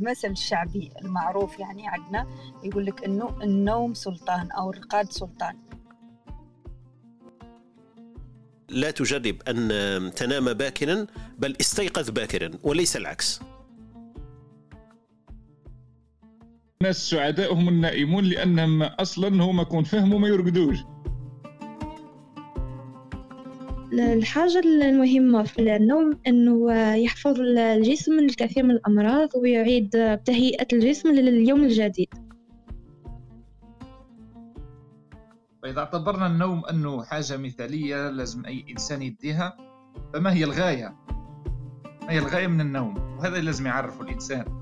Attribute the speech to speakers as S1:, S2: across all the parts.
S1: المثل الشعبي المعروف يعني عندنا يقول لك إنه النوم سلطان أو الرقاد سلطان.
S2: لا تجرب أن تنام باكرا بل استيقظ باكرا وليس العكس.
S3: الناس السعداء هم النائمون لانهم أصلا هم كون فهموا ما يرقدوش.
S4: الحاجة المهمة في النوم أنه يحفظ الجسم من الكثير من الأمراض ويعيد تهيئة الجسم لليوم الجديد
S5: فإذا اعتبرنا النوم أنه حاجة مثالية لازم أي إنسان يديها فما هي الغاية؟ ما هي الغاية من النوم؟ وهذا لازم يعرفه الإنسان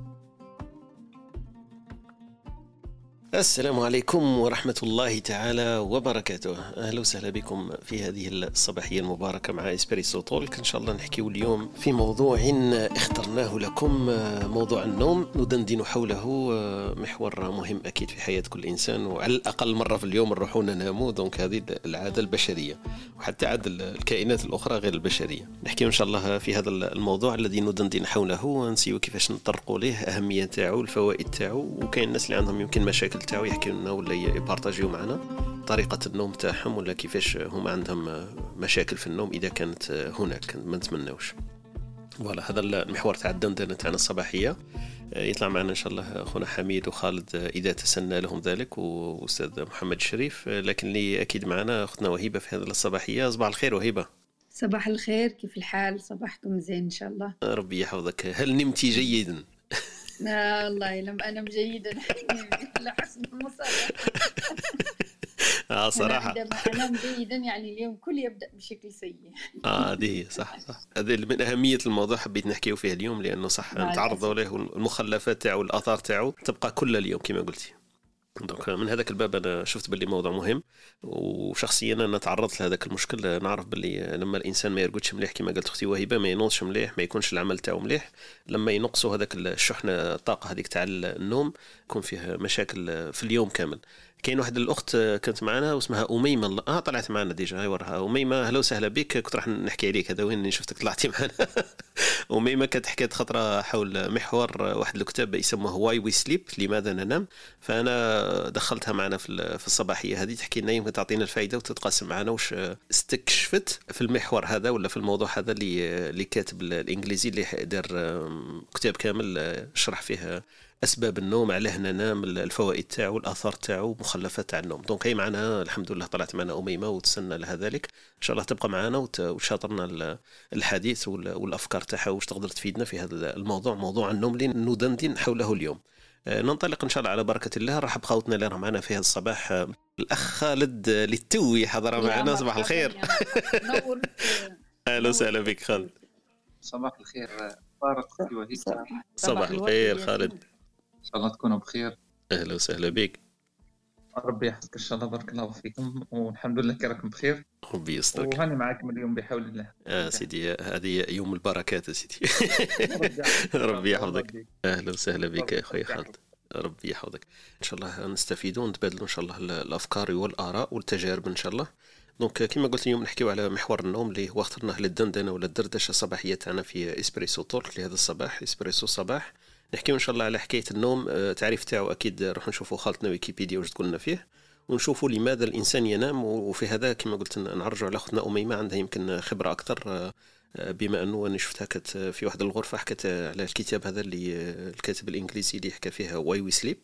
S2: السلام عليكم ورحمة الله تعالى وبركاته. أهلا وسهلا بكم في هذه الصباحية المباركة مع إسبريسو تولك إن شاء الله نحكي اليوم في موضوع اخترناه لكم موضوع النوم. ندندن حوله محور مهم أكيد في حياة كل إنسان وعلى الأقل مرة في اليوم نروحون ننام دونك هذه العادة البشرية وحتى عاد الكائنات الأخرى غير البشرية. نحكي إن شاء الله في هذا الموضوع الذي ندندن حوله نسيو كيفاش نطرقوا له أهمية تاعو الفوائد تاعو وكاين الناس اللي عندهم يمكن مشاكل المشاكل تاعو يحكي لنا ولا يبارطاجيو معنا طريقة النوم تاعهم ولا كيفاش هما عندهم مشاكل في النوم إذا كانت هناك. ما نتمناوش. فوالا هذا المحور تاع الدندنة تاعنا الصباحية. يطلع معنا إن شاء الله اخونا حميد وخالد إذا تسنى لهم ذلك وأستاذ محمد الشريف لكن اللي أكيد معنا أختنا وهيبة في هذه الصباحية. صباح الخير وهيبة.
S1: صباح الخير كيف الحال؟ صباحكم زين إن شاء الله.
S2: ربي يحفظك. هل نمتي جيدا؟
S1: لا والله لم أنم جيدا. لحسن المصالحة
S2: آه صراحة.
S1: عندما أنام جيدا يعني اليوم كل يبدأ بشكل سيء.
S2: آه هذه صح صح. هذه من أهمية الموضوع حبيت نحكيه فيه اليوم لأنه صح نتعرضوا له المخلفات تاعو الآثار تاعو تبقى كل اليوم كما قلتي. دونك من هذاك الباب أنا شفت باللي موضوع مهم وشخصيا أنا تعرضت لهذاك المشكل. نعرف باللي لما الإنسان ما يرقدش مليح كما قالت أختي وهبة ما ينوضش مليح ما يكونش العمل تاعو مليح. لما ينقصوا هذاك الشحنة الطاقة هذيك تاع النوم يكون فيه مشاكل في اليوم كامل. كاين واحد الأخت كانت معنا واسمها أميمة آه طلعت معنا déjà. هاي وراها. أميمة أهلا وسهلا بك. كنت راح نحكي عليك. هذا وين شفتك طلعتي معنا أميمة كانت حكيت خطرة حول محور واحد الكتاب يسموه Why We Sleep لماذا ننام. فأنا دخلتها معنا في الصباحية هذه تحكي لنا يمكن تعطينا الفائده وتتقاسم معنا واش استكشفت في المحور هذا ولا في الموضوع هذا اللي اللي كاتب الإنجليزي اللي دار كتاب كامل شرح فيه أسباب النوم علاه ننام الفوائد تاعو الآثار تاعو مخلفات تاع النوم. دونك هي معنا الحمد لله طلعت معنا أميمة وتسنى لها ذلك. إن شاء الله تبقى معنا وتشاطرنا الحديث والأفكار تاعها واش تقدر تفيدنا في هذا الموضوع موضوع النوم اللي ندندن حوله اليوم. ننطلق إن شاء الله على بركة الله. نرحب خوتنا اللي راه معنا في هذا الصباح. الأخ خالد للتوي حضر معنا. صباح الخير. أهلا وسهلا بك خالد.
S5: صباح الخير بارك
S2: صباح الخير خالد.
S5: شاء الله تكونوا بخير.
S2: أهلا وسهلا بك.
S5: ربي يحفظك إن شاء الله بارك الله فيكم والحمد لله كراكم بخير.
S2: ربي يسترك.
S5: وهاني معاكم اليوم بحول الله.
S2: آه سيدي هذه يوم البركات سيدي. ربي يحفظك. أهلا وسهلا بك يا أخوي خالد. ربي يحفظك. إن شاء الله نستفيدوا ونتبادلوا إن شاء الله الأفكار والآراء والتجارب إن شاء الله. Donc كما قلت اليوم نحكيو على محور النوم اللي هو اخترناه للدندنة ولا الدردشه الصباحية تاعنا في Espresso Talk لهذا الصباح اسبريسو صباح. نحكيو إن شاء الله على حكاية النوم. التعريف تاعو أكيد نروح نشوفوا خالتنا ويكيبيديا واش تقولنا فيه ونشوفوا لماذا الإنسان ينام. وفي هذا كما قلت نرجع على أختنا أميمة عندها يمكن خبرة أكثر. بما أنه أنا شفتها كانت في واحد الغرفة حكت على الكتاب هذا اللي الكاتب الإنجليزي اللي حكى فيها Why We Sleep.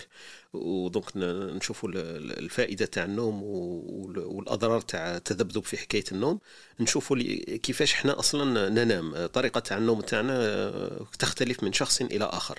S2: ودونك نشوفوا الفائدة تاع النوم والأضرار تاع التذبذب في حكاية النوم. نشوفوا كيفاش إحنا أصلا ننام. طريقة تاع النوم تاعنا تختلف من شخص إلى آخر.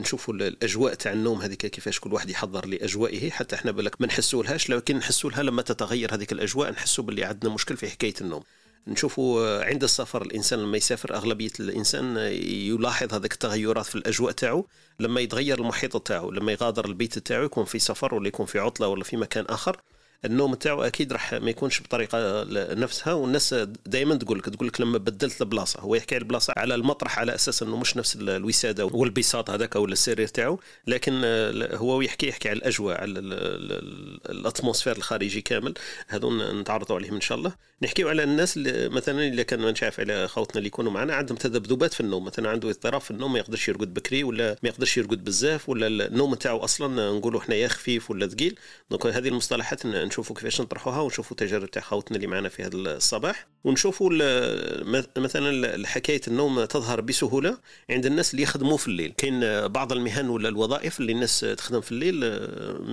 S2: نشوفوا الأجواء تاع النوم هذيك كيفاش كل واحد يحضر لأجوائه. حتى إحنا بالك ما نحسولهاش لكن نحسولها لما تتغير هذيك الأجواء نحسوا باللي عندنا مشكل في حكاية النوم. نشوفوا عند السفر الإنسان لما يسافر أغلبية الإنسان يلاحظ هذيك التغيرات في الأجواء تاعو لما يتغير المحيط تاعو لما يغادر البيت تاعو يكون في سفر ولا يكون في عطلة ولا في مكان آخر النوم تاعو أكيد راح ما يكونش بطريقة نفسها والناس دائما تقول لك تقول لك لما بدلت البلاصة هو يحكي على البلاصة على المطرح على أساس إنه مش نفس الوسادة والبساط هذاك ولا السرير تاعو لكن هو يحكي يحكي على الأجواء على الأتموسفير الخارجي كامل هذون نتعرضوا عليهم إن شاء الله. نحكيو على الناس اللي مثلا اذا كان عارف على خوتنا اللي يكونوا معنا عندهم تذبذبات في النوم مثلا عنده اضطراب في النوم ما يقدرش يرقد بكري ولا ما يقدرش يرقد بزاف ولا النوم تاعو أصلا نقولوا حنايا خفيف ولا ثقيل. دونك هذه المصطلحات نشوفوا كيفاش نطرحوها ونشوفوا تجارب تاع خوتنا اللي معنا في هذا الصباح. ونشوفوا مثلا حكاية النوم تظهر بسهولة عند الناس اللي يخدموا في الليل. كاين بعض المهن ولا الوظائف اللي الناس تخدم في الليل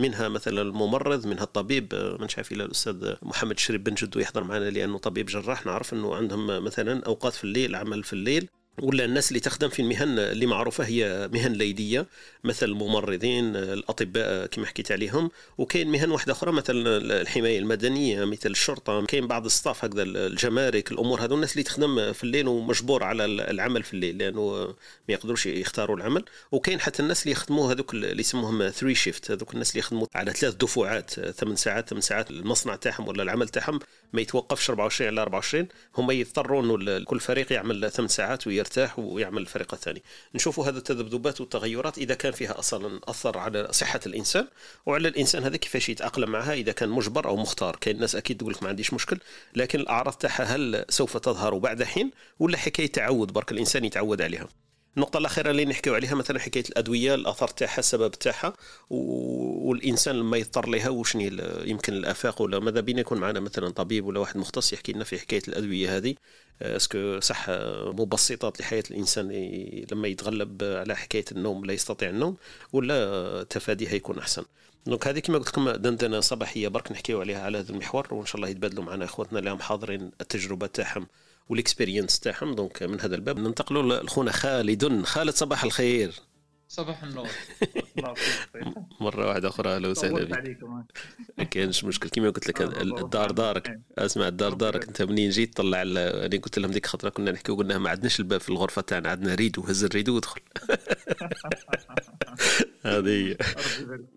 S2: منها مثلا الممرض منها الطبيب ما عارف إلا الأستاذ محمد شريف بن جدو يحضر معنا لأنه طبيب جراح نعرف إنه عندهم مثلا أوقات في الليل عمل في الليل ولا الناس اللي تخدم في المهن اللي معروفة هي مهن ليدية مثل الممرضين الأطباء كما حكيت عليهم. وكاين مهن واحدة أخرى مثل الحماية المدنية مثل الشرطة. كاين بعض الصاف هكذا الجمارك الأمور هذو. الناس اللي تخدم في الليل ومجبور على العمل في الليل لأنه ما يقدروش يختاروا العمل. وكاين حتى الناس اللي يخدموا هذوك اللي يسموهم ثري شيفت هذوك الناس اللي يخدموا على ثلاث دفعات ثمان ساعات ثمان ساعات المصنع تاعهم ولا العمل تاعهم ما يتوقفش 24 على 24 هم يضطروا انه كل فريق يعمل ثمان ساعات ويرتاح. ويعمل الفريق الثاني نشوفوا هذا التذبذبات والتغيرات إذا كان فيها أصلا أثر على صحة الإنسان وعلى الإنسان هذا كيفاش يتأقلم معها إذا كان مجبر أو مختار. كاين ناس أكيد تقول لك ما عنديش مشكل لكن الأعراض تاعها هل سوف تظهر بعد حين ولا حكاية تعود؟ برك الإنسان يتعود عليها. النقطة الأخيرة اللي نحكيو عليها مثلا حكاية الأدوية الأثر تاعها السبب تاعها والإنسان لما يضطر لها وشني يمكن الآفاق ولا ماذا بينا يكون معنا مثلا طبيب ولا واحد مختص يحكي لنا في حكاية الأدوية هذه. Est-ce que صح مبسطات لحياة الإنسان لما يتغلب على حكاية النوم لا يستطيع النوم ولا تفاديها يكون أحسن. Donc هذه كما قلت لكم دندنة صباحية برك نحكيو عليها على هذا المحور وإن شاء الله يتبادلوا معنا اخواتنا اللي هم حاضرين التجربة تاعهم. وال expérience تاعهم. Donc من هذا الباب ننتقلوا لخونا خالد. خالد صباح الخير.
S5: صباح النور.
S2: مرة واحدة أخرى أهلا وسهلا بك. ما كانش مشكل. كيما قلت لك الدار دارك. أسمع الدار دارك. أنت منين جيت؟ طلع أنا قلت لهم ديك خطرة كنا نحكي وقلنا ما عندناش الباب في الغرفة تاعنا. عندنا rideau هز ال rideau ودخل هذه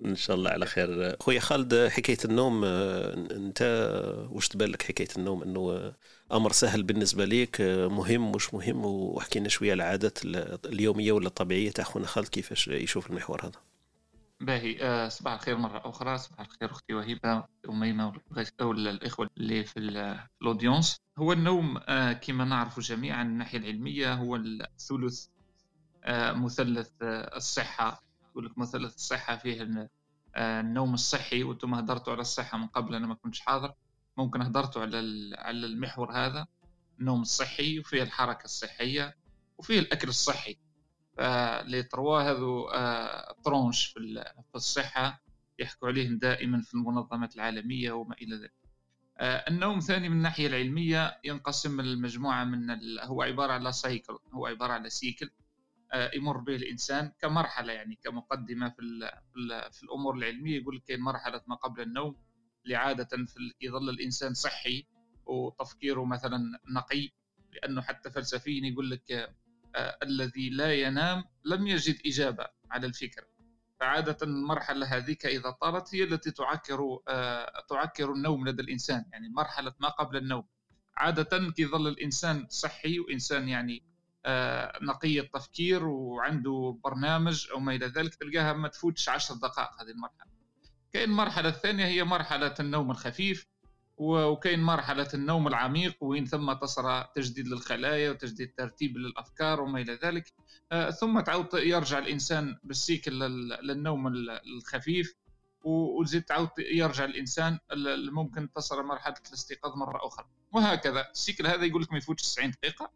S2: إن شاء الله على خير. خويا خالد حكاية النوم أنت واش تبان لك حكاية النوم؟ إنه أمر سهل بالنسبة ليك مهم مش مهم؟ واحكي لنا شوية العادات اليومية ولا الطبيعية تاع خونا خالد كيفاش يشوف المحور هذا؟
S5: باهي آه صباح الخير مرة أخرى صباح الخير أختي وهبة أميمة والإخوة اللي في الأودينس. هو النوم آه كما نعرف جميعا من الناحية العلمية هو الثلث آه مثلث آه الصحة. يقول لك مثلث الصحة فيه آه النوم الصحي وأنتم هدرتوا على الصحة من قبل أنا ما كنتش حاضر. ممكن هدرتوا على على المحور هذا النوم الصحي وفيه الحركة الصحية وفيه الأكل الصحي فلي تروا هذو طرونش في الصحة يحكوا عليهم دائما في المنظمات العالمية وما إلى ذلك النوم ثاني من الناحية العلمية ينقسم المجموعة من ال... هو عبارة على سايكل هو عبارة على سيكل يمر به الإنسان كمرحلة يعني كمقدمة في, ال... في. في الأمور العلمية يقول لك مرحلة ما قبل النوم اللي عادة في يظل الإنسان صحي وتفكيره مثلا نقي لأنه حتى فلسفيا يقول لك آه الذي لا ينام لم يجد إجابة على الفكرة فعادة المرحلة هذيك إذا طالت هي التي تعكر آه تعكر النوم لدى الإنسان يعني مرحلة ما قبل النوم. عادة كي يظل الإنسان صحي وإنسان يعني آه نقي التفكير وعنده برنامج أو ما إلى ذلك تلقاها ما تفوتش عشر دقائق هذه المرحلة. كاين المرحلة الثانية هي مرحلة النوم الخفيف وكاين مرحلة النوم العميق وين ثم تصرى تجديد للخلايا وتجديد ترتيب للأفكار وما إلى ذلك. ثم تعود يرجع الإنسان بالسيكل للنوم الخفيف وزيد تعود يرجع الإنسان ممكن تصل مرحلة الاستيقاظ مرة أخرى. وهكذا. السيكل هذا يقول لك ما يفوتش 90 دقيقة.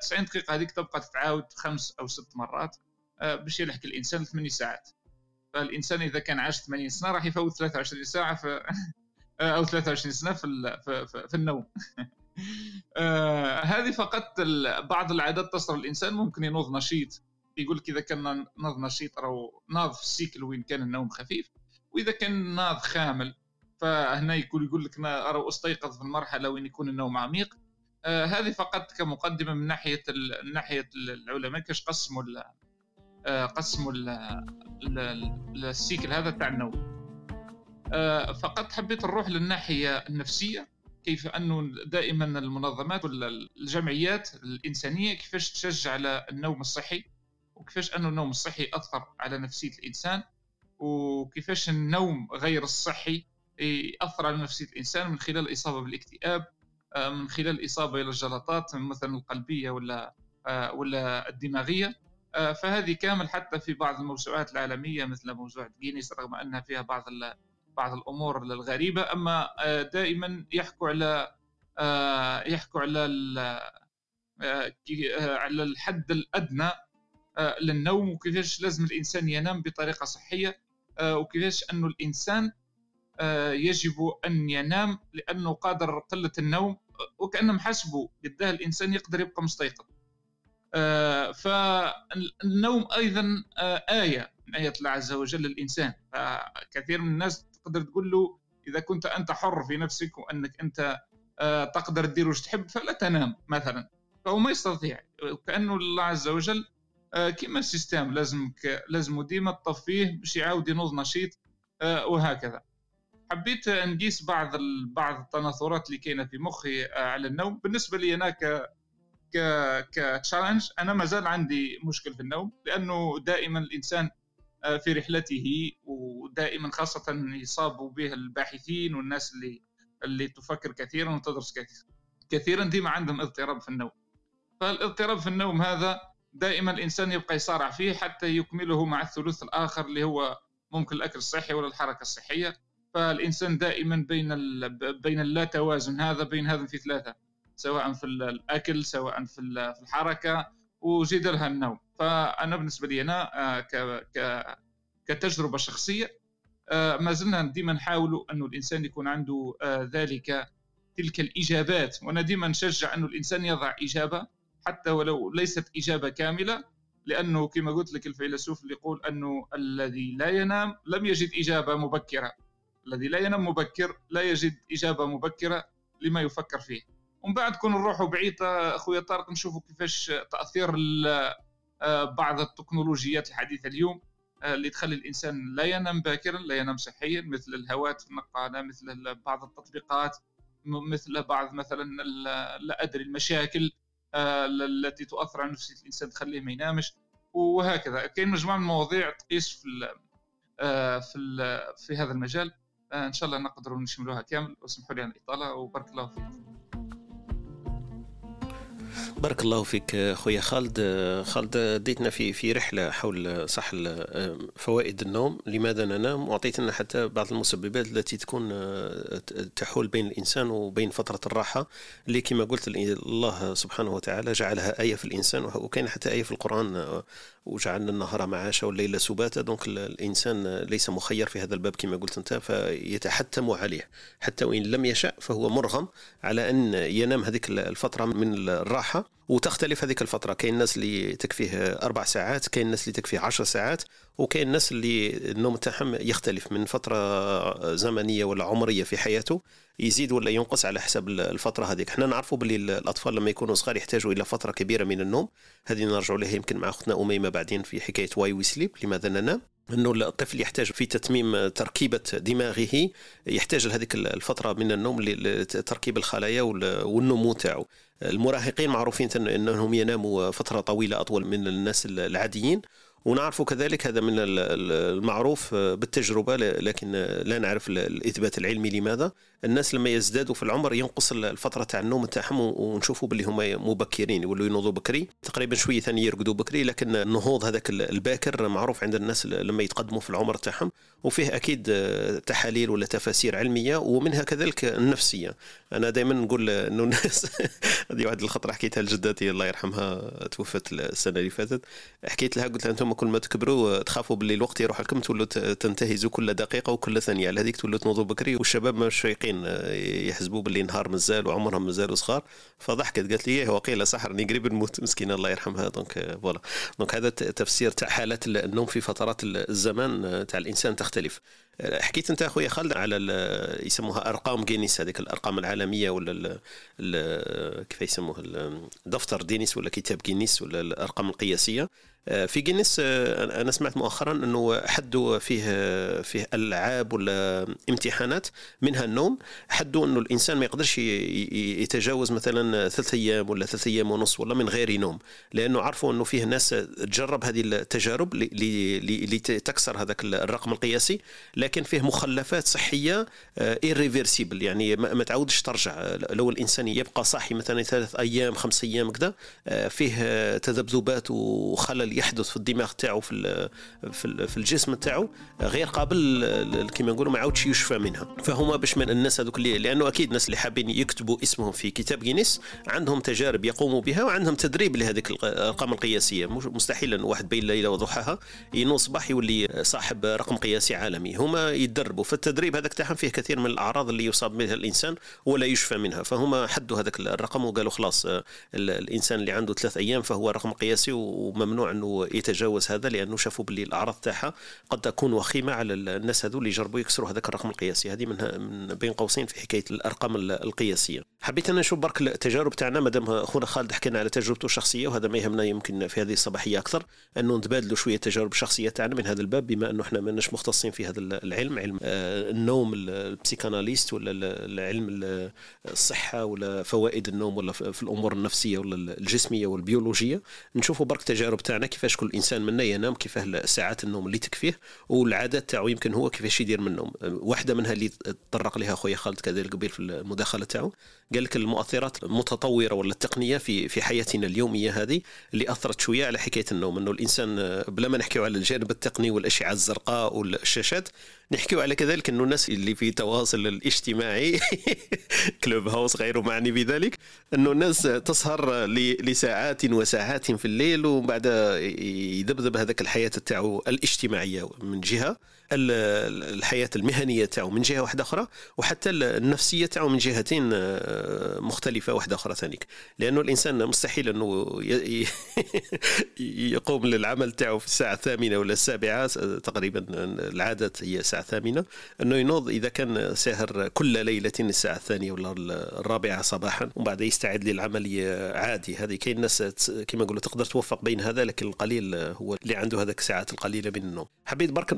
S5: 90 دقيقة هذيك تبقى تتعاود خمس أو ست مرات. باش يلحق الإنسان 8 ساعات. فالإنسان إذا كان عاش 80 سنة راح يفوت 23 ساعة في أو 23 سنة في في, النوم. آه هذه فقط بعض العادات تصل الإنسان. ممكن ينوض نشيط. يقول لك إذا كان ناض نشيط أو ناض في السيكل وين كان النوم خفيف. وإذا كان ناض خامل فهنا يقول يقول لك أنا أستيقظ في المرحلة وين يكون النوم عميق. آه هذه فقط كمقدمة من ناحية ناحية العلماء. كيفاش قسموا قسموا السيكل هذا تاع النوم. فقط حبيت نروح للناحية النفسية كيف انه دائما المنظمات ولا الجمعيات الإنسانية كيفاش تشجع على النوم الصحي وكيفاش انه النوم الصحي أثر على نفسية الإنسان وكيفاش النوم غير الصحي يأثر على نفسية الإنسان من خلال الاصابه بالاكتئاب من خلال الإصابة إلى الجلطات مثلا القلبية ولا ولا الدماغية. فهذه كامل حتى في بعض الموسوعات العالمية مثل موسوعة جينيس رغم أنها فيها بعض بعض الأمور الغريبة. أما دائما يحكوا على يحكوا على على الحد الأدنى للنوم وكيفاش لازم الإنسان ينام بطريقة صحية وكيفاش أنه الإنسان يجب أن ينام لأنه قادر قلة النوم وكأنهم حسبوا قداه الإنسان يقدر يبقى مستيقظ. آه، فالنوم أيضا آه، آية من آيات الله عز وجل للإنسان. فكثير من الناس تقدر تقول له إذا كنت أنت حر في نفسك وأنك أنت آه، تقدر تدير وش تحب فلا تنام مثلا. فهو ما يستطيع. وكانه الله عز وجل كما ال système لازم لازم ديما تطفيه باش يعاود ينوض نشيط وهكذا. حبيت نقيس بعض بعض التناثرات اللي كاينة في مخي على النوم. بالنسبة لي أنا ك challenge أنا ما زال عندي مشكل في النوم لأنه دائما الإنسان آه، في رحلته ودائما خاصة يصاب به الباحثين والناس اللي اللي تفكر كثيرا وتدرس كثيرا ديما عندهم اضطراب في النوم. فالاضطراب في النوم هذا دائما الإنسان يبقى يصارع فيه حتى يكمله مع الثلث الآخر اللي هو ممكن الأكل الصحي ولا الحركة الصحية. فالإنسان دائما بين بين اللا توازن هذا بين هذا في ثلاثة. سواء في الأكل سواء في الحركة لها النوم. فأنا بالنسبة لي أنا آه، كتجربة شخصية آه، ما زلنا ديما نحاول انه الإنسان يكون عنده آه، ذلك تلك الإجابات. وأنا ديما نشجع انه الإنسان يضع إجابة حتى ولو ليست إجابة كاملة لأنه كما قلت لك الفيلسوف اللي يقول انه الذي لا ينام لم يجد إجابة مبكرة. الذي لا ينام مبكر لا يجد إجابة مبكرة لما يفكر فيه. ومن بعد كون نروحوا بعيد أخويا طارق نشوفوا كيفاش تأثير آه، بعض التكنولوجيات الحديثة اليوم آه، اللي تخلي الإنسان لا ينام باكرا لا ينام صحيا مثل الهواتف النقالة مثل بعض التطبيقات مثل بعض مثلا لا أدري المشاكل آه، التي تؤثر على نفسية الإنسان تخليه ما ينامش وهكذا. كاين مجموعة من المواضيع تقيس في في في هذا المجال إن شاء الله نقدر نشملوها كامل واسمحوا لي على الإطالة وبارك الله فيكم.
S2: بارك الله فيك خويا خالد. خالد ديتنا في في رحلة حول صح فوائد النوم. لماذا ننام واعطيت لنا حتى بعض المسببات التي تكون تحول بين الإنسان وبين فترة الراحة. اللي كما قلت الله سبحانه وتعالى جعلها آية في الإنسان وكاين حتى آية في القرآن وجعلنا النهار معاشا والليل سباتا. دونك الإنسان ليس مخير في هذا الباب كما قلت أنت فيتحتم عليه. حتى وإن لم يشاء فهو مرغم على أن ينام هذيك الفترة من الراحة. وتختلف هذيك الفترة. كاين الناس اللي تكفيه أربع ساعات كاين الناس اللي تكفيه عشر ساعات. وكاين الناس اللي النوم تاعهم يختلف من فترة زمنية ولا عمرية في حياته يزيد ولا ينقص على حسب الفترة هذيك. إحنا نعرفوا باللي الأطفال لما يكونوا صغار يحتاجوا إلى فترة كبيرة من النوم. هذه نرجع لها يمكن مع أختنا أميمة بعدين في حكاية Why We Sleep لماذا ننام. إنه الطفل يحتاج في تتميم تركيبة دماغه يحتاج لهذيك الفترة من النوم لتركيب الخلايا والنمو تاعو. المراهقين معروفين إنهم يناموا فترة طويلة أطول من الناس العاديين. ونعرف كذلك هذا من المعروف بالتجربة لكن لا نعرف الإثبات العلمي لماذا. الناس لما يزدادوا في العمر ينقص الفترة تاع النوم تاعهم ونشوفوا باللي هما مبكرين يولوا ينوضوا بكري. تقريبا شوية ثاني يرقدوا بكري لكن النهوض هذاك الباكر معروف عند الناس لما يتقدموا في العمر تاعهم. وفيه أكيد تحاليل ولا تفاسير علمية ومنها كذلك النفسية. أنا دائما نقول أنه الناس هذه واحد الخطرة حكيتها لجدتي الله يرحمها توفت السنة اللي فاتت. حكيت لها قلت لها أنتم كل ما تكبروا تخافوا باللي الوقت يروح لكم تولوا تنتهزوا كل دقيقة وكل ثانية. على هذيك تولوا تنوضوا بكري. والشباب مش فايقين آه، يحسبوا باللي نهار مازال وعمرهم مازال صغار فضحكت قالت لي إيه وقيل صح راني قريب نموت. مسكينه الله يرحمها. Donc آه، voilà. Donc هذا تفسير تاع حالات النوم في فترات الزمان آه، تاع الإنسان تختلف. حكيت أنت أخويا خالد على يسموها أرقام جينيس هذيك الأرقام العالمية ولا كيف يسموها دفتر جينيس ولا كتاب جينيس ولا الأرقام القياسية. في جينيس آه، أنا سمعت مؤخرا إنه حدوا فيه فيه ألعاب ولا امتحانات منها النوم. حدوا إنه الإنسان ما يقدرش يتجاوز مثلا ثلاث أيام ولا ثلاث أيام ونص ولا من غير نوم لأنه عرفوا إنه فيه ناس تجرب هذه التجارب لتكسر هذاك الرقم القياسي لكن فيه مخلفات صحية irréversibles يعني ما تعودش ترجع. لو الإنسان يبقى صاحي مثلا ثلاث أيام خمس أيام كذا فيه تذبذبات وخلل يحدث في الدماغ تاعو في في الجسم تاعو غير قابل كما نقولوا ما عاودش يشفى منها. فهما باش من الناس هذوك اللي لأنه أكيد الناس اللي حابين يكتبوا اسمهم في كتاب جينيس عندهم تجارب يقوموا بها وعندهم تدريب لهذيك الارقام القياسية. مستحيل إن واحد بين ليلة وضحاها ينوض صباح يولي صاحب رقم قياسي عالمي. هما يتدربوا فالتدريب هذاك تاعهم فيه كثير من الأعراض اللي يصاب بها الإنسان ولا يشفى منها. فهما حدوا هذاك الرقم وقالوا خلاص الإنسان اللي عنده ثلاث أيام فهو رقم قياسي وممنوع إنه يتجاوز هذا لأنه شافوا باللي الأعراض تاعها قد تكون وخيمة على الناس هذو اللي جربوا يكسروا هذاك الرقم القياسي. هذه من, من بين قوسين في حكاية الأرقام القياسية. حبيت أنا نشوف برك التجارب تاعنا. مادام أخونا خالد حكينا على تجربته الشخصية وهذا ما يهمنا يمكن في هذه الصباحية أكثر أنه نتبادلوا شوية التجارب الشخصية تاعنا من هذا الباب بما أنه إحنا ماناش مختصين في هذا العلم. علم آه، النوم البسيكاناليست ولا العلم الصحة ولا فوائد النوم ولا في الأمور النفسية ولا الجسمية والبيولوجية. نشوفوا برك التجارب تاعنا كيفاش كل إنسان منا ينام كيفاه ساعات النوم اللي تكفيه والعادات تاعو يمكن هو كيفاش يدير من النوم. واحدة منها اللي تطرق لها خويا خالد كذلك قبيل في المداخلة تاعو قال لك المؤثرات المتطورة ولا التقنية في في حياتنا اليومية هذه اللي أثرت شوية على حكاية النوم. إنه الإنسان بلا ما نحكيو على الجانب التقني والأشعة الزرقاء والشاشات نحكيو على كذلك إنه الناس اللي في التواصل الاجتماعي كلوب هاوس غير معني بذلك إنه الناس تسهر لساعات وساعات في الليل ومن بعد يذبذب هذاك الحياة تاعو الاجتماعية من جهة. الحياة المهنية تاعو من جهة واحدة أخرى وحتى النفسية تاعو من جهتين آه، مختلفة واحدة أخرى ثانيك. لأنه الإنسان مستحيل أنه يقوم للعمل تاعو في الساعة الثامنة ولا السابعة تقريبا العاده هي الساعة الثامنة أنه ينوض إذا كان ساهر كل ليلة الساعة الثانية ولا الرابعة صباحا ومن بعد يستعد للعمل عادي. هذه كاين ناس كما نقولوا تقدر توفق بين هذا لكن القليل هو اللي عنده هذاك الساعات القليلة من النوم. حبيت برك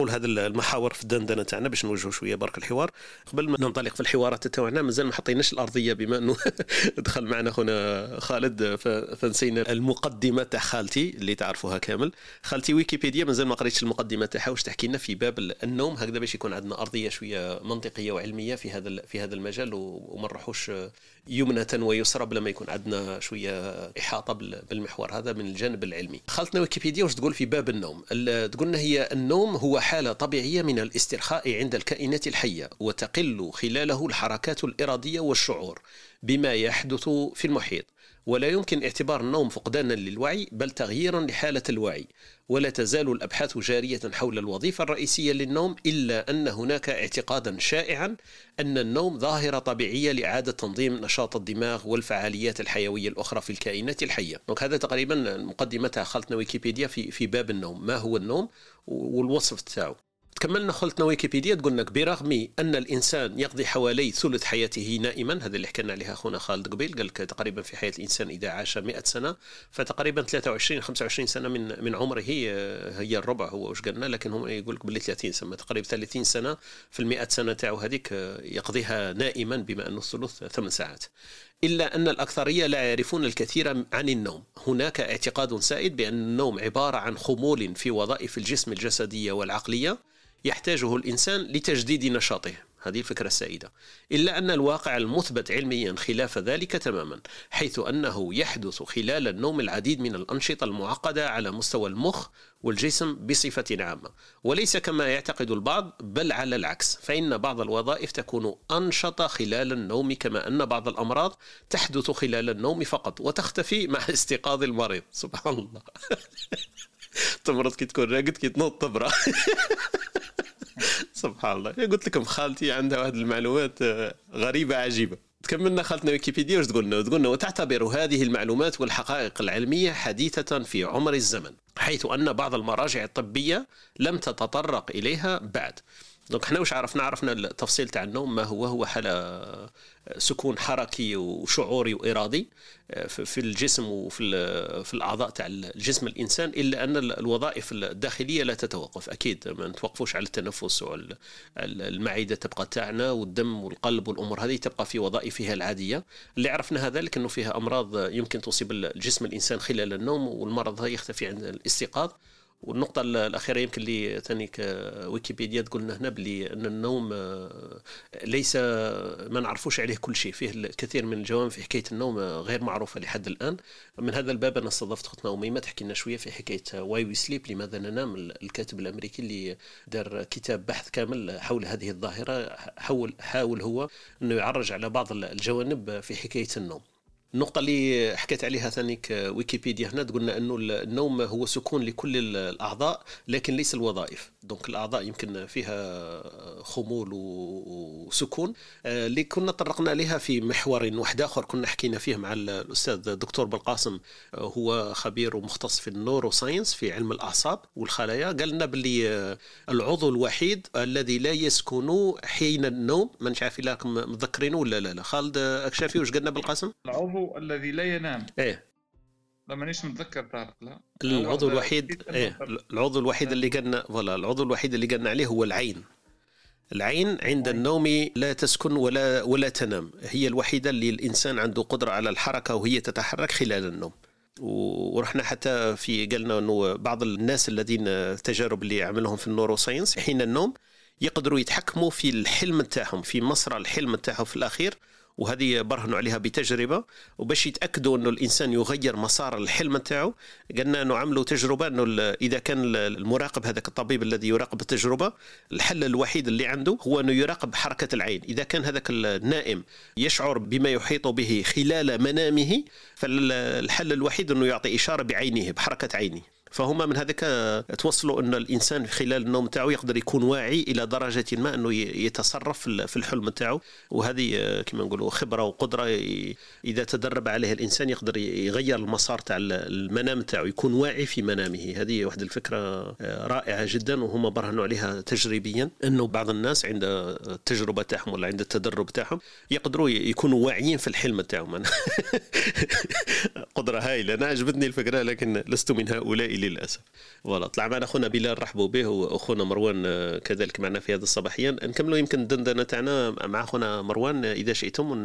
S2: نطرقوا لهذا المحاور في الدندنة تاعنا باش نوجهوا شوية برك الحوار. قبل ما ننطلق في الحوارات تاعنا مازال ما حطيناش الأرضية بما أنه دخل معنا خونا خالد فنسينا المقدمة تاع خالتي اللي تعرفوها كامل. خالتي ويكيبيديا مازال ما قريتش المقدمة تاعها واش تحكي لنا في باب النوم. هكذا باش يكون عندنا أرضية شوية منطقية وعلمية في هذا في هذا المجال وما نروحوش يمنة ويسرى بلا ما يكون عندنا شوية إحاطة بالمحور هذا من الجانب العلمي. خلطنا ويكيبيديا واش تقول في باب النوم؟ تقولنا هي النوم هو حالة طبيعية من الاسترخاء عند الكائنات الحية وتقل خلاله الحركات الإرادية والشعور بما يحدث في المحيط. ولا يمكن اعتبار النوم فقدانا للوعي بل تغييرا لحالة الوعي. ولا تزال الأبحاث جارية حول الوظيفة الرئيسية للنوم إلا أن هناك اعتقادا شائعا أن النوم ظاهرة طبيعية لإعادة تنظيم نشاط الدماغ والفعاليات الحيوية الأخرى في الكائنات الحية. هذا تقريبا مقدمتها خلطنا ويكيبيديا في, في باب النوم. ما هو النوم؟ والوصف تاعه كملنا خلطنا ويكيبيديا. تقول لك برغم أن الإنسان يقضي حوالي ثلث حياته نائما هذا اللي حكينا عليها أخونا خالد قبيل قال لك تقريبا في حياة الإنسان إذا عاش 100 سنة فتقريبا 23 25 سنة من من عمره هي هي الربع هو واش قالنا لكن هم يقول لك باللي 30 سنة تقريبا 30 سنة في ال 100 سنة تاعو هذيك يقضيها نائما بما أنه الثلث ثمان ساعات. إلا أن الأكثرية لا يعرفون الكثير عن النوم. هناك اعتقاد سائد بأن النوم عبارة عن خمول في وظائف الجسم الجسدية والعقلية يحتاجه الإنسان لتجديد نشاطه. هذه الفكرة السائدة. إلا أن الواقع المثبت علميا خلاف ذلك تماما حيث أنه يحدث خلال النوم العديد من الأنشطة المعقدة على مستوى المخ والجسم بصفة عامة. وليس كما يعتقد البعض بل على العكس. فإن بعض الوظائف تكون أنشط خلال النوم كما أن بعض الأمراض تحدث خلال النوم فقط وتختفي مع استيقاظ المريض. سبحان الله. تمرض كي تكون راقد كي تنوض تبرا سبحان الله. قلت لكم خالتي عندها واحد المعلومات آه، غريبة عجيبة. تكملنا خالتنا ويكيبيديا واش تقول لنا؟ تقول وتعتبر هذه المعلومات والحقائق العلمية حديثة في عمر الزمن حيث أن بعض المراجع الطبية لم تتطرق إليها بعد. Donc حنا واش عرفنا؟ عرفنا التفصيل تاع النوم ما هو هو حالة سكون حركي وشعوري وإرادي آه، في الجسم وفي في الأعضاء تاع الجسم الإنسان إلا أن الوظائف الداخلية لا تتوقف أكيد. ما نتوقفوش على التنفس والمعده تبقى تاعنا والدم والقلب والأمور هذه تبقى في وظائفها العادية. اللي عرفنا هذا انه فيها أمراض يمكن تصيب الجسم الإنسان خلال النوم والمرض يختفي عند الاستيقاظ. والنقطة الأخيرة يمكن اللي ثاني ويكيبيديا تقول هنا بلي أن النوم آه، ليس ما نعرفوش عليه كل شيء. فيه الكثير من الجوانب في حكاية النوم غير معروفة لحد الآن. من هذا الباب أنا استضفت أختنا أميمة تحكي لنا شوية في حكاية Why We Sleep لماذا ننام الكاتب الأمريكي اللي دار كتاب بحث كامل حول هذه الظاهرة حاول حاول هو أنه يعرج على بعض الجوانب في حكاية النوم. النقطة اللي حكيت عليها ثانيك ويكيبيديا هنا قلنا أنه النوم هو سكون لكل الأعضاء لكن ليس الوظائف. Donc الأعضاء يمكن فيها خمول وسكون. آه، اللي كنا طرقنا عليها في محور واحد آخر كنا حكينا فيه مع الأستاذ الدكتور بالقاسم آه، هو خبير ومختص في ال neuroscience في علم الأعصاب والخلايا. قال لنا باللي آه، العضو الوحيد الذي لا يسكن حين النوم. ما نعرف راكم متذكرينه ولا لا لا. خالد أكشافي واش قلنا بالقاسم؟
S5: العضو الذي لا ينام.
S2: إيه.
S5: لا مانيش متذكر طارق لا.
S2: العضو الوحيد إيه العضو الوحيد اللي قلنا voilà العضو الوحيد اللي قلنا عليه هو العين. العين عند النوم لا تسكن ولا ولا تنام. هي الوحيدة اللي الإنسان عنده قدرة على الحركة وهي تتحرك خلال النوم. ورحنا حتى في قالنا إنه بعض الناس الذين التجارب اللي عملهم في ال neuroscience حين النوم يقدروا يتحكموا في الحلم تاعهم في مسرى الحلم تاعهم في الأخير وهذه برهنوا عليها بتجربة وباش يتأكدوا إنه الإنسان يغير مسار الحلم نتاعو قلنا إنه عملوا تجربة إنه إذا كان المراقب هذاك الطبيب الذي يراقب التجربة الحل الوحيد اللي عنده هو إنه يراقب حركة العين. إذا كان هذاك النائم يشعر بما يحيط به خلال منامه فالحل الوحيد إنه يعطي إشارة بعينه بحركة عينه. فهما من هذاك توصلوا أن الإنسان خلال النوم تاعو يقدر يكون واعي إلى درجة ما أنه يتصرف في الحلم تاعو. وهذه كما نقولوا خبرة وقدرة إذا تدرب عليها الإنسان يقدر يغير المسار تاع المنام تاعو يكون واعي في منامه. هذه واحدة الفكرة رائعة جدا وهما برهنوا عليها تجريبيا أنه بعض الناس عند التجربة تاعهم ولا عند التدرب تاعهم يقدروا يكونوا واعيين في الحلم تاعهم. قدرة هائله أنا عجبتني الفكرة لكن لست من هؤلاء للأسف. فوالا طلع معنا اخونا بلال رحبوا به واخونا مروان آه، كذلك معنا في هذه الصباحيه نكملوا يمكن الدندنه تاعنا مع اخونا مروان إذا شئتم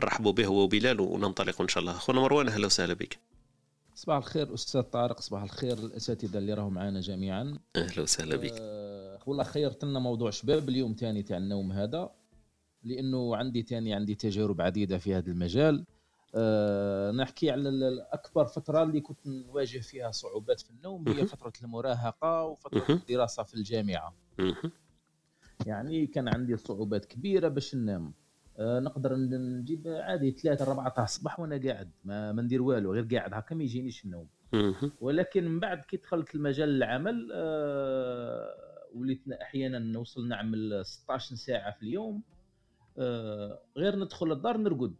S2: نرحبوا به هو وبلال وننطلق إن شاء الله. اخونا مروان أهلا وسهلا بك.
S6: صباح الخير أستاذ طارق صباح الخير الأساتذة اللي راهم معنا جميعا.
S2: أهلا وسهلا بك.
S6: أه والله خيرت لنا موضوع شباب اليوم ثاني تاع النوم هذا لأنه عندي ثاني عندي تجارب عديدة في هذا المجال. أه نحكي على اكبر فترة اللي كنت نواجه فيها صعوبات في النوم هي فترة المراهقة وفترة الدراسة في الجامعة. يعني كان عندي صعوبات كبيرة باش ننام. أه نقدر نجيب عادي ثلاثة أربعة تاع الصباح وأنا قاعد ما, ما ندير والو غير قاعد هكا ما يجينيش النوم. ولكن من بعد كي دخلت المجال العمل أه وليت أحيانا نوصل نعمل 16 ساعة في اليوم. أه غير ندخل الدار نرقد.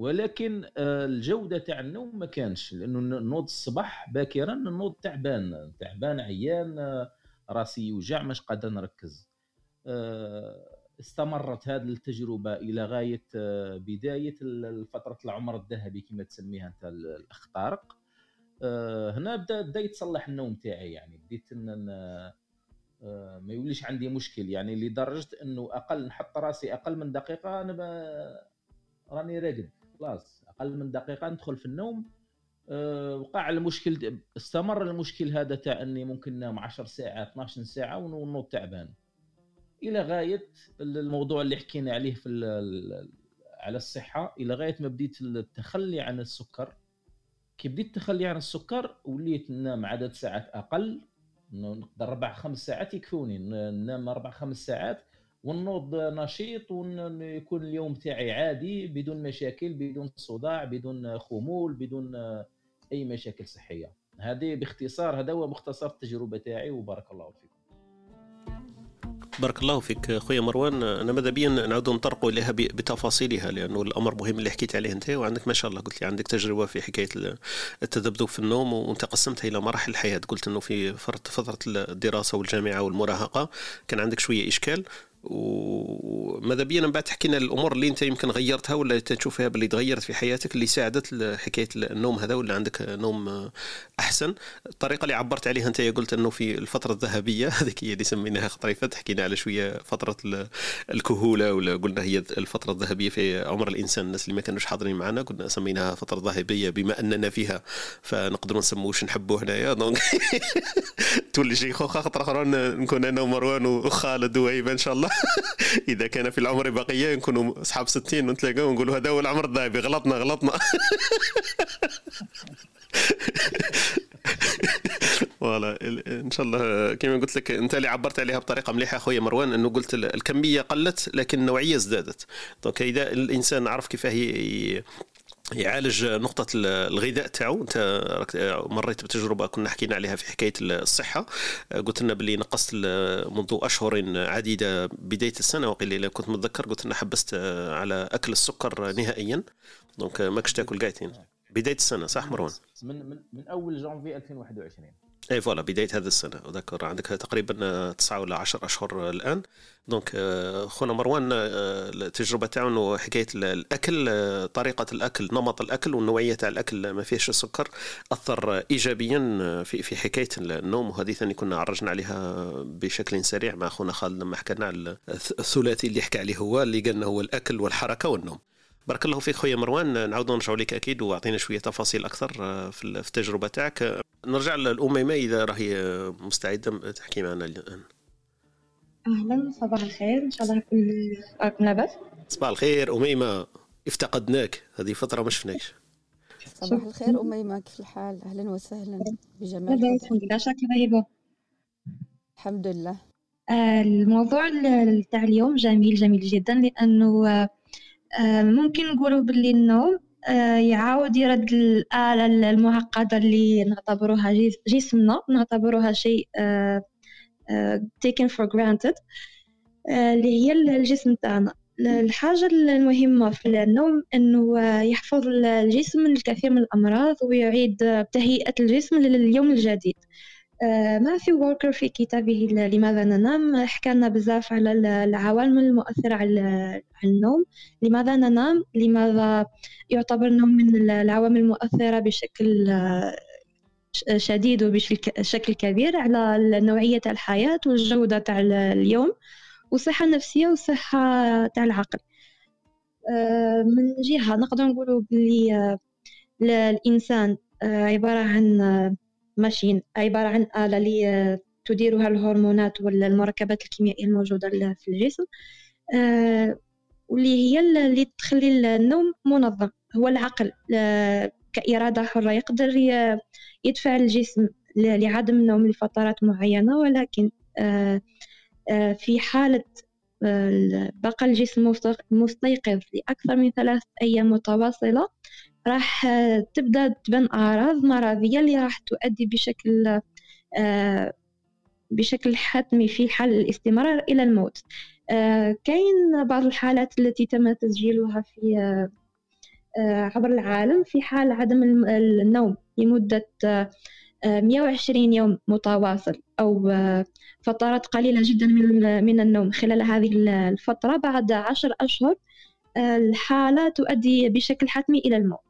S6: ولكن آه، الجودة تاع النوم ما كانش لأنه نوض الصباح باكرا نوض تعبان تعبان عيان آه، راسي يوجع مش قادر نركز. آه، استمرت هذه التجربة إلى غاية بداية فتره العمر الذهبي كما تسميها أنت الاخ طارق هنا بدا بدأ يتصلح النوم تاعي يعني بديت ان ما يوليش عندي مشكل. يعني لدرجة إنه أقل نحط راسي أقل من دقيقة أنا راني راقد. خلاص أقل من دقيقة ندخل في النوم. أه وقع المشكل استمر المشكل هذا تاع إني ممكن نام 10 ساعات 12 ساعة ونوض تعبان. إلى غاية الموضوع اللي حكينا عليه في على الصحة إلى غاية ما بديت التخلي عن السكر. كي بديت التخلي عن السكر وليت ننام عدد ساعات أقل نقدر أربع خمس ساعات يكفوني. ننام أربع خمس ساعات ونوض نشيط ويكون اليوم تاعي عادي بدون مشاكل بدون صداع بدون خمول بدون أي مشاكل صحية. هذه باختصار هذا هو مختصر التجربة تاعي وبارك الله فيكم.
S2: بارك الله فيك خويا مروان. أنا ماذا بيا نعود نطرق إليها بتفاصيلها لأنه الأمر مهم اللي حكيت عليه أنت وعندك ما شاء الله قلت لي عندك تجربة في حكاية التذبذب في النوم وأنت قسمتها إلى مراحل الحياة. قلت إنه في فتره الدراسة والجامعة والمراهقة كان عندك شوية إشكال. وماذا بينا من بعد؟ تحكي لنا الأمور اللي أنت يمكن غيرتها ولا تشوفها باللي تغيرت في حياتك اللي ساعدت حكايه النوم هذا ولا عندك نوم أحسن؟ الطريقة اللي عبرت عليها أنت قلت إنه في الفترة الذهبية هذيك هي اللي سميناها خطريفة حكينا على شوية فترة الكهولة ولا قلنا هي الفترة الذهبية في عمر الإنسان الناس اللي ما كانوش حاضرين معنا قلنا سميناها فترة ذهبية بما أننا فيها فنقدروا نسموه واش نحبوا هنايا. دونك تولي شيخوخه خاطر أخرى نكون أنا ومروان وخالد وهيبه إن شاء الله. إذا كان في العمر بقيه نكونوا أصحاب 60 ونتلاقاو ونقولوا هذا هو العمر الذهبي. غلطنا غلطنا. Voilà إن شاء الله كما قلت لك أنت اللي عبرت عليها بطريقة مليحة أخويا مروان إنه قلت الكمية قلت لكن النوعية ازدادت. Donc إذا الإنسان عرف كيفاه يعالج نقطة الغذاء تاعو. انت مريت بتجربة كنا حكينا عليها في حكاية الصحة. قلت لنا باللي نقصت منذ أشهر عديدة بداية السنة وقيل إذا كنت متذكر. قلت لنا حبست على أكل السكر نهائيا. Donc ماكش تاكل قاعدين بداية السنة صح مروان؟
S6: من من من أول جانفي 2021
S2: اي voilà بداية هذه السنة أذكر. عندك تقريبا تسعة ولا عشر أشهر الآن. Donc آه، خونا مروان آه، التجربة تاعو انه حكاية الأكل آه، طريقة الأكل نمط الأكل والنوعيه تاع الأكل ما فيهش السكر أثر ايجابيا في في حكاية النوم. وهذه ثاني كنا عرجنا عليها بشكل سريع مع اخونا خالد لما حكينا على الثلاثي اللي حكى عليه هو اللي قالنا هو الأكل والحركة والنوم. بارك الله فيك خويا مروان. نعاودوا نرجعوا لك أكيد وأعطينا شوية تفاصيل أكثر في التجربة تاعك. نرجع للأميمة إذا راهي مستعدة تحكي معنا الآن.
S4: أهلا صباح الخير. إن شاء الله راكم لاباس
S2: صباح الخير أميمة. افتقدناك. هذه فترة ما شفناكش.
S7: صباح الخير أميمة. كيف الحال؟ أهلا وسهلا بجمال
S4: الحمد لله. شكرا هبة
S7: الحمد لله.
S4: آه، الموضوع تاع اليوم جميل جميل جدا لأنه آه، ممكن نقولوا باللي النوم آه، يعاود يرد الآلة المعقدة اللي نعتبروها جسمنا نعتبروها شيء آه، آه، taken for granted اللي هي الجسم تاعنا. الحاجة المهمة في النوم أنه يحفظ الجسم الكثير من الأمراض ويعيد تهيئة الجسم لليوم الجديد. ما في ووركر في كتابه لماذا ننام؟ حكى لنا بزاف على العوامل المؤثرة على النوم. لماذا ننام؟ لماذا يعتبر النوم من العوامل المؤثرة بشكل شديد وبشكل كبير على نوعية الحياة والجودة تاع اليوم والصحة النفسية والصحة تاع العقل. من جهة نقدر نقولوا بلي الإنسان عبارة عن ماشين عبارة عن آلة اللي تديرها الهرمونات والمركبات الكيميائية الموجودة في الجسم واللي هي اللي تخلي النوم منظم. هو العقل كإرادة حرة يقدر يدفع الجسم لعدم النوم لفترات معينة ولكن في حالة بقى الجسم مستيقظ لأكثر من ثلاث أيام متواصلة راح تبدأ تبان أعراض مرضية اللي راح تؤدي بشكل بشكل حتمي في حال الاستمرار إلى الموت. كاين بعض الحالات التي تم تسجيلها في عبر العالم في حال عدم النوم لمدة 120 يوم متواصل أو فترات قليلة جدا من النوم. خلال هذه الفترة بعد عشر أشهر الحالة تؤدي بشكل حتمي إلى الموت.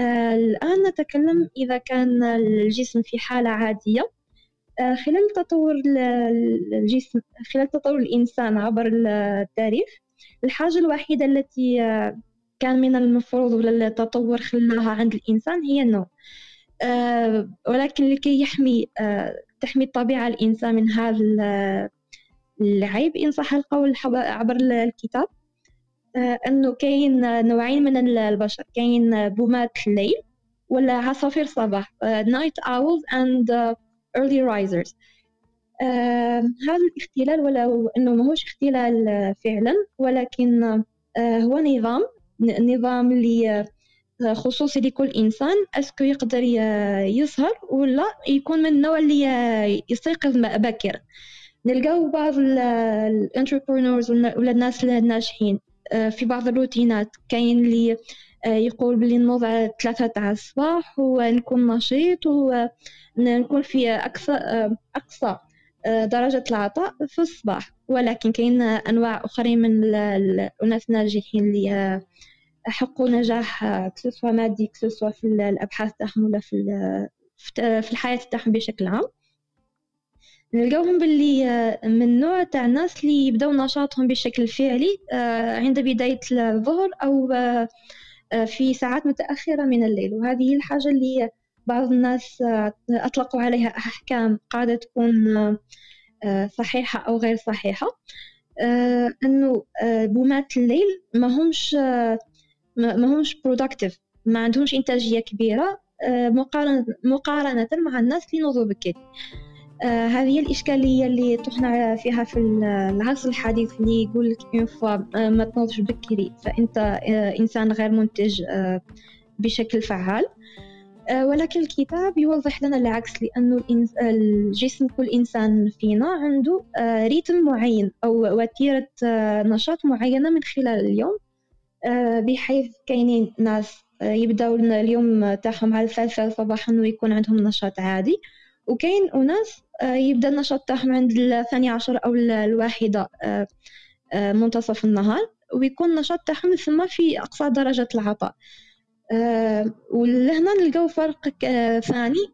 S4: الآن نتكلم إذا كان الجسم في حالة عادية. خلال تطور الجسم خلال تطور الإنسان عبر التاريخ الحاجة الوحيدة التي كان من المفروض التطور خلاها عند الإنسان هي النوم. ولكن لكي يحمي تحمي الطبيعة الإنسان من هذا العيب إن صح القول عبر الكتاب. أنه كاين نوعين من البشر كاين بومات الليل ولا عصافير الصباح night owls and early risers. هذا الاختلال ولو أنه ماهوش اختلال فعلا ولكن هو نظام نظام اللي خصوصي لكل إنسان est-ce que يقدر يسهر ولا يكون من النوع اللي يستيقظ باكرا. نلقاو بعض ال entrepreneurs ولا الناس الناجحين في بعض الروتينات. كاين اللي يقول بلي نوض على ثلاثة تاع الصباح ونكون نشيط ونكون في أقصى أقصى درجة العطاء في الصباح. ولكن كاين أنواع أخرين من الأناس الناجحين اللي حققوا نجاح كسوسوا مادي كسوسوا في الأبحاث تاعهم ولا في في الحياة تاعهم بشكل عام. نلقاوهم باللي من نوع تاع الناس اللي يبداو نشاطهم بشكل فعلي عند بداية الظهر أو في ساعات متأخرة من الليل. وهذه الحاجة اللي بعض الناس أطلقوا عليها أحكام قاعدة تكون صحيحة أو غير صحيحة. أنه بومات الليل ما همش ما همش productifs ما عندهمش إنتاجية كبيرة مقارنة مع الناس اللي ينوضوا بكري آه هذه هي الإشكالية اللي طحنا فيها في العصر الحديث اللي يقول لك une fois ما تنوضش بكري فأنت آه إنسان غير منتج آه بشكل فعال. آه ولكن الكتاب يوضح لنا العكس لأنه الجسم كل إنسان فينا عنده آه rythme معين أو وتيرة آه نشاط معينة من خلال اليوم. آه بحيث كاينين ناس آه يبداو اليوم تاعهم على الثالثة صباحا ويكون عندهم نشاط عادي. وكاين أناس يبدأ النشاط تاعهم عند الثانية عشر أو الواحدة منتصف النهار ويكون النشاط تاعهم ثم في أقصى درجة العطاء. ولهنا نلقاو فرق ثاني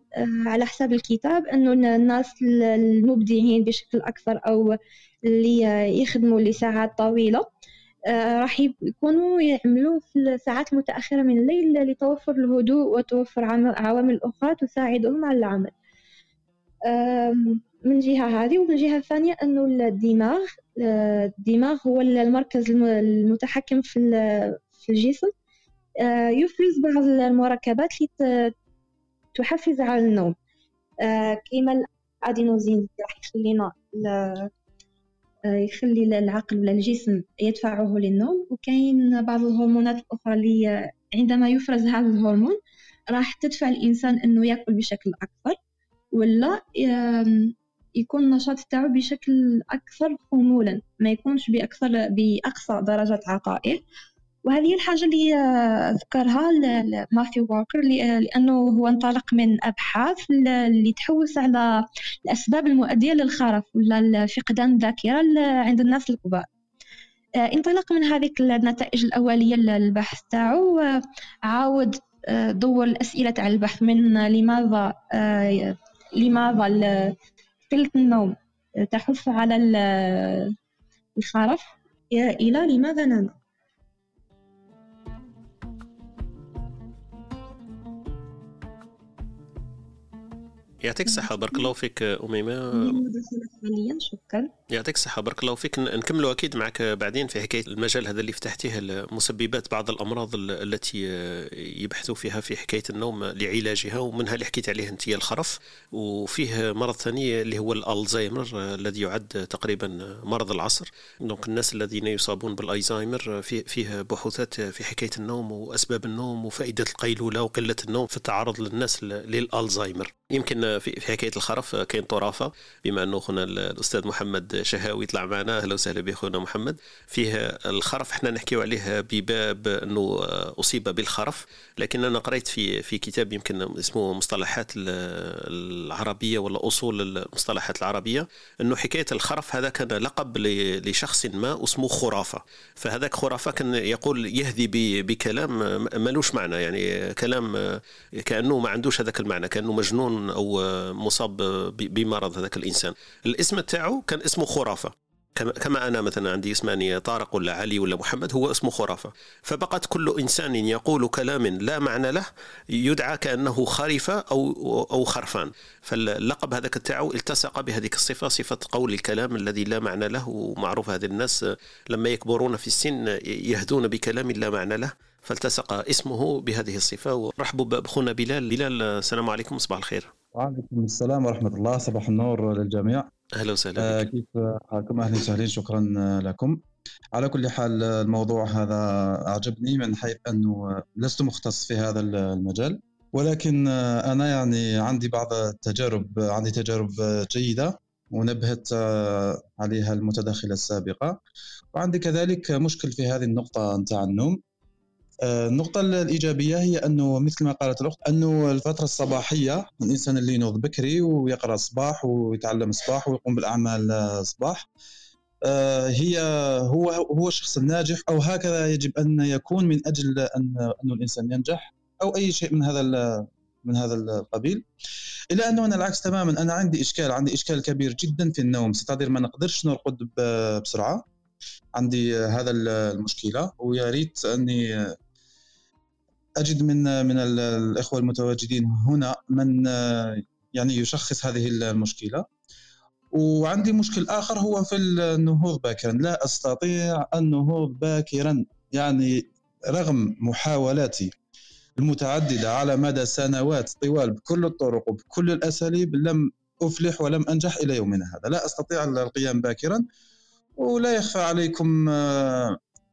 S4: على حساب الكتاب أنه الناس المبدعين بشكل أكثر أو اللي يخدموا لساعات طويلة راح يكونوا يعملوا في الساعات المتأخرة من الليل لتوفر الهدوء وتوفر عوامل أخرى تساعدهم على العمل. من جهة هذه ومن جهة ثانية أنه الدماغ الدماغ هو المركز المتحكم في في الجسم. يفرز بعض المركبات اللي تحفز على النوم. كيما الأدينوزين راح يخلينا يخلي العقل ولا الجسم يدفعه للنوم. وكاين بعض الهرمونات الأخرى اللي عندما يفرز هذا الهرمون راح تدفع الإنسان أنه يأكل بشكل أكثر ولا يكون النشاط تاعو بشكل أكثر خمولا ما يكونش بأكثر بأقصى درجة عطائه وهذه الحاجة اللي ذكرها ماثيو ووكر لأنه هو انطلق من أبحاث اللي تحوس على الأسباب المؤدية للخرف ولا فقدان الذاكرة عند الناس الكبار. انطلاق من هذه النتائج الأولية للبحث تاعو عاود دور الأسئلة تاع البحث من لماذا لماذا قلة النوم تحث على الخرف. إلى لماذا ننام
S2: يعطيك الصحة بارك الله فيك أميمة.
S4: حاليا شكرا.
S2: يعطيك الصحة بارك الله فيك. نكملوا أكيد معك بعدين في حكاية المجال هذا اللي فتحتيه مسببات بعض الأمراض التي يبحثوا فيها في حكاية النوم لعلاجها ومنها اللي حكيت عليه أنت الخرف. وفيه مرض ثاني اللي هو الألزهايمر الذي يعد تقريبا مرض العصر. دونك الناس الذين يصابون بالألزهايمر فيه, بحوثات في حكاية النوم وأسباب النوم وفائدة القيلولة وقلة النوم في التعرض للناس للألزهايمر يمكن في حكاية الخرف كاين طرافة بما أنه خونا الأستاذ محمد شهاوي طلع معنا. أهلا وسهلا بك خونا محمد. فيه الخرف إحنا نحكيو عليه بباب أنه أصيب بالخرف لكن أنا قريت في في كتاب يمكن اسمه مصطلحات العربية ولا أصول المصطلحات العربية أنه حكاية الخرف هذا كان لقب لشخص ما اسمه خرافة. فهذاك خرافة كان يقول يهدي بكلام ملوش معنى يعني كلام كأنه ما عندوش هذاك المعنى كأنه مجنون أو مصاب بمرض هذاك الإنسان. الاسم تاعو كان اسمه خرافة. كما أنا مثلا عندي اسماني طارق ولا علي ولا محمد هو اسمه خرافة. فبقت كل إنسان يقول كلام لا معنى له يدعى كأنه خريفة أو أو خرفان. فاللقب هذاك تاعو التصق بهذه الصفة صفة قول الكلام الذي لا معنى له ومعروف هذه الناس لما يكبرون في السن يهدون بكلام لا معنى له. فالتصق اسمه بهذه الصفة. ورحبوا بخونا بلال. بلال السلام عليكم صباح الخير.
S8: وعليكم السلام ورحمة الله. صباح النور للجميع.
S2: أهلا وسهلا
S8: آه كيف حالكم؟ أهلا وسهلا شكرا لكم. على كل حال الموضوع هذا أعجبني من حيث أنه لست مختص في هذا المجال ولكن أنا يعني عندي بعض التجارب عندي تجارب جيدة ونبهت عليها المتداخلة السابقة وعندي كذلك مشكل في هذه النقطة نتاع النوم النقطة الإيجابية هي أنه مثل ما قالت الأخت أنه الفترة الصباحية الإنسان اللي ينوض بكري ويقرأ صباح ويتعلم صباح ويقوم بالأعمال صباح آه، هي هو هو الشخص الناجح أو هكذا يجب أن يكون من أجل أن أن الإنسان ينجح أو أي شيء من هذا من هذا القبيل. الا أنه أنا العكس تماما أنا عندي إشكال عندي إشكال كبير جدا في النوم ستادير ما نقدرش نرقد بسرعة عندي هذا المشكلة ويا ريت أني أجد من من الإخوة المتواجدين هنا من يعني يشخص هذه المشكلة. وعندي مشكل آخر هو في النهوض باكرا. لا أستطيع النهوض باكرا. يعني رغم محاولاتي المتعددة على مدى سنوات طوال بكل الطرق وبكل الأساليب لم أفلح ولم أنجح إلى يومنا هذا. لا أستطيع القيام باكرا. ولا يخفى عليكم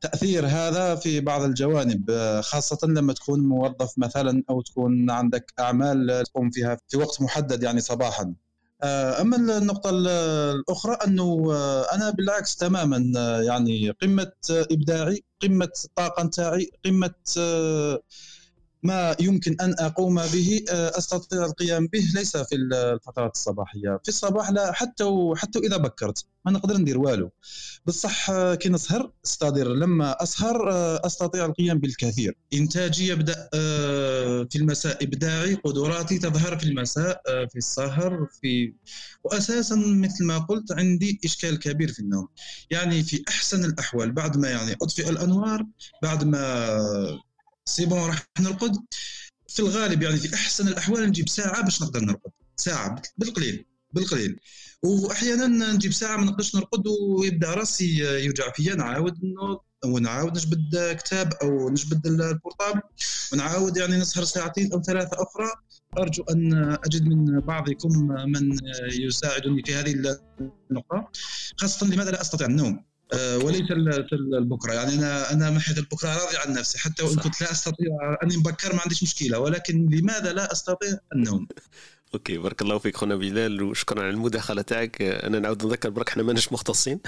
S8: تأثير هذا في بعض الجوانب آه، خاصة لما تكون موظف مثلا أو تكون عندك أعمال تقوم فيها في وقت محدد يعني صباحا. آه، أما النقطة الأخرى أنه أنا بالعكس تماما يعني قمة إبداعي قمة الطاقه نتاعي قمة ما يمكن أن أقوم به آه، أستطيع القيام به ليس في الفترات الصباحية. في الصباح لا حتى حتى إذا بكرت. ما نقدر ندير والو. بصح آه، كي نسهر استدير لما أسهر آه، أستطيع القيام بالكثير. إنتاجي يبدأ في المساء إبداعي. قدراتي تظهر في المساء في السهر في واساسا مثل ما قلت عندي إشكال كبير في النوم. يعني في أحسن الأحوال بعد ما يعني أطفئ الأنوار بعد ما c'est bon راح نرقد. في الغالب يعني في أحسن الأحوال نجيب ساعة باش نقدر نرقد. ساعة بالقليل بالقليل. وأحيانا نجيب ساعة ما نقدرش نرقد ويبدأ راسي يوجع فيا. نعاود ونعاود نجبد كتاب أو نجبد ال portable ونعاود يعني نسهر ساعتين أو ثلاثة أخرى. أرجو أن أجد من بعضكم من يساعدني في هذه النقطة. خاصة لماذا لا أستطيع النوم؟ وليس البكرة. يعني أنا أنا محيط البكرة راضي عن نفسي. حتى وإن كنت لا أستطيع أني مبكر ما عنديش مشكلة. ولكن لماذا لا أستطيع النوم؟
S2: أوكي بارك الله فيك خونا بلال وشكرا على المداخلة تاعك. أنا نعاود نذكر برك إحنا ماناش مختصين.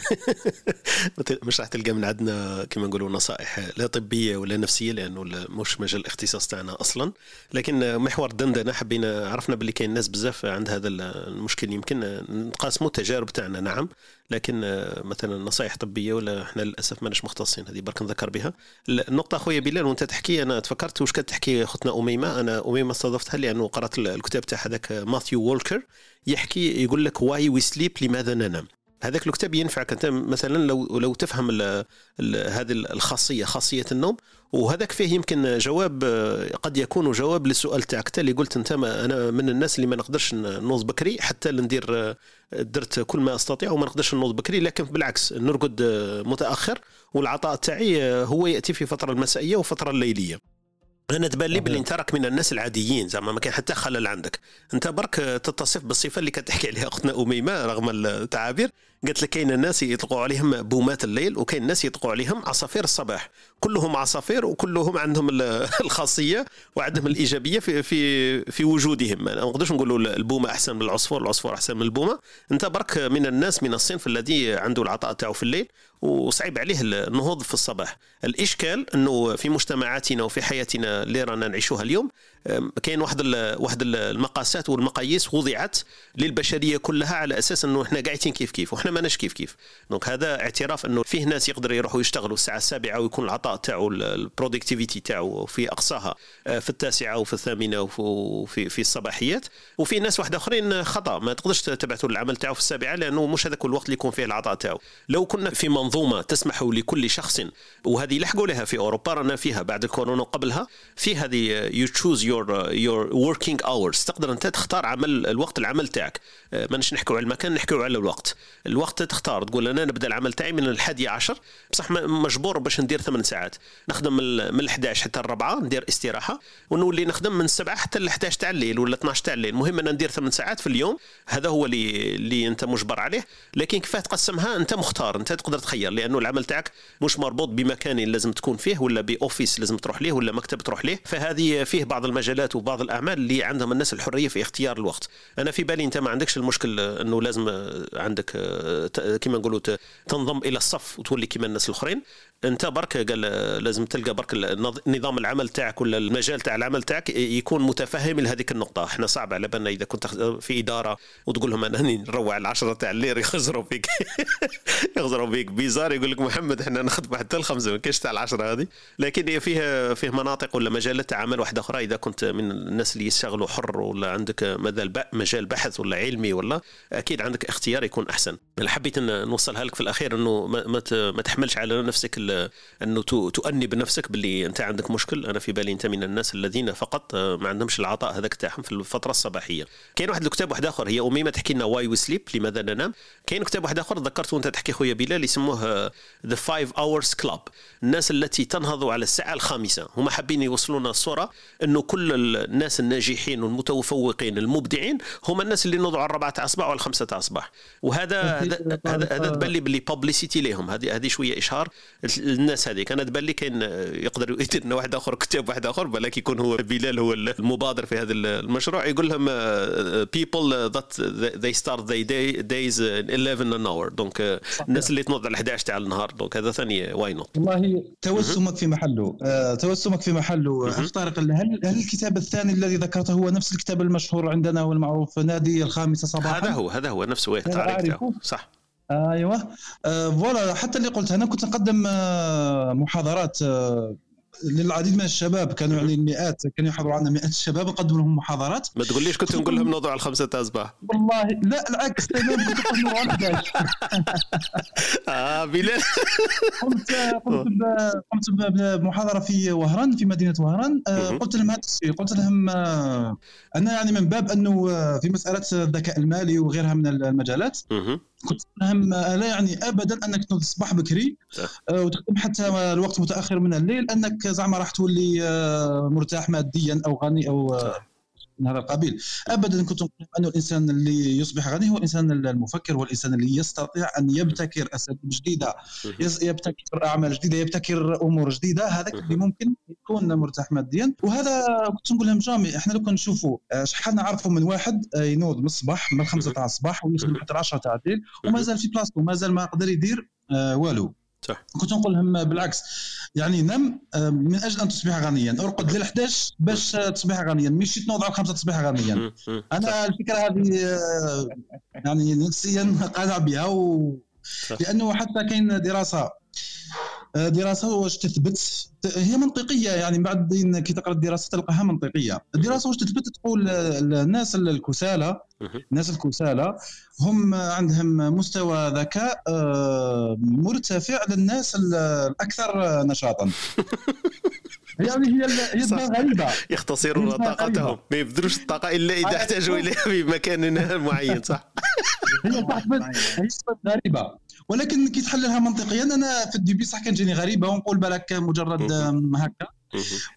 S2: مش راح تلقى من عندنا كما نقولوا نصائح لا طبية ولا نفسية لأنه مش مجال الاختصاص تاعنا أصلا. لكن محور الدندنه حبينا عرفنا باللي كاين ناس بزاف عند هذا المشكل. يمكن نقاسموا التجارب تاعنا نعم. لكن مثلا نصائح طبية ولا إحنا للأسف ماناش مختصين هذه برك نذكر بها. النقطة أخويا بلال وأنت تحكي أنا تفكرت واش كتحكي أختنا أميمة. أنا أميمة استضفتها لأنه قرأت الكتاب تاع هذاك ماثيو وولكر يحكي يقول لك why we sleep لماذا ننام؟ هذاك الكتاب ينفعك. أنت مثلا لو لو تفهم هذه الخاصية خاصية النوم وهذاك فيه يمكن جواب قد يكون جواب للسؤال تاعك. اللي قلت أنت ما أنا من الناس اللي ما نقدرش نوض بكري حتى ندير درت كل ما أستطيع وما نقدرش نوض بكري لكن بالعكس نرقد متأخر والعطاء تاعي هو يأتي في فترة المسائية وفترة الليلية. أنا تبان لي باللي انت راك من الناس العاديين زعما ما كاين حتى خلل عندك. أنت برك تتصف بالصفة اللي كتحكي عليها أختنا أميمة رغم التعابير. قالت لك كاين الناس يطلقوا عليهم بومات الليل وكاين الناس يطلقوا عليهم عصافير الصباح. كلهم عصافير وكلهم عندهم الخاصية وعندهم الإيجابية في في في وجودهم. ما نقدرش نقولوا البومة أحسن من العصفور العصفور أحسن من البومة. أنت برك من الناس من الصنف الذي عنده العطاء تاعه في الليل وصعيب عليه النهوض في الصباح. الإشكال أنه في مجتمعاتنا وفي حياتنا اللي رانا نعيشوها اليوم كاين واحد واحد المقاسات والمقاييس وضعت للبشرية كلها على أساس إنه إحنا قاعدين كيف كيف وحنا ماناش كيف كيف. donc هذا اعتراف إنه فيه ناس يقدروا يروحوا يشتغلوا الساعة السابعة ويكون العطاء تاعو ال productivité تاعو في أقصاها آه، في التاسعة وفي الثامنة وفي في الصباحيات. وفي ناس واحد آخرين خطأ ما تقدرش تبعثوا العمل تاعو في السابعة لأنه مش هذاك الوقت اللي يكون فيه العطاء تاعو. لو كنا في منظومة تسمح لكل شخص وهذه لحقوا لها في أوروبا رانا فيها بعد الكورونا وقبلها في هذه you choose your your working hours تقدر أنت تختار عمل الوقت العمل تاعك. آه، ماناش نحكوا على المكان نحكوا على الوقت. الوقت تختار. تقول أنا نبدأ العمل تاعي من الحادي عشر. بصح مجبور باش ندير ثمان ساعات. نخدم من ال 11 حتى الربعة ندير استراحة. ونولي نخدم من السبعة حتى ال 11 تاع الليل ولا 12 تاع الليل. المهم ان ندير ثمان ساعات في اليوم. هذا هو اللي اللي أنت مجبر عليه. لكن كيف تقسمها؟ أنت مختار. أنت تقدر تخير. لأنه العمل تاعك مش مربوط بمكان لازم تكون فيه ولا بأوفيس لازم تروح ليه ولا مكتب تروح ليه. فهذه فيه بعض المجالات وبعض الأعمال اللي عندهم الناس الحرية في اختيار الوقت. أنا في بالي أنت ما عندكش المشكل إنه لازم عندك كما نقولوا تنضم إلى الصف وتولي كما الناس الأخرين. انت برك قال لازم تلقى برك نظام العمل تاعك ولا المجال تاع العمل تاعك يكون متفهم لهذيك النقطة. إحنا صعب على بالنا إذا كنت في إدارة وتقول لهم أنا نروع العشرة تاع الليل يخزروا فيك. يخزروا فيك. بيزار يقول لك محمد إحنا نخدم حتى الخمسة ما كاينش تاع العشرة هذه. لكن فيه فيه مناطق ولا مجالات عمل واحدة أخرى. إذا كنت من الناس اللي يشتغلوا حر ولا عندك مجال بحث ولا علمي ولا أكيد عندك اختيار يكون أحسن. حبيت نوصلها لك في الأخير إنه ما, ما تحملش على نفسك أنه تؤنب نفسك باللي أنت عندك مشكل. أنا في بالي أنت من الناس الذين فقط ما عندهمش العطاء هذاك تاعهم في الفترة الصباحية. كاين واحد الكتاب واحد آخر هي أميمة تحكي لنا why we sleep لماذا ننام كاين كتاب واحد آخر ذكرته وأنت تحكي خويا بلال يسموه the five hours club الناس التي تنهض على الساعة الخامسة هم حابين يوصلونا الصورة أنه كل الناس الناجحين والمتفوقين المبدعين هم الناس اللي نوضوا على الربعة الصبح ولا الخمسه الصبح. وهذا هذا هذا تبان لي باللي publicité لهم هذه هذه شوية إشهار. الناس هذيك أنا تبان لي كاين يقدر يدير لنا واحد آخر كتاب واحد آخر بالك يكون هو بلال هو المبادر في هذا المشروع. يقول لهم people that they start their day, days 11 an hour. donc الناس اللي تنوض على 11 تاع النهار. donc هذا ثاني why not
S8: والله توسمك في محله آه توسمك في محله. اخ طارق هل هل الكتاب الثاني الذي ذكرته هو نفس الكتاب المشهور عندنا والمعروف نادي الخامسة صباحا؟
S2: هذا هو هذا هو نفسه التعريف صح.
S8: أيوه. آه فوالا حتى اللي قلت أنا كنت نقدم آه محاضرات آه للعديد من الشباب. كانوا يعني المئات كانوا يحضروا عندنا مئات الشباب نقدم لهم محاضرات.
S2: ما تقوليش كنت نقول لهم نوضوا على الخمسة أصبع.
S8: والله لا العكس تمام كنت نقول لهم على 11
S2: آه بلال
S8: قمت قمت قمت بمحاضره في وهران في مدينة وهران. قلت لهم هذا الشيء. قلت لهم أنا يعني من باب أنه في مسألة الذكاء المالي وغيرها من المجالات. كنت لهم لا يعني ابدا أنك تصبح بكري. وتخدم حتى الوقت متأخر من الليل أنك زعما راح تولي مرتاح ماديا أو غني أو من هذا القبيل. أبدا كنت نقول انه الإنسان اللي يصبح غني هو الإنسان المفكر هو الانسان اللي يستطيع أن يبتكر أساليب جديدة يبتكر أعمال جديدة يبتكر أمور جديدة. هذاك اللي ممكن يكون مرتاح ماديا. وهذا كنت نقول لهم جامي إحنا لو كان نشوفوا شحال نعرفوا من واحد ينوض من الصباح من الخمسه تاع الصباح ويخدم حتى 10 تاع الليل ومازال في بلاصتو مازال ما قدر يدير والو.
S2: صح.
S8: كنت نقول لهم بالعكس يعني نم من أجل أن تصبح غنيا. أرقد ليل 11 باش تصبح غنيا. مش تنوض على خمسة تصبح غنيا. أنا الفكرة هذه يعني نفسيا قانع بها و... لأنه حتى كاين دراسة دراسة واش تثبت؟ هي منطقية يعني بعد كي تقرأ الدراسة تلقاها منطقية. الدراسة واش تثبت؟ تقول الناس الكسالى الناس الكسالى هم عندهم مستوى ذكاء مرتفع للناس الأكثر نشاطا. يعني هي هي غريبة.
S2: يختصرون طاقتهم. ما يبذلوش الطاقة إلا إذا احتاجوا إليها في مكان معين صح؟
S8: هي هي غريبة. ولكن كي تحللها منطقيا. أنا في الديبي صح كان جاني غريبة ونقول بالك مجرد هكا.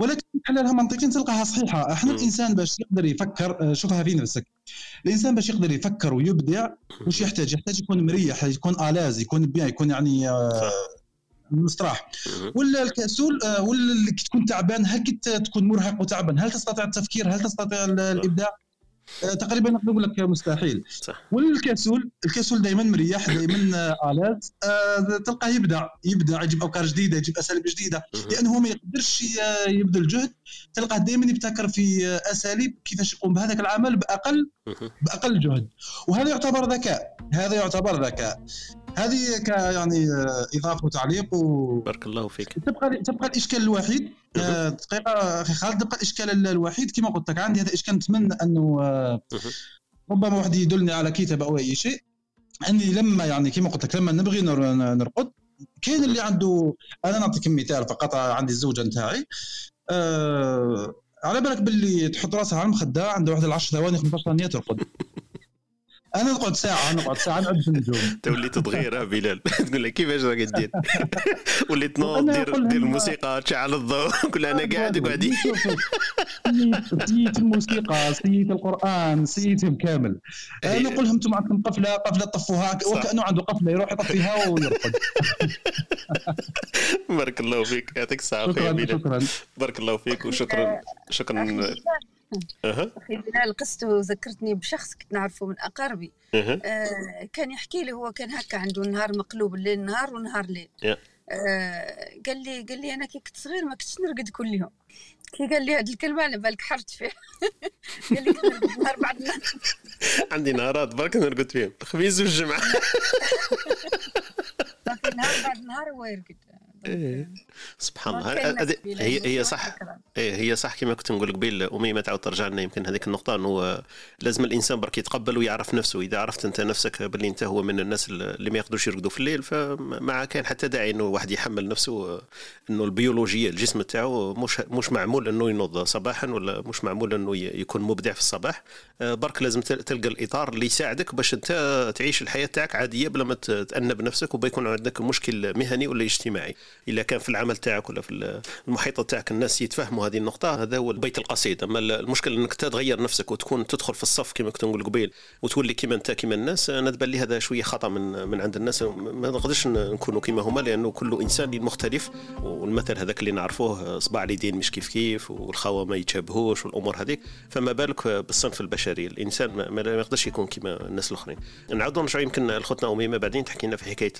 S8: ولكن تحللها منطقيا تلقاها صحيحة. إحنا الإنسان باش يقدر يفكر شوفها في نفسك الإنسان باش يقدر يفكر ويبدع وش يحتاج؟ يحتاج يكون مريح يكون الاز يكون بيان يكون يعني مستراح. ولا الكسول ولا تكون تعبان هل كنت تكون مرهق وتعبان؟ هل تستطيع التفكير؟ هل تستطيع الإبداع؟ تقريبا نقول لك مستحيل.
S2: صح.
S8: والكسول الكسول دائما مريح دائما الاز آه تلقاه يبدع يبدع يجيب افكار جديدة يجيب أساليب جديدة. لأنه هو ما يقدرش يبذل جهد. تلقاه دائما يبتكر في أساليب كيفاش يقوم بهذاك العمل بأقل بأقل جهد. وهذا يعتبر ذكاء. هذا يعتبر ذكاء. هذه ك يعني إضافة وتعليق و
S2: بارك الله فيك.
S8: تبقى تبقى الإشكال الوحيد. دقيقة أخي خالد تبقى الإشكال الوحيد. كما قلت لك عندي هذا الإشكال نتمنى أنه ربما واحد يدلني على كتاب أو أي شيء. اني لما يعني كما قلت لك لما نبغي نرقد كاين اللي عنده أنا نعطيك مثال فقط عندي الزوجة نتاعي. أه على بالك باللي تحط راسها على المخدة عنده واحد 10 ثواني 15 ثانية ترقد. أنا نقعد ساعة نقعد ساعة نعد في النجوم.
S2: تولي تتغير بلال؟ تقول لك كيفاش راك دير وليت تنوض دير دير الموسيقى تشعل الضوء كل أنا قاعد وقاعد
S8: سيت الموسيقى سيت القرآن سيتهم كامل أنا نقول لهم أنتم عندكم قفله قفله طفوها وكأنه عنده قفله يروح يطفيها ويرقد.
S2: بارك الله فيك يعطيك الصحة
S8: شكرا شكرا.
S2: بارك الله فيك وشكرا شكرا.
S1: أه. أخي بلال قصته ذكرتني بشخص كنت نعرفه من أقاربي. أه. كان يحكي لي هو كان هكا عنده نهار مقلوب الليل نهار ونهار ليل.
S7: آه قال لي قال لي أنا كي كنت صغير ما كنتش نرقد كل يوم. كي قال لي هذه الكلمة على بالك حرت فيها. قال لي كنت نهار بعد نهار.
S2: عندي نهارات برك نرقد فيهم. الخميس والجمعة.
S7: نهار بعد نهار هو يرقد.
S2: إيه. سبحان الله. هي هي صح. إيه هي صح كما كنت نقول قبيل. أمي ما تعاود ترجع لنا. يمكن هذيك النقطة إنه لازم الإنسان برك يتقبل ويعرف نفسه. إذا عرفت أنت نفسك باللي أنت هو من الناس اللي ما يقدروش يرقدوا في الليل فما كان حتى داعي إنه واحد يحمل نفسه إنه البيولوجية الجسم تاعو مش مش معمول إنه ينوض صباحا ولا مش معمول إنه يكون مبدع في الصباح. برك لازم تلقى الإطار اللي يساعدك باش أنت تعيش الحياة تاعك عادية بلا ما تأنب نفسك وبيكون عندك مشكل مهني ولا اجتماعي. إلا كان في العمل تاعك ولا في المحيط تاعك الناس يتفهموا هذه النقطة هذا هو البيت القصيد. أما المشكل إنك تغير نفسك وتكون تدخل في الصف كما كنت نقول قبيل وتولي كيما أنت كيما الناس أنا تبان لي هذا شوية خطأ من من عند الناس. ما نقدرش نكونوا كيما هما لأنه كل إنسان مختلف. والمثل هذاك اللي نعرفوه صباع اليدين مش كيف كيف والخوا ما يتشابهوش والأمور هذيك. فما بالك بالصنف البشري. الإنسان ما يقدرش يكون كيما الناس الآخرين. نعاودوا نرجع يمكن الخطنا أميمة بعدين تحكي لنا في حكاية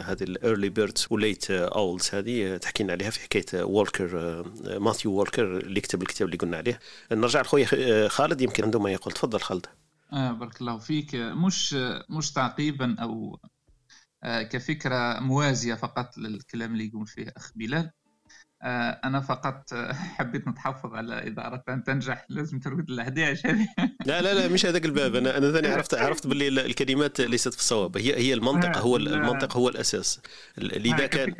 S2: هذه ال early birds و late owls هذه تحكي لنا عليها في حكاية وولكر ماثيو وولكر اللي كتب الكتاب اللي قلنا عليه. نرجع لخويا خالد يمكن عنده ما يقول. تفضل خالد.
S5: آه بارك الله فيك. مش مش تعقيبا أو آه كفكرة موازية فقط للكلام اللي يقول فيه أخ بلال. آه أنا فقط حبيت نتحفظ على اذا اردت أن تنجح. لازم ترقد ال 11
S2: لا لا لا مش هذاك الباب. أنا أنا ثاني عرفت عرفت باللي الكلمات ليست في الصواب. هي هي المنطق هو المنطق هو الأساس. إذا كان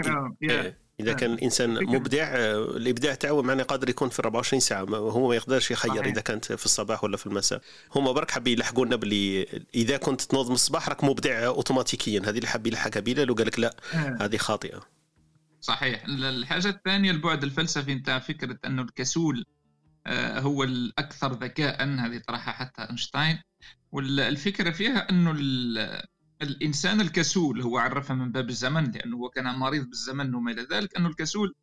S2: إذا كان الانسان مبدع الإبداع تاعو معناه قادر يكون في 24 ساعة. هو ما يقدرش يخير إذا كانت في الصباح ولا في المساء. هما برك حاب يلحقوا لنا باللي إذا كنت تنوض من الصباح راك مبدع اوتوماتيكيا. هذه اللي حاب يلحقها بلال وقال لك لا هذه خاطئة.
S5: صحيح. الحاجة الثانية البعد الفلسفي نتاع فكرة أنه الكسول هو الأكثر ذكاء هذه طرحها حتى أينشتاين. والفكرة فيها أنه الإنسان الكسول هو عرفها من باب الزمن لأنه هو كان مريض بالزمن وما إلى ذلك أنه الكسول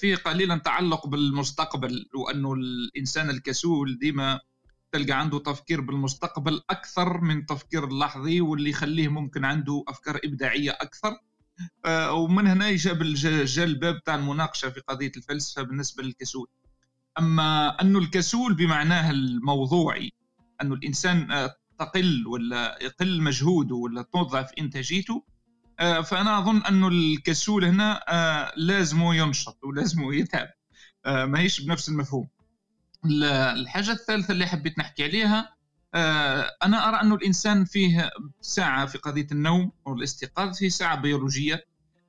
S5: فيه قليلا تعلق بالمستقبل وأنه الإنسان الكسول ديما تلقى عنده تفكير بالمستقبل أكثر من تفكير اللحظي واللي يخليه ممكن عنده أفكار إبداعية أكثر. ومن هنا جاب جا الباب تاع المناقشة في قضية الفلسفة بالنسبة للكسول. أما أنه الكسول بمعناه الموضوعي أنه الإنسان تقل ولا يقل مجهوده ولا تضعف إنتاجيته فأنا أظن انه الكسول هنا لازم ينشط ولازم يتعب ما هيش بنفس المفهوم. الحاجة الثالثة اللي حبيت نحكي عليها أنا أرى انه الإنسان فيه ساعة في قضية النوم والاستيقاظ فيه ساعة بيولوجية.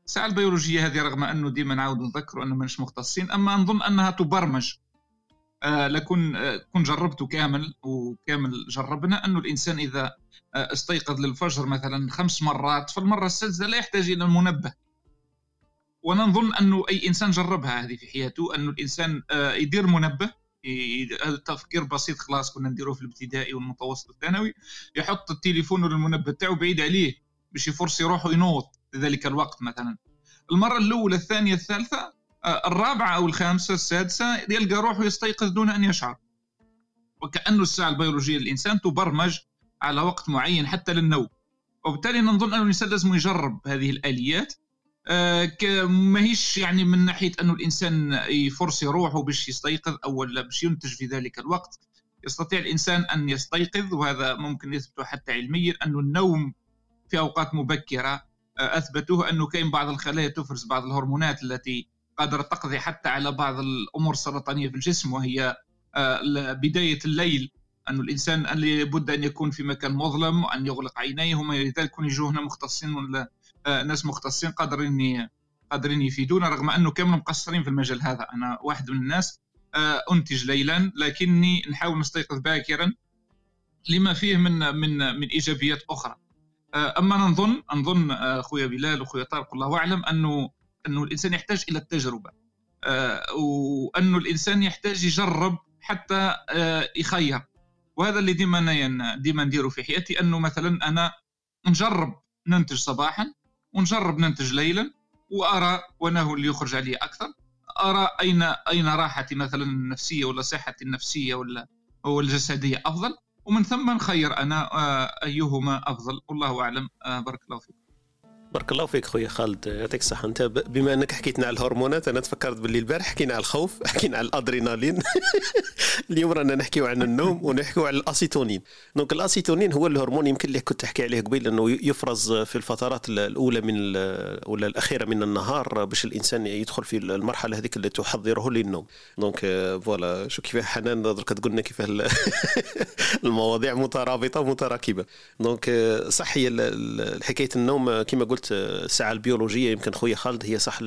S5: الساعة البيولوجية هذه رغم أنه ديما نعاود نذكر أنه مش مختصين أما نظن أنها تبرمج. آه لكن آه كن جربته كامل وكامل جربنا انه الإنسان إذا آه استيقظ للفجر مثلا خمس مرات فالمرة السادسة لا يحتاج إلى المنبه. وأنا نظن انه أي إنسان جربها هذه في حياته انه الإنسان يدير منبه. هذا تفكير بسيط خلاص كنا نديروه في الابتدائي والمتوسط الثانوي. يحط التليفون ولا المنبه تاعو بعيد عليه باش يفرص روحه ينوض في ذلك الوقت مثلا. المرة الأولى الثانية الثالثة الرابعة أو الخامسة السادسة يلقى روحه يستيقظ دون أن يشعر. وكأنه الساعة البيولوجية للإنسان تبرمج على وقت معين حتى للنوم. وبالتالي نظن أن الإنسان لازم يجرب هذه الآليات ما هيش يعني من ناحية أنه الإنسان يفرص روحه باش يستيقظ أو باش ينتج في ذلك الوقت. يستطيع الإنسان أن يستيقظ وهذا ممكن يثبت حتى علميا أن النوم في أوقات مبكرة أثبتوه أنه كاين بعض الخلايا تفرز بعض الهرمونات التي قادرة تقضي حتى على بعض الأمور السرطانية في الجسم وهي بداية الليل. أن الإنسان لابد أن يكون في مكان مظلم وأن يغلق عينيه وما إلى ذلك كون يجوا هنا مختصين ناس مختصين قادرين قادرين يفيدونا رغم أنه كامل مقصرين في المجال هذا. أنا واحد من الناس أنتج ليلا لكني نحاول نستيقظ باكرا لما فيه من من من إيجابيات أخرى. أما نظن نظن أخويا بلال وأخويا طارق الله أعلم أنه أنه الإنسان يحتاج إلى التجربة. آه وانه الإنسان يحتاج يجرب حتى آه يخير. وهذا اللي ديما ديما نديره في حياتي أنه مثلا أنا نجرب ننتج صباحا ونجرب ننتج ليلا وأرى وأنا هو اللي يخرج علي أكثر. أرى أين أين راحتي مثلا النفسية ولا صحتي النفسية ولا أو الجسدية أفضل. ومن ثم نخير أنا آه أيهما أفضل. والله أعلم. آه بارك الله فيكم
S2: بارك الله فيك خويا خالد يعطيك الصحة. أنت بما أنك حكيتنا على الهرمونات أنا تفكرت باللي البارح حكينا على الخوف حكينا على الأدرينالين. اليوم رانا نحكيو عن النوم ونحكيو على السيروتونين. donc السيروتونين هو الهرمون يمكن اللي كنت تحكي عليه قبيل أنه يفرز في الفترات الأولى من ولا الأخيرة من النهار باش الإنسان يدخل في المرحلة هذيك اللي تحضره للنوم. donc voilà شوف كيف حنان درك تقول لنا كيف المواضيع مترابطة ومتراكبة. donc صح هي حكاية النوم كما قلت قلت الساعة البيولوجية يمكن خويا خالد هي صح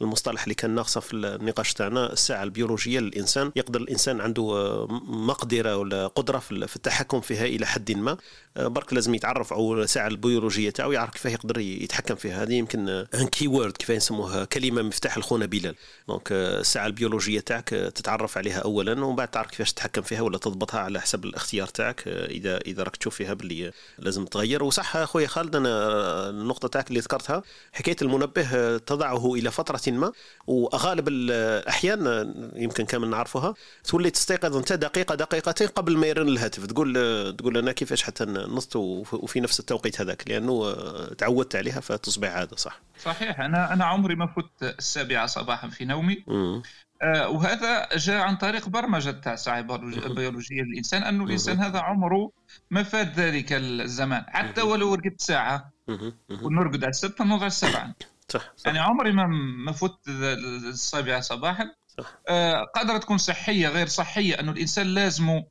S2: المصطلح اللي كان ناقصه في النقاش تاعنا. الساعة البيولوجية للإنسان يقدر الإنسان عنده مقدرة ولا قدرة في التحكم فيها إلى حد ما. برك لازم يتعرف على الساعة البيولوجية تاعو يعرف كيفاه يقدر يتحكم فيها. هذه يمكن un key word كيف يسموها كلمة مفتاح لخونا بلال. donc الساعة البيولوجية تاعك تتعرف عليها اولا ومن بعد تعرف كيفاش تتحكم فيها ولا تضبطها على حسب الاختيار تاعك إذا إذا راك تشوف فيها باللي لازم تغير. وصح خويا خالد أنا النقطة تاعك اللي ذكرتها حكاية المنبه تضعه إلى فترة ما وغالب الأحيان يمكن كامل نعرفها تولي تستيقظ أنت دقيقة دقيقتين قبل ما يرن الهاتف. تقول تقول أنا كيفاش حتى نصت وفي نفس التوقيت هذاك لأنه تعودت عليها فتصبح عادة صح؟
S5: صحيح. أنا أنا عمري ما فت السابعة صباحا في نومي. آه وهذا جاء عن طريق برمجة تاع الساعة البيولوجيه للانسان أنه الإنسان هذا عمره ما فات ذلك الزمان. حتى ولو رقدت ساعة. ونرقد على الستة نوضع على السبعة. صح, صح. يعني عمري ما ما فوت السابعة صباحا. صح. آه قادرة تكون صحية غير صحية أنه الإنسان لازم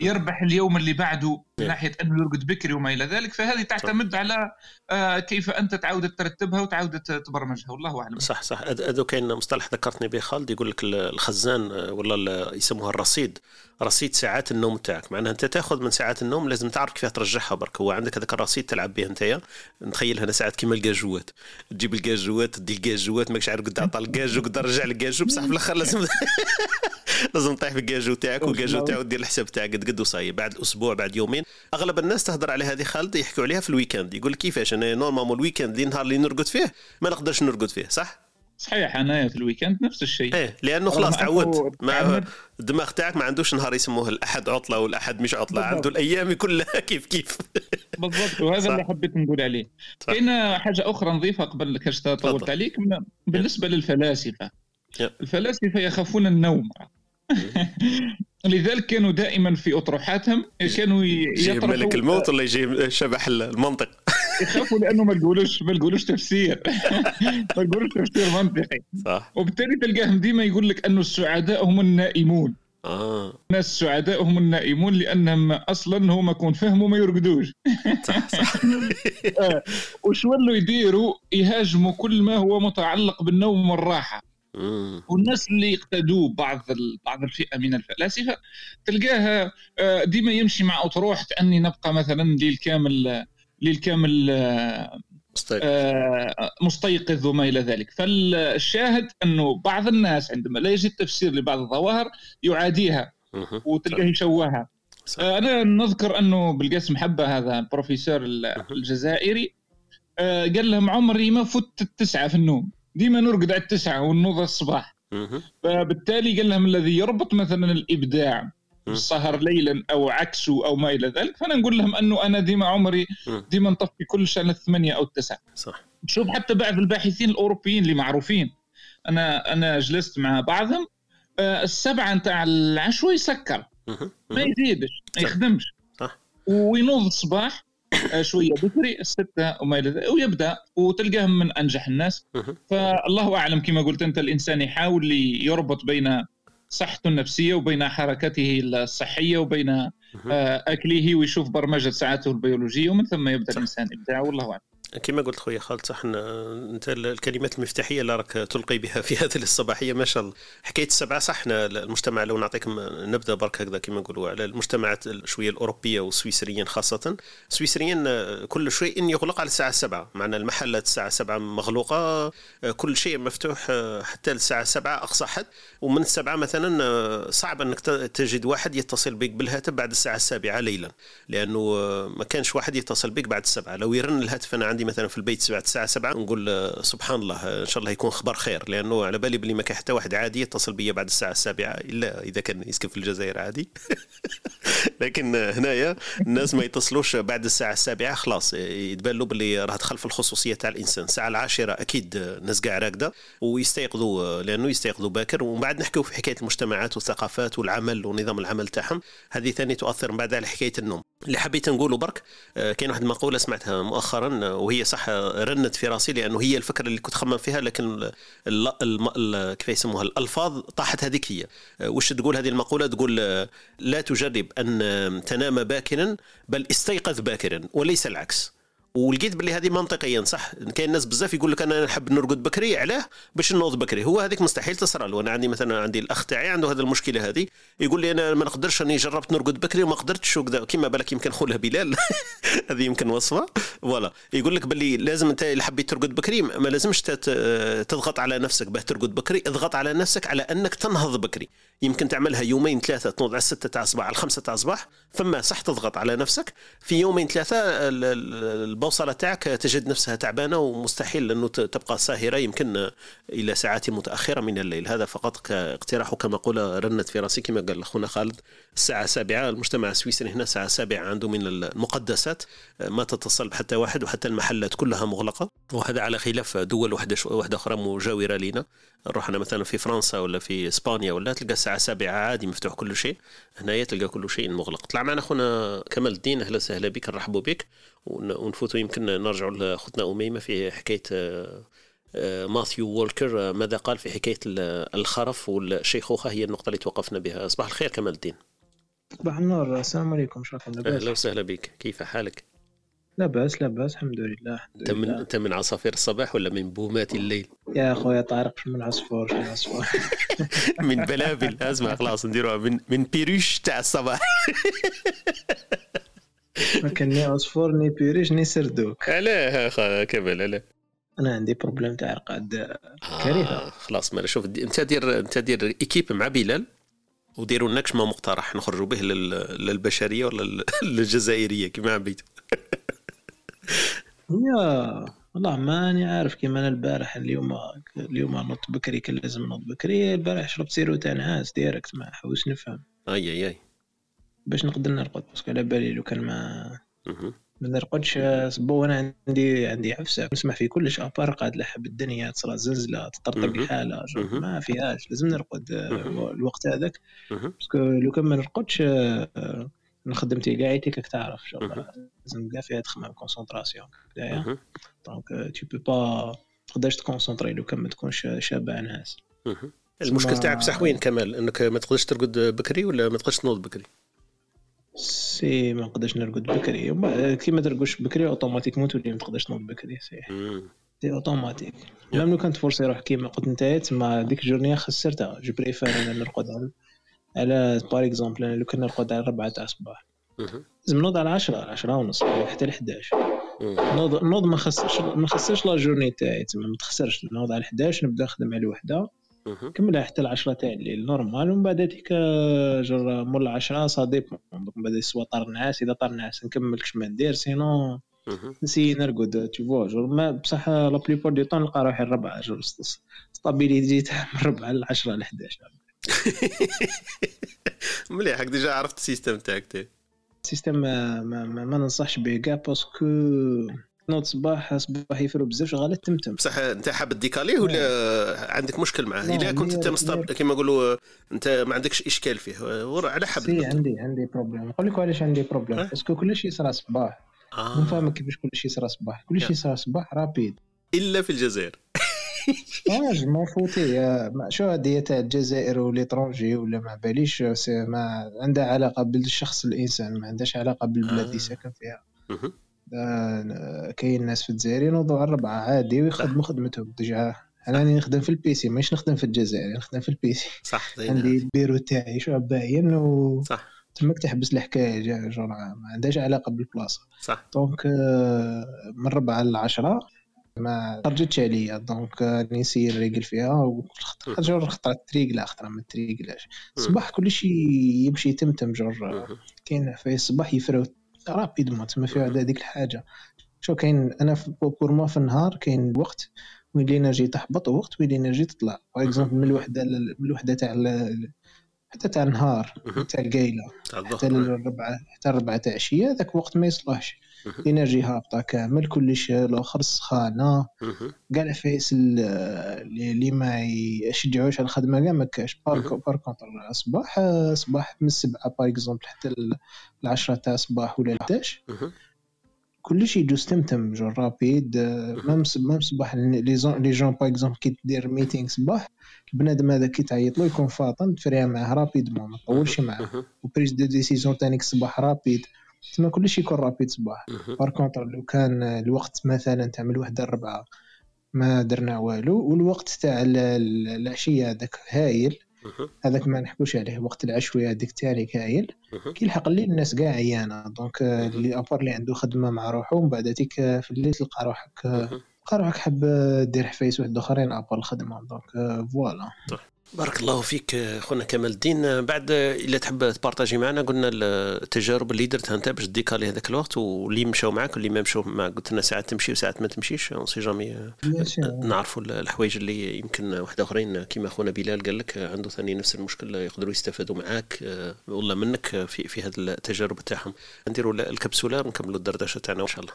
S5: يربح اليوم اللي بعده من ناحية أنه يرقد بكري وما إلى ذلك فهذه تعتمد صح. على آه كيف أنت تعود ترتبها وتعود تبرمجها والله أعلم.
S2: صح صح. هذا كاين مصطلح ذكرتني به خالد يقول لك الخزان ولا يسموها الرصيد. رصيد ساعات النوم تاعك معناها أنت تاخذ من ساعات النوم لازم تعرف كيف ترجعها برك. هو عندك هذاك الرصيد تلعب به أنت نتخيل هنا ساعات كيما الكاجوات تجيب الكاجوات تدي الكاجوات ماكش عارف قد تعطى ال cageot قد رجع ال cageot بصح في الأخر لازم لازم تطيح في ال cageot تاعك وال cageot تاعو دير الحساب تاعك. قد قد وصاي بعد أسبوع بعد يومين. أغلب الناس تهضر على هذه خالد يحكوا عليها في ال week-end يقول كيفاش أنا normalement ال week-end اللي نهار اللي نرقد فيه ما نقدرش نرقد فيه صح؟
S5: صحيح انايا في ال week-end نفس الشيء.
S2: إيه لأنه خلاص تعودت ما الدماغ تاعك ما عندوش نهار يسموه الأحد عطلة والأحد مش عطلة. بالضبط. عنده الأيام كلها كيف كيف.
S5: بالضبط وهذا صح. اللي حبيت نقول عليه. كاين حاجة أخرى نضيفها قبل كاش طولت عليك بالنسبة للفلاسفة. الفلاسفة يخافون النوم. لذلك كانوا دائما في أطروحاتهم كانوا
S2: يجي ملك الموت ولا يجي شبح المنطق.
S5: يخافوا لأنه ما يقولوش ما يقولوش تفسير. ما يقولوش تفسير منطقي. صح. وبالتالي تلقاهم ديما يقول لك انه السعداء هم النائمون.
S2: آه.
S5: الناس السعداء هم النائمون لأنهم أصلا هما كون فهموا ما يرقدوش.
S2: صح صح.
S5: آه. وش ولوا يديروا؟ يهاجموا كل ما هو متعلق بالنوم والراحة. والناس اللي يقتدوا بعض بعض الفئة من الفلاسفة تلقاها ديما يمشي مع أطروحة أني نبقى مثلا ليل كامل ليل كامل مستيقظ. وما إلى ذلك. فالشاهد أنه بعض الناس عندما لا يجد تفسير لبعض الظواهر يعاديها وتلقاه يشوهها. أنا نذكر أنه بالقاسم حبة هذا البروفيسور الجزائري قال لهم عمري ما فت التسعه في النوم. ديما نرقد على التسعة ونوض الصباح. فبالتالي قال لهم الذي يربط مثلا الإبداع بالسهر ليلا أو عكسه أو ما إلى ذلك فأنا نقول لهم أنه أنا ديما عمري ديما نطفي كل شان الثمانية أو التسعة.
S2: صح.
S5: شوف حتى بعض الباحثين الأوروبيين اللي معروفين. أنا أنا جلست مع بعضهم السبعة نتاع العشوة يسكر ما يزيدش ما يخدمش.
S2: صح.
S5: وينوض الصباح شوية بكري الستة وما إلى ذلك ويبدأ وتلقاهم من أنجح الناس. فالله أعلم كما قلت أنت الإنسان يحاول يربط بين صحته النفسية وبين حركته الصحية وبين أكله ويشوف برمجة ساعاته البيولوجية ومن ثم يبدأ الإنسان ابداعه والله أعلم.
S2: كما قلت خويا خالد صح أنت الكلمات المفتاحية اللي راك تلقي بها في هذه الصباحية. ما شاء الله. حكاية السبعة صح المجتمع لو نعطيكم نبدا برك هكذا كما نقولوا على المجتمعات شوية الأوروبية والسويسريين خاصة. السويسريين كل شيء يغلق على الساعة 7 معنا المحلات الساعة 7 مغلوقة كل شيء مفتوح حتى الساعة 7 أقصى حد. ومن السبعة مثلا صعب إنك تجد واحد يتصل بك بالهاتف بعد الساعة السابعة ليلا. لأنه ما كانش واحد يتصل بك بعد السبعة. لو يرن الهاتف أنا عندي مثلا في البيت بعد الساعة 7 نقول آه، سبحان الله آه، إن شاء الله يكون خبر خير لأنه على بالي بلي ما كان حتى واحد عادي يتصل بي بعد الساعة السابعة إلا إذا كان يسكن في الجزائر عادي. لكن هنايا الناس ما يتصلوش بعد الساعة السابعة خلاص يتبان له باللي راه دخل في الخصوصية تاع الإنسان. الساعة العاشرة أكيد الناس كاع راقده ويستيقظوا لأنه يستيقظوا باكر. ومن بعد نحكيو في حكاية المجتمعات والثقافات والعمل ونظام العمل تاعهم. هذه ثاني تؤثر من بعد على حكاية النوم. اللي حبيت نقوله برك آه، كاين واحد المقولة سمعتها مؤخرا آه، وهي صح آه، رنت في راسي لأنه هي الفكرة اللي كنت خمم فيها لكن كيف يسموها؟ الألفاظ طاحت هذيك هي. وش تقول هذه المقولة؟ تقول لا تجرب أن تنام باكرا بل استيقظ باكرا وليس العكس. ولقيت باللي هذه منطقيا صح؟ كاين ناس بزاف يقول لك أنا نحب نرقد بكري علاه باش نوض بكري. هو هذيك مستحيل تصرى له. أنا عندي مثلا عندي الأخ تاعي عنده هذه المشكلة هذه يقول لي أنا ما نقدرش راني جربت نرقد بكري وما قدرتش وكذا. كيما بالك يمكن خوله بلال. هذه يمكن وصفة. فوالا. يقول لك باللي لازم أنت اللي حبيت ترقد بكري ما لازمش تضغط على نفسك باه ترقد بكري اضغط على نفسك على أنك تنهض بكري. يمكن تعملها يومين ثلاثة تنوض على الستة تاع الصباح على الخمسة تاع الصباح فما صح تضغط على نفسك. في يومين ثلاثة البوصلة تاعك تجد نفسها تعبانة ومستحيل انه تبقى ساهرة يمكن إلى ساعات متأخرة من الليل. هذا فقط كاقتراح وكمقوله رنت في راسي كما قال أخونا خالد الساعة السابعة المجتمع السويسري هنا الساعة السابعة عنده من المقدسات ما تتصل بحتى واحد وحتى المحلات كلها مغلقة. وهذا على خلاف دول واحدة أخرى مجاورة لنا. رحنا مثلا في فرنسا ولا في إسبانيا ولا تلقى الساعة السابعه عادي مفتوح كل شيء. هنايا تلقى كل شيء مغلق. طلع معنا أخونا كمال الدين أهلا وسهلا بك نرحبوا بك. ونفوتوا يمكن نرجعوا لاختنا أميمة في حكاية آه، آه، ماثيو وولكر. ماذا قال في حكاية الخرف؟ والشيخوخه هي النقطة اللي توقفنا بها. صباح الخير كمال الدين.
S9: صباح النور. السلام عليكم. شكرا
S2: أهلا وسهلا بك. كيف حالك؟
S9: لا بأس لا بأس الحمد لله
S2: أنت من أنت من عصافير الصباح ولا من بومات الليل؟
S9: يا أخويا طارق من عصفور من عصفور
S2: من بلابل أسمع خلاص نديروها. من من perruche تاع الصباح.
S9: ما كان ni عصفور ni perruche ni سردوك.
S2: علاه كمال علاه
S9: أنا عندي problème تاع رقاد كارثه
S2: آه خلاص ما شوف أنت دير أنت دير équipe مع بلال وديروا لنا ما مقترح. نخرجوا به للبشرية ولا للجزائرية كما عبيتوا
S9: يا والله ماني عارف كيما أنا البارح اليوم اليوم نط بكري كان لازم نوض بكري. البارح شربت sirop تاع نعاس directe ما حوس نفهم.
S2: أي أي أي.
S9: باش نقدر نرقد parce que على بالي لو كان ما ما نرقدش صبو أنا عندي عندي عفسه نسمع في كلش à part قاعد لحب الدنيا تصرى زلزلة تطرطق الحاله ما فيهاش. لازم نرقد الوقت هذاك. parce que لو كان ما نرقدش خدمتي كاع يتيك تعرف شغل لازم كاع فيها تخمم concentration donc tu peux pas تقدرش ت concentrer لو كان ما تكونش شابع نعاس.
S2: المشكل تاعك بصح وين كمال؟ إنك ما تقدرش ترقد بكري ولا ما تقدرش تنوض بكري؟
S9: c'est ما نقدرش نرقد بكري. كي ما ترقدش بكري automatiquement تولي ما تقدرش تنوض بكري c'est. c'est automatique même لو كان ت forcer روحك كيما قلت انت تما ديك ال journée خسرتها. je préfère أنا نرقد على par exemple أنا لو كنا نرقد على 4 تاع الصباح لازم نوض على 10 10 ونص حتى ل 11 نوض نوض ما خسرش ما خسرش لا جورني تاعي تما ما تخسرش. نوض على 11 نبدا نخدم على وحدة. كملها حتى ل 10 تاع الليل نورمال ومن بعد هذيك جر مول 10 سا ديبون من بعد سوا طار النعاس إذا طار النعاس نكمل كش ما ندير. سينو نسي نرقد تو فوا جور ما بصح لا بليبور دي طون نلقى روحي الربعة جور ستابيليتي تاع من 4 ل 10 ل 11
S2: مليح déjà عرفت ال système تاعك
S9: ال système ما, ما, ما, ما ننصحش به كاع parce que نوض صباح صباح يفرو بزاف شغالات تمتم.
S2: بصح انت حاب décaler ولا عندك مشكل معاه؟ اذا كنت أنت مستب كيما نقولوا أنت ما عندكش إشكال فيه على حاب
S9: si عندي عندي problème نقول لك علاش عندي problème parce que كلشي يصرى صباح. آه. نفهمك كيفاش كلشي يصرى صباح. كلشي يصرى صباح rapide
S2: إلا في الجزائر.
S9: آه ما فوتي شو هذه تاع الجزائر و l'étranger ولا ما باليش ما عندها علاقة بالشخص الإنسان ما عندهاش علاقة بالبلاد اللي آه. ساكن فيها. كاين ناس في الجزائر ينوضوا على الربعة عادي ويخدموا خدمتهم. déjà أنا نخدم في ال PC ماشي نخدم في الجزائر نخدم في ال PC.
S2: صح
S9: عندي البيرو تاعي شو باين و صح. تماك تحبس الحكاية جور ما عندهاش علاقة بالبلاصة.
S2: صح.
S9: donc من ربعه لعشرة ما خرجتش عليا. donc ن essayer نريقل فيها جور خطرت تريقلا خطرة ما تريقلاش الصباح كلشي يمشي تمتم جور كاين في الصباح يفرو rapidement تما في هذيك الحاجة. شو كاين أنا pour moi في النهار كاين وقت وين ال énergie تحبط ووقت وين ال énergie تطلع. par exemple من الوحدة من الوحدة تاع حتى تاع النهار تاع القايلة. حتى الربعه حتى الربعة تاع العشية ذاك وقت ما يصلحش. ال énergie هابطة كامل كلش الأخر سخانه كاع العفايس اللي ما يشجعوش على الخدمة كاع ما كاش. par contre الصباح صباح من السبعة par exemple حتى العشرة تاع الصباح ولا 11 كلش يجوز تمتم genre rapide. même même صباح les gens par exemple كي دير meeting صباح البنادم هذا كي تعيط له يكون فاطن تفريها معاه rapidement ما تطولش معاه. و prise de décision تانيك الصباح rapide. تما كلشي يكون rapide صباح. par contre لو كان الوقت مثلا تاع من الوحده الربعة ما درنا والو. والوقت تاع العشية هذاك هايل. هذاك ما نحكوش عليه وقت العشوية هذيك تاني كاين كي يلحق الليل الناس كاع عيانة. donc اللي à part اللي عنده خدمة مع روحه ومن بعد تيك في الليل تلقى روحك تلقى روحك حاب دير عفايس واحد آخرين à part الخدمة. donc voilà.
S2: بارك الله فيك خونا كمال الدين. بعد إلا تحب ت partager معنا قلنا التجارب اللي درتها أنت باش décaler هذاك الوقت واللي مشاو معك واللي ما مشاو معك قلت لنا ساعات تمشي وساعات ما تمشيش. on sait jamais نعرفوا الحوايج اللي يمكن واحد آخرين كيما خونا بلال قال لك عنده ثاني نفس المشكل يقدروا يستفادوا معاك. والله منك في في هذه التجارب تاعهم. نديروا الكبسولة ونكملوا الدردشة تاعنا إن شاء الله.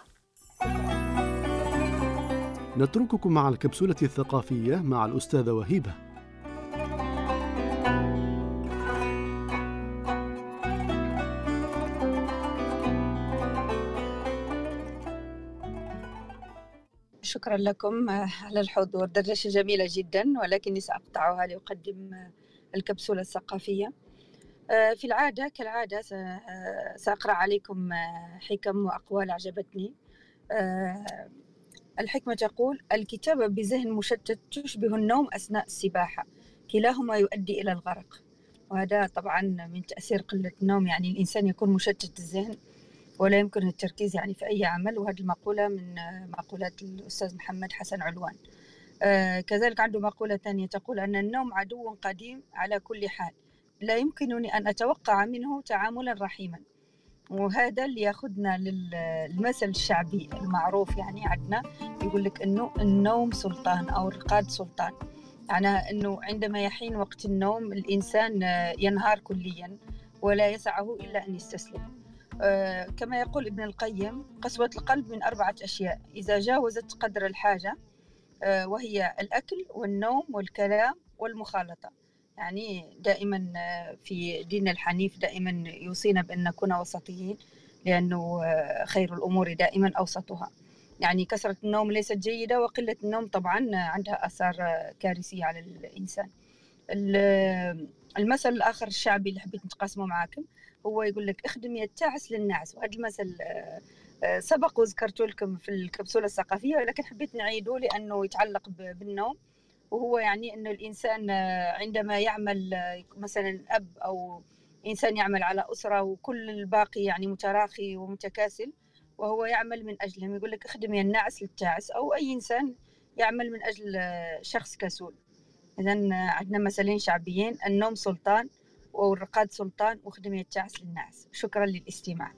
S10: نترككم مع الكبسولة الثقافية مع الأستاذة وهيبة.
S1: شكرا لكم على الحضور. دردشة جميلة جدا ولكني سأقطعها لأقدم الكبسولة الثقافية. في العادة كالعادة سأقرأ عليكم حكم وأقوال أعجبتني. الحكمة تقول الكتابة بذهن مشتت تشبه النوم أثناء السباحة. كلاهما يؤدي إلى الغرق. وهذا طبعا من تأثير قلة النوم يعني الإنسان يكون مشتت الذهن ولا يمكن التركيز يعني في أي عمل. وهذه المقولة من مقولات الأستاذ محمد حسن علوان. آه كذلك عنده مقولة ثانية تقول أن النوم عدو قديم على كل حال. لا يمكنني أن أتوقع منه تعاملا رحيما. وهذا اللي ياخذنا للمثل الشعبي المعروف يعني عندنا. يقول لك إنه النوم سلطان أو الرقاد سلطان. يعني إنه عندما يحين وقت النوم الإنسان ينهار كليا ولا يسعه إلا أن يستسلم. آه كما يقول ابن القيم قسوة القلب من أربعة أشياء إذا جاوزت قدر الحاجة آه وهي الأكل والنوم والكلام والمخالطة. يعني دائما في دين الحنيف دائما يوصينا بأن نكون وسطيين لأنه خير الأمور دائما أوسطها. يعني كثرة النوم ليست جيدة وقلة النوم طبعا عندها آثار كارثية على الإنسان. المثل الآخر الشعبي اللي حبيت نتقاسمه معاكم هو يقول لك اخدم يا التعس للناس وهذا المثل سبق وذكرت لكم في الكبسولة الثقافية ولكن حبيت نعيده لأنه يتعلق بالنوم. وهو يعني أن الإنسان عندما يعمل مثلا أب أو إنسان يعمل على أسرة وكل الباقي يعني متراخي ومتكاسل وهو يعمل من أجلهم يقول لك اخدم يا الناعس للتاعس أو أي إنسان يعمل من أجل شخص كسول. إذا عندنا مثلين شعبيين النوم سلطان والرقاد سلطان واخدم يا التاعس للناس شكرا للاستماع.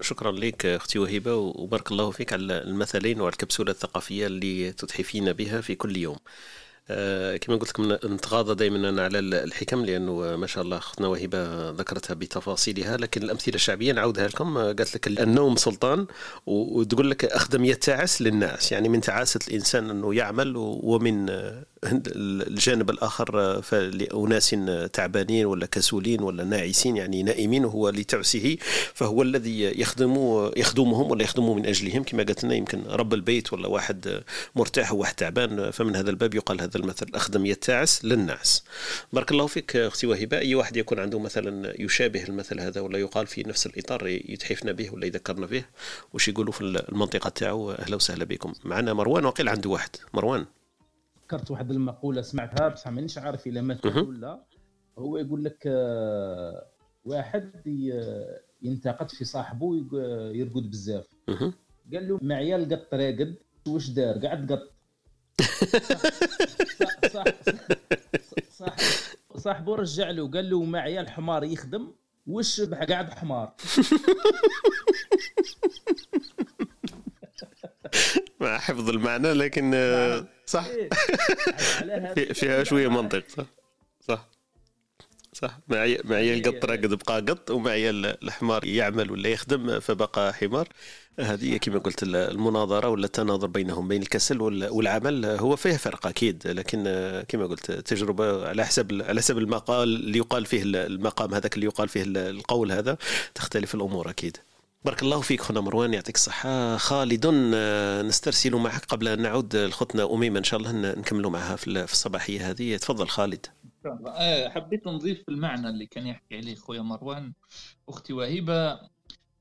S2: شكرا لك أختي وهبه وبارك الله فيك على المثلين وعلى الكبسوله الثقافية اللي تتحفين بها في كل يوم. آه كما قلت لكم نتغاضى دائما على الحكم لأنه ما شاء الله اختنا وهبة ذكرتها بتفاصيلها. لكن الأمثلة الشعبية نعاودها لكم. قالت لك النوم سلطان وتقول لك اخدم يتعس للناس. يعني من تعاسة الإنسان أنه يعمل ومن الجانب الآخر فلاناس تعبانين ولا كسولين ولا ناعسين يعني نائمين وهو لتعسه فهو الذي يخدم يخدمهم ولا يخدم من أجلهم. كما قالت لنا يمكن رب البيت ولا واحد مرتاح وواحد تعبان فمن هذا الباب يقال هذا المثل أخدم يتعس للناس بارك الله فيك أختي وهبه أي واحد يكون عنده مثلا يشابه المثل هذا ولا يقال في نفس الإطار يتحفنا به ولا يذكرنا به؟ وش يقولوا في المنطقة تاعو؟ أهلا وسهلا بكم. معنا مروان وقيل عنده واحد. مروان.
S6: ذكرت واحد المقولة سمعتها بصح مانيش عارف إلا مثل ولا هو يقول لك واحد ينتقد في صاحبه يرقد بزاف. قال له معيا القط راقد واش دار؟ قعد قط. صاحبه رجع له قال له معيا الحمار يخدم والشبح قاعد حمار؟
S2: مع حفظ المعنى لكن آه، صح. إيه. فيها شوية منطق صح. صح. صح. معي معي القط راقد بقى قط ومعي الحمار يعمل ولا يخدم فبقى حمار. هذه كما قلت المناظرة ولا التناظر بينهم بين الكسل والعمل. هو فيه فرق أكيد لكن كما قلت تجربة على حسب على حسب المقال اللي يقال فيه المقام هذاك اللي يقال فيه القول هذا تختلف الأمور أكيد. بارك الله فيك خونا مروان يعطيك الصحة. خالد نسترسل معك قبل أن نعود لخوتنا أميمة. إن شاء الله نكملوا معها في الصباحية هذه. تفضل خالد.
S5: آه، حبيت نضيف المعنى اللي كان يحكي عليه خويا مروان أختي وهيبة.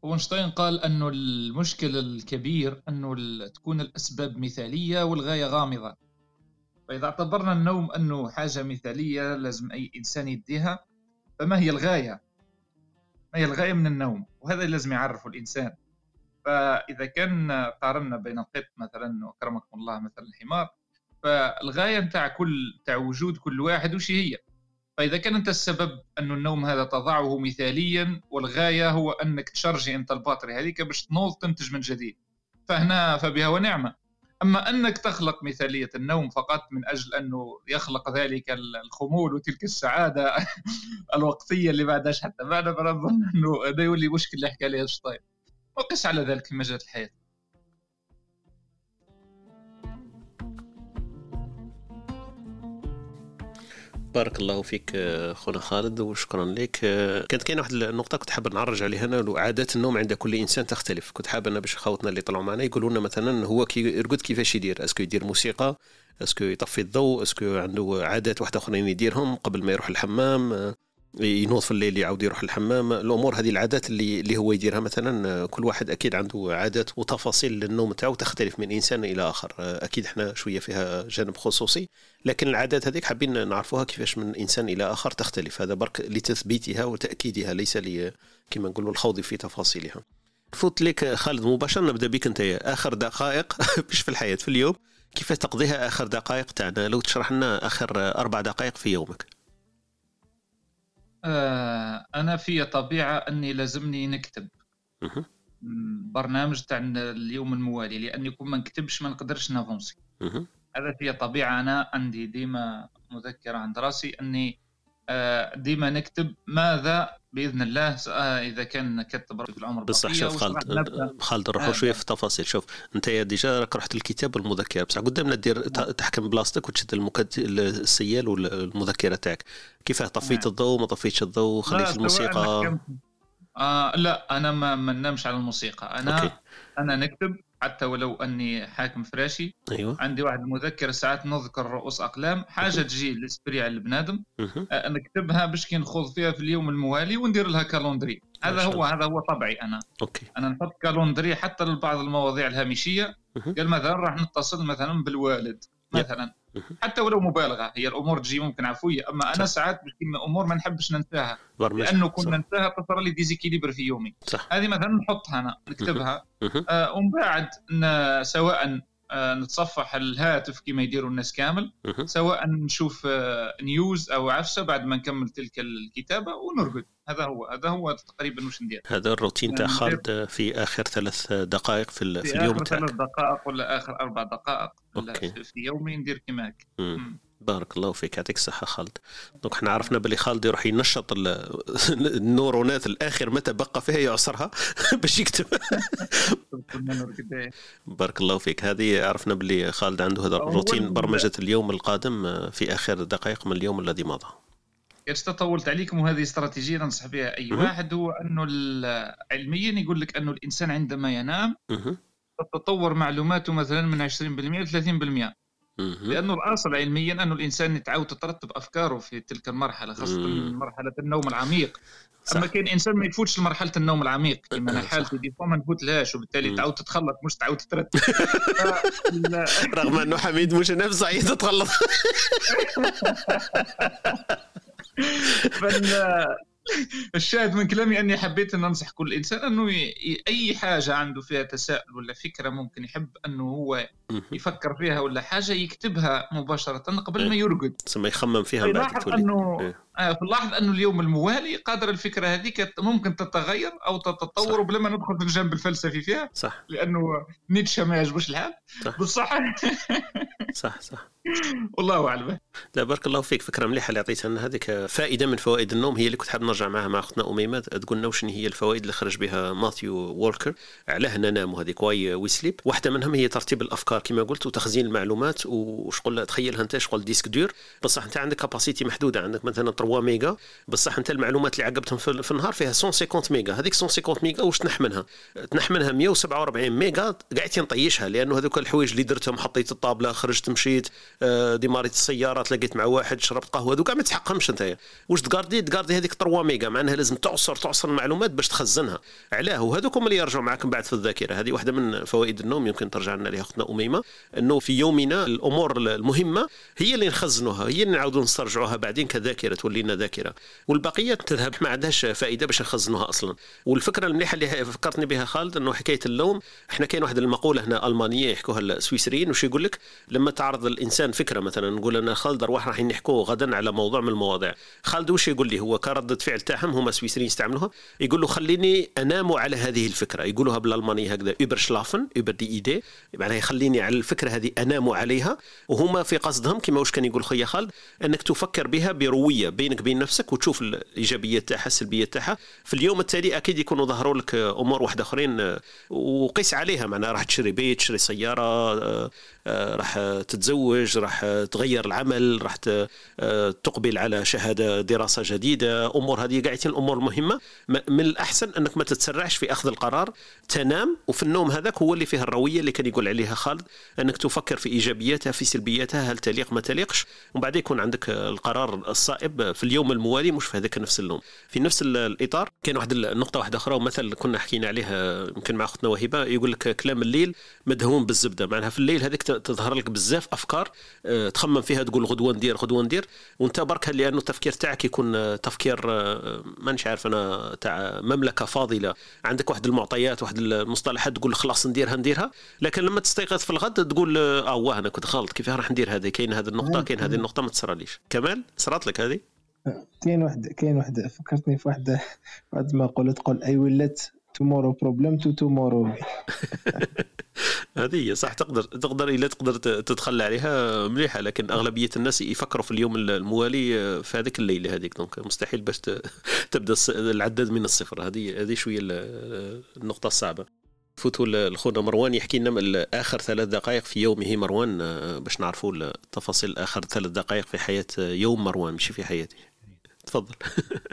S5: اينشتاين قال أنه المشكل الكبير أنه تكون الأسباب مثالية والغاية غامضة. فإذا اعتبرنا النوم أنه حاجة مثالية لازم أي إنسان يديها فما هي الغاية؟ ما هي الغاية من النوم؟ وهذا لازم يعرفه الإنسان. فإذا كان قارنا بين القط مثلا وأكرمكم الله مثلا الحمار فالغاية نتاع كل تاع وجود كل واحد وش هي؟ فإذا كان أنت السبب انه النوم هذا تضعه مثاليا والغاية هو أنك تشرجي أنت الباطري هذيك باش تنوض تنتج من جديد. فهنا فبها ونعمه أما أنك تخلق مثالية النوم فقط من أجل أنه يخلق ذلك الخمول وتلك السعادة الوقتية اللي بعدهاش حتى بعد فنظن أنه هذا يولي مشكل اللي حكى عليه الشطيب وقس على ذلك في مجال الحياة.
S2: بارك الله فيك آه، خونا خالد وشكرا لك. آه، كانت كاينة واحد النقطة كنت حاب نعرج عليها أنا عادات النوم عند كل إنسان تختلف. كنت حاب أنا باش خوتنا اللي طلعوا معنا يقولوا لنا مثلا هو كي يرقد كيفاش يدير؟ est-ce que يدير موسيقى؟ est-ce que يطفي الضوء؟ est-ce que عنده عادات واحدة أخرين يديرهم قبل ما يروح الحمام؟ آه، ينوض في الليل يعاود يروح الحمام الأمور هذه العادات اللي اللي هو يديرها مثلا كل واحد أكيد عنده عادات وتفاصيل للنوم تاعو تختلف من إنسان إلى آخر. أكيد إحنا شوية فيها جانب خصوصي لكن العادات هذيك حابين نعرفوها كيفاش من إنسان إلى آخر تختلف. هذا برك لتثبيتها وتأكيدها ليس لي كما نقولوا الخوض في تفاصيلها. فوت لك خالد مباشرة نبدأ بك أنت آخر دقائق. مش في الحياة في اليوم كيف تقضيها آخر دقائق تاعنا؟ لو تشرح لنا آخر أربع دقائق في يومك.
S5: آه أنا في طبيعة أني لازمني نكتب. برنامج تاع اليوم الموالي لأني كون ما نكتبش ما نقدرش نافونسي. هذا في طبيعة أنا عندي ديما مذكرة عند راسي أني ديما نكتب ماذا بإذن الله آه، إذا كان كتب ربي العمر
S2: بصح شوف خالد خالد نروحوا آه. شوية في التفاصيل. شوف أنت يا déjà راك رحت الكتاب والمذكرة. بصح قدامنا دير تحكم بلاصتك وتشد المكت... السيال والمذكرة تاعك. كيف طفيت الضوء ما طفيتش الضوء؟ خليت الموسيقى.
S5: آه لا أنا ما, ننامش على الموسيقى. أنا OK. أنا نكتب حتى ولو أني حاكم فراشي
S2: أيوة.
S5: عندي واحد المذكره ساعات نذكر رؤوس أقلام. حاجة تجي لل esprit على البنادم آه، نكتبها باش كي نخوض فيها في اليوم الموالي وندير لها calendrier. هذا هو هذا هو طبعي أنا.
S2: OK.
S5: أنا نحط calendrier حتى لبعض المواضيع الهامشية. قال مثلا راح نتصل مثلا بالوالد. مثلا. حتى ولو مبالغة هي الأمور تجي ممكن عفوية. أما أنا ساعات أمور ما نحبش ننساها. لأنه كنا ننساها تصير لي déséquilibre في يومي.
S2: صح.
S5: هذه مثلا نحطها أنا نكتبها. آه ومن بعد سواء نتصفح الهاتف كما يديروا الناس كامل سواء نشوف آه، news أو عفسة بعد ما نكمل تلك الكتابة ونرقد. هذا هو هذا هو تقريبا واش ندير.
S2: هذا الروتين تاع خالد في آخر ثلاث دقائق في, في, في اليوم
S5: تاعك. ثلاث دقائق ولا آخر أربع دقائق okay. في يومي ندير كما هكا.
S2: بارك الله فيك يعطيك الصحة خالد. donc إحنا عرفنا بلي خالد يروح ينشط النورونات الآخر متى بقى فيها يعصرها باش يكتب. بارك الله فيك. هذه عرفنا بلي خالد عنده هذا الروتين برمجة اليوم القادم آه، في آخر دقائق من اليوم الذي مضى.
S5: إيش تطولت عليكم وهذه استراتيجية ننصح بها أي واحد هو أنه علميا يقول لك أنه الإنسان عندما ينام تتطور معلوماته مثلا من 20% ل 30% لأنه الأصل علميا أنه الإنسان يتعود تترتب أفكاره في تلك المرحلة خاصة مرحلة النوم العميق. صح. أما كاين إنسان ما يفوتش لمرحلة النوم العميق كما أنا حالتي دي ما نفوتلهاش وبالتالي تعاود تتخلط مش تعاود تترتب.
S2: رغم أنه حميد مش نفسه عايز تتخلط.
S5: الشاهد من كلامي أني حبيت أن أنصح كل إنسان أنه. أي حاجة عنده فيها تساؤل ولا فكرة ممكن يحب أنه هو يفكر فيها ولا حاجة يكتبها مباشرة قبل ما إيه. يرقد.
S2: ثم يخمم فيها بعد
S5: انه إيه. آه فنلاحظ أنه اليوم الموالي قادر الفكرة هذيك ممكن تتغير أو تتطور بلا ما ندخل في الجانب الفلسفي فيها.
S2: صح.
S5: لأنه نيتشه ما يعجبوش الحال.
S2: صح.
S5: بصح.
S2: صح صح.
S5: والله أعلم.
S2: لا بارك الله فيك. فكرة مليحة اللي عطيتها هذيك فائدة من فوائد النوم. هي اللي كنت حاب نرجع معها مع أختنا أميمة. تقول لنا شنو هي الفوائد اللي خرج بها ماثيو وولكر؟ علاه ننام هذيك Why We Sleep. واحدة منهم هي ترتيب الأفكار. كما قلت وتخزين المعلومات وشغل تخيلها انت شغل disque dur بصح انت عندك capacité محدودة عندك مثلا 3 ميجا بصح انت المعلومات اللي عقبتهم في النهار فيها 150 ميجا. هذيك 150 ميجا واش تنح منها؟ تنح منها 147 ميجا قعدت نطيشها لأنه هذوك الحوايج اللي درتهم حطيت الطابلة خرجت مشيت آه، ديماريت السياره تلاقيت مع واحد شربت قهوة هذوك ما تحقهمش انت. واش تقاردي؟ تقاردي هذيك 3 ميجا معناها لازم تعصر تعصر المعلومات باش تخزنها. علاه وهذوك اللي يرجعوا معك من بعد في الذاكرة. هذه واحدة من فوائد النوم يمكن ترجع لنا لها أختنا أميمة. إنه في يومنا الأمور المهمة هي اللي نخزنوها هي اللي نعاودوا نسترجعوها بعدين كذاكرة تولي لنا ذاكرة. والبقية تذهب ما عندهاش فائدة باش نخزنوها أصلا. والفكرة المليحة اللي فكرتني بها خالد إنه حكاية اللوم إحنا كاين واحد المقولة هنا ألمانية يحكوها السويسريين وش يقول لك؟ لما تعرض الإنسان فكرة مثلا نقول أنا خالد أرواح راح نحكوا غدا على موضوع من المواضيع. خالد وش يقول لي؟ هو كردة فعل تاعهم هم سويسريين يستعملوها. يقول له خليني أنام على هذه الفكرة. يقولوها بالألمانية هكذا شلافن اوبر دي ايدي معناها يخليني على الفكرة هذه انام عليها وهما في قصدهم كما واش كان يقول خويا خالد أنك تفكر بها بروية بينك بين نفسك وتشوف الإيجابيات تاعها السلبيات تاعها. في اليوم التالي أكيد يكونوا ظهروا لك أمور واحدة أخرين وقيس عليها. معناها راح تشري بيت تشري سيارة آه، آه، راح تتزوج راح تغير العمل راح تقبل على شهادة دراسة جديدة. أمور هذه قاعدين الأمور المهمه من الأحسن أنك ما تتسرعش في أخذ القرار تنام. وفي النوم هذاك هو اللي فيه الروية اللي كان يقول عليها خالد. أنك تفكر في إيجابياتها في سلبياتها هل تليق ما تليقش؟ ومن بعد يكون عندك القرار الصائب في اليوم الموالي مش في هذاك نفس النوم في نفس الإطار كان واحد النقطه واحدة أخرى ومثل كنا حكينا عليها يمكن مع أختنا وهبة يقول لك كلام الليل مدهون بالزبدة. معناها في الليل هذيك تظهر لك بزاف أفكار آه، تخمم فيها تقول غدوة ندير غدوة ندير وأنت برك لأنه التفكير تاعك يكون تفكير آه، مانيش عارف أنا تاع مملكة فاضلة. عندك واحد المعطيات واحد المصطلحات تقول خلاص نديرها نديرها. لكن لما تستيقظ في الغد تقول آه واه أنا كنت غلط كيف راح ندير هذه؟ كاين هذه النقطة كاين هذه النقطة ما تصراليش كمال صرات لك هذه؟
S9: كاين واحد كاين واحد فكرتني في واحد واحد المقولة تقول I will let tomorrow problem to tomorrow
S2: هذه هي صح تقدر تقدر إلا تقدر تتخلى عليها مليحة لكن أغلبية الناس يفكروا في اليوم الموالي آه، في هذيك الليلة هذيك. دونك مستحيل باش تبدأ العداد من الصفر. هذه هذه شوية النقطة الصعبة. فوتوا لخونا مروان يحكي لنا آخر ثلاث دقائق في يومه. مروان آه، باش نعرفوا التفاصيل آخر ثلاث دقائق في حياة يوم مروان مش في حياته تفضل.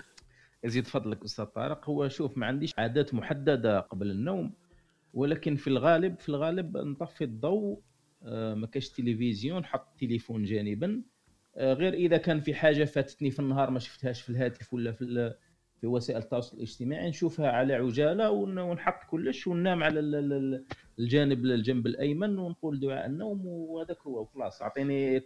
S6: يزيد فضلك أستاذ طارق. هو شوف ما عنديش عادات محددة قبل النوم ولكن في الغالب في الغالب نطفي الضوء آه، ما كاش تلفزيون حط التليفون جانبا آه، غير إذا كان في حاجة فاتتني في النهار ما شفتهاش في الهاتف ولا في في وسائل التواصل الاجتماعي نشوفها على عجالة ونحط كلش وننام على الجانب الجنب الأيمن ونقول دعاء النوم وهذاك هو وخلاص. أعطيني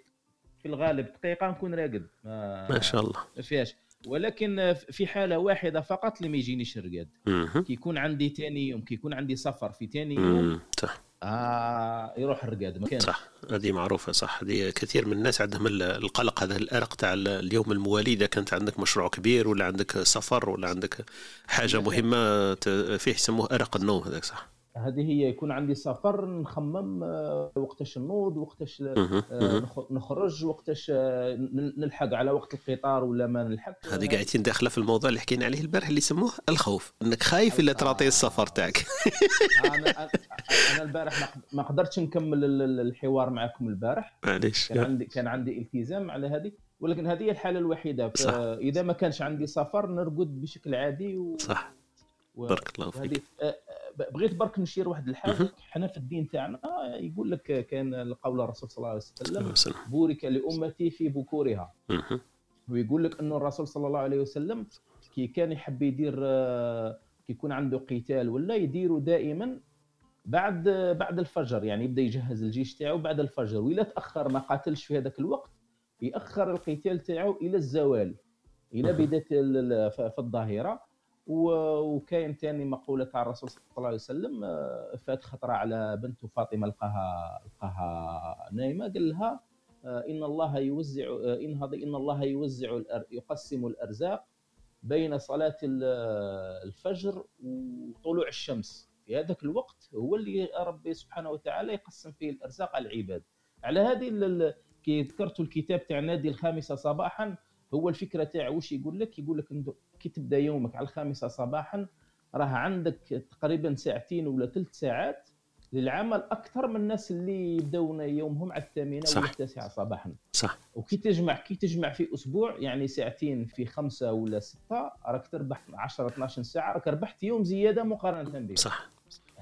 S6: في الغالب دقيقة نكون راقد.
S2: ما, ما شاء الله.
S6: ما فيهاش. ولكن في حالة واحدة فقط اللي ما يجينيش رقاد. كي يكون عندي ثاني يوم كي يكون عندي سفر في ثاني يوم.
S2: صح.
S6: آه يروح الرقاد ما
S2: صح هذه معروفة صح. هذه كثير من الناس عندهم القلق هذا الإرق تاع اليوم الموالي إذا كانت عندك مشروع كبير ولا عندك سفر ولا عندك حاجة مهمة فيه يسموه إرق النوم هذاك صح.
S6: هذه هي يكون عندي سفر نخمم آه، وقتاش نوض وقتاش آه، نخرج وقتاش آه، نلحق على وقت القطار ولا ما نلحق.
S2: هذه قاعدين داخله في الموضوع اللي حكينا عليه البارح اللي يسموه الخوف إنك خايف إلا تعطي السفر تاعك.
S6: أنا أنا البارح ما قدرتش نكمل الحوار معكم البارح.
S2: معليش.
S6: كان عندي كان عندي التزام على هذه ولكن هذه هي الحالة الوحيدة. صح. إذا ما كانش عندي سفر نرقد بشكل عادي
S2: و... صح. بارك الله فيك.
S6: بغيت برك نشير واحد الحاجة حنا في الدين تاعنا يقول لك كان قول الرسول صلى الله عليه وسلم بورك لأمتي في بكورها. ويقول لك إنه الرسول صلى الله عليه وسلم كي كان يحب يدير كي يكون عنده قتال ولا يديروا دائما بعد بعد الفجر يعني يبدأ يجهز الجيش تاعو بعد الفجر واذا تأخر ما قاتلش في هذاك الوقت يأخر القتال تاعو إلى الزوال إلى بداية في الظهيره وكاين ثاني مقولة تاع الرسول صلى الله عليه وسلم آه، فات خطرة على بنت فاطمة لقاها لقاها نايمة قال لها إن الله يوزع إن هذا إن الله يوزع يقسم الأرزاق بين صلاة الفجر وطلوع الشمس. في هذاك الوقت هو اللي ربي سبحانه وتعالى يقسم فيه الأرزاق على العباد. على هذه كي ذكرت الكتاب تاع نادي الخامسة صباحا هو الفكرة تاعو واش يقول لك؟ يقول لك كي تبدا يومك على الخامسة صباحا راه عندك تقريبا ساعتين ولا ثلاث ساعات للعمل أكثر من الناس اللي يبدأون يومهم على الثامنة ولا التاسعة صباحا.
S2: صح.
S6: وكي تجمع كي تجمع في أسبوع يعني ساعتين في خمسة ولا ستة راك تربح 10 12 ساعة راك ربحت يوم زيادة مقارنة به
S2: صح.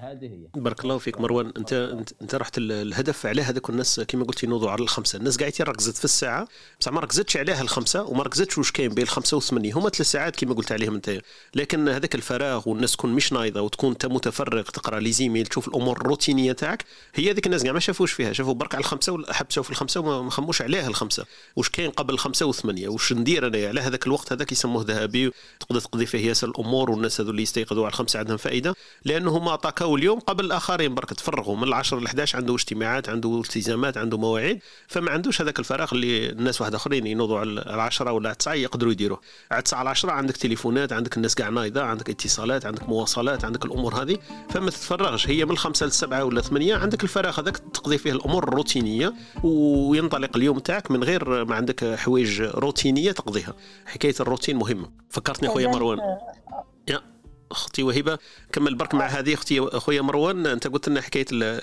S6: هذه هي.
S2: بارك الله فيك مروان. انت انت, رحت الهدف عليه هذاك الناس كما قلت ينوضوا على الخمسة. الناس قاعدين ركزت في الساعة. بصح ما ركزتش عليها الخمسة وما ركزتش واش كاين بين الخمسة والثمانية. هما ثلاث ساعات كما قلت عليهم انت. لكن هذاك الفراغ والناس تكون مش نايضة وتكون انت متفرغ تقرأ لي زيميل تشوف الأمور الروتينية تاعك هي هذيك الناس كاع ما شافوش فيها. شافوا برك على الخمسة حبسوا في الخمسة وما خموش عليها الخمسة. واش كاين قبل الخمسة والثمانية؟ واش ندير أنا على هذاك الوقت هذاك يسموه ذهبي. تقدر تقضي فيه ياسر الأمور والناس هذو اللي يستيقظوا على الخمسة عندهم فائدة. لانهم اعطاكوا اليوم قبل الآخر الآخرين برك تفرغوا من العشر ل 11 عنده اجتماعات عنده التزامات عنده مواعيد فما عندوش هذاك الفراغ اللي الناس واحد آخرين ينوضوا على 10 ولا 9 يقدروا يديروه. على 9 على 10 عندك تليفونات عندك الناس كاع نايضة عندك اتصالات عندك مواصلات عندك الأمور هذه فما تتفرغش. هي من الخمسه للسبعه ولا ثمانية عندك الفراغ هذاك تقضي فيه الأمور الروتينية وينطلق اليوم تاعك من غير ما عندك حوايج روتينية تقضيها. حكاية الروتين مهمة. فكرتني خويا مروان. أختي وهبة. كمل برك مع هذه أختي أخويا مروان. أنت قلت لنا حكاية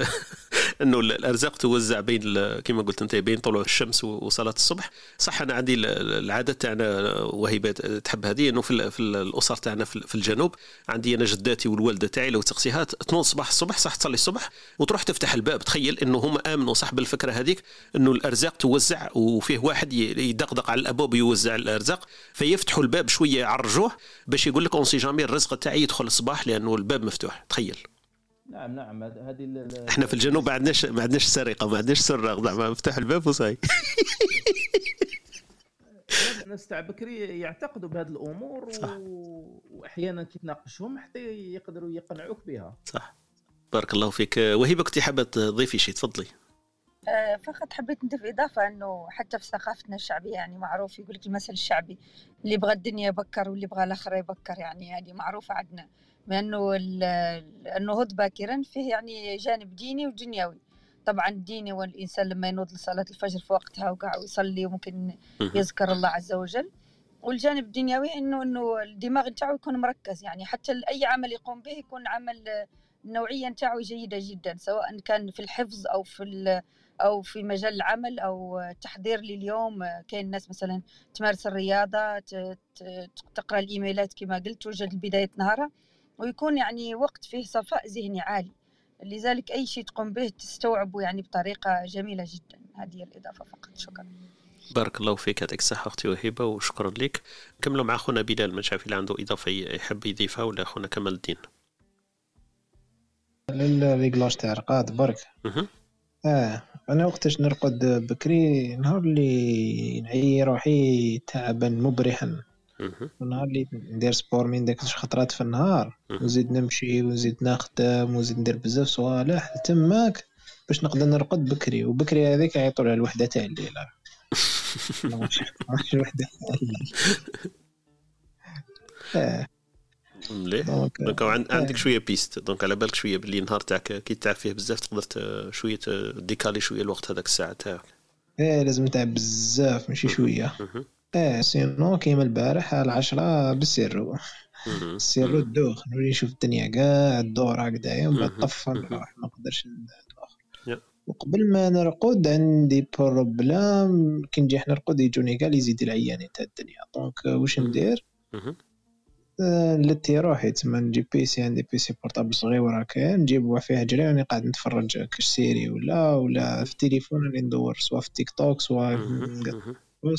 S2: إنه الأرزاق توزع بين كما قلت أنت بين طلوع الشمس وصلاة الصبح. صح أنا عندي العادة تاعنا وهبه تحب هذه إنه في, في الأسر تاعنا في الجنوب عندي أنا جداتي والوالدة تاعي لو تقصيها تنوض صباح الصبح صح تصلي الصبح وتروح تفتح الباب تخيل إنه هم آمنوا صح بالفكرة هذيك إنه الأرزاق توزع وفيه واحد يدقدق على الأبواب ويوزع الأرزاق فيفتحوا الباب شوية يعرجوه باش يقول لك on sait jamais الرزق تاعي يدخل الصباح لأنه الباب مفتوح تخيل.
S6: نعم نعم هذه
S2: إحنا في الجنوب ما عندناش ما عندناش سرقة ما عندناش سراق زعما مفتاح الباب وصاي.
S6: الناس تاع بكري يعتقدوا بهذه الأمور صح. وأحيانا كي تناقشهم حتى يقدروا يقنعوك بها.
S2: صح. بارك الله فيك. وهبة كنت حابة تضيفي شيء تفضلي.
S1: آه، فقط حبيت نضيف إضافة أنه حتى في ثقافتنا الشعبية يعني معروف يقول لك المثل الشعبي اللي بغى الدنيا يبكر واللي بغى الآخرة يبكر يعني هذه معروفة عندنا. لأنه النهوض باكرا فيه يعني جانب ديني ودنيوي. طبعا الديني والإنسان لما ينوض لصلاة الفجر في وقتها وقع ويصلي وممكن يذكر الله عز وجل. والجانب الدنيوي إنه إنه الدماغ نتاعو يكون مركز. يعني حتى أي عمل يقوم به يكون عمل النوعيه نتاعو جيدة جدا. سواء كان في الحفظ أو في أو في مجال العمل أو تحضير لليوم. كاين ناس مثلا تمارس الرياضة تقرأ الإيميلات كما قلت توجد بدايه نهارها. ويكون يعني وقت فيه صفاء ذهني عالي. لذلك أي شيء تقوم به تستوعبه يعني بطريقة جميلة جدا. هذه الإضافة فقط. شكرا.
S2: بارك الله فيك. يعطيك الصحة أختي وهبة وشكرا لك. كملوا مع أخونا بلال من شاف عنده إضافة يحب يضيفها ولا أخونا كمال الدين.
S9: للريغلاج تاع رقاد برك. آه أنا وقتاش نرقد بكري نهار اللي نعي روحي تعبا مبرحا. ونهار اللي ندير سبور من داك خطرات في النهار. ونزيد نمشي ونزيد نخدم ونزيد ندير بزاف صوالح. تماك باش نقدر نرقد بكري. وبكري هذيك يعيطوا لها الوحدة تاع الليل ماشي الوحده
S2: مليح. donc عندك شوية piste donc على بالك شوية باللي النهار تاعك كي تعب فيه بزاف تقدر شوية décaler شوية الوقت هذاك الساعة تاعك.
S9: إيه لازم تعب بزاف ماشي شوية. إيه sinon كيما البارح العشرة بال sirop. ال sirop الدوخ نولي نشوف الدنيا كاع الدور هكذايا ومن بعد طفى نروح ما نقدرش ندوخ. وقبل ما نرقد عندي problème كي نجي نرقد يجوني كاع les idées العيانين تاع الدنيا. donc واش ندير؟ نلهي روحي تما نجيب PC عندي PC portable صغير كاين نجيب فيه جري راني قاعد نتفرج كاش série ولا ولا في التليفون راني ندور soit في تيك توك soit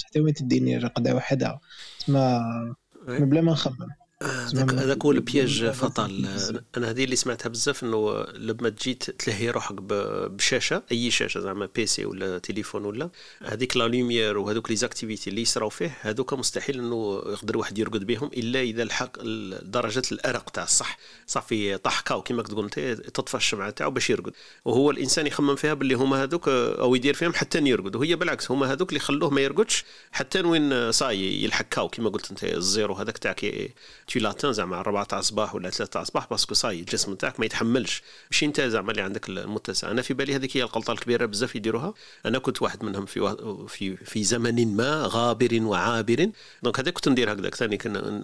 S9: حتى وين تديني رقدة وحدة؟ تما بلا ما نخمم.
S2: هذاك هو ال piège fatal أنا هذه اللي سمعتها بزاف إنه لما تجي تلهي روحك بشاشة أي شاشة زعما PC ولا تليفون ولا هذيك la lumière وهذوك les activités اللي يصراو فيه هذوك مستحيل إنه يقدر واحد يرقد بهم إلا إذا لحق درجة الأرق تاع الصح. صافي طاح KO كما تقول أنت تطفى الشمعة تاعو باش يرقد. وهو الإنسان يخمم فيها باللي هما هذوك أو يدير فيهم حتى يرقد. وهي بالعكس هما هذوك اللي يخلوه ما يرقدش حتى وين ça y est يلحق KO كما قلت أنت ال sirop هذاك تاعك tu l'attends زعما 4 تاع الصباح ولا 3 تاع الصباح parce que ça y est الجسم تاعك ما يتحملش. ماشي انت زعما اللي عندك المتسع. أنا في بالي هذيك هي الغلطه الكبيرة بزاف يديروها. أنا كنت واحد منهم في في في زمن ما غابر وعابر. donc هذا كنت ندير هكذاك. ثاني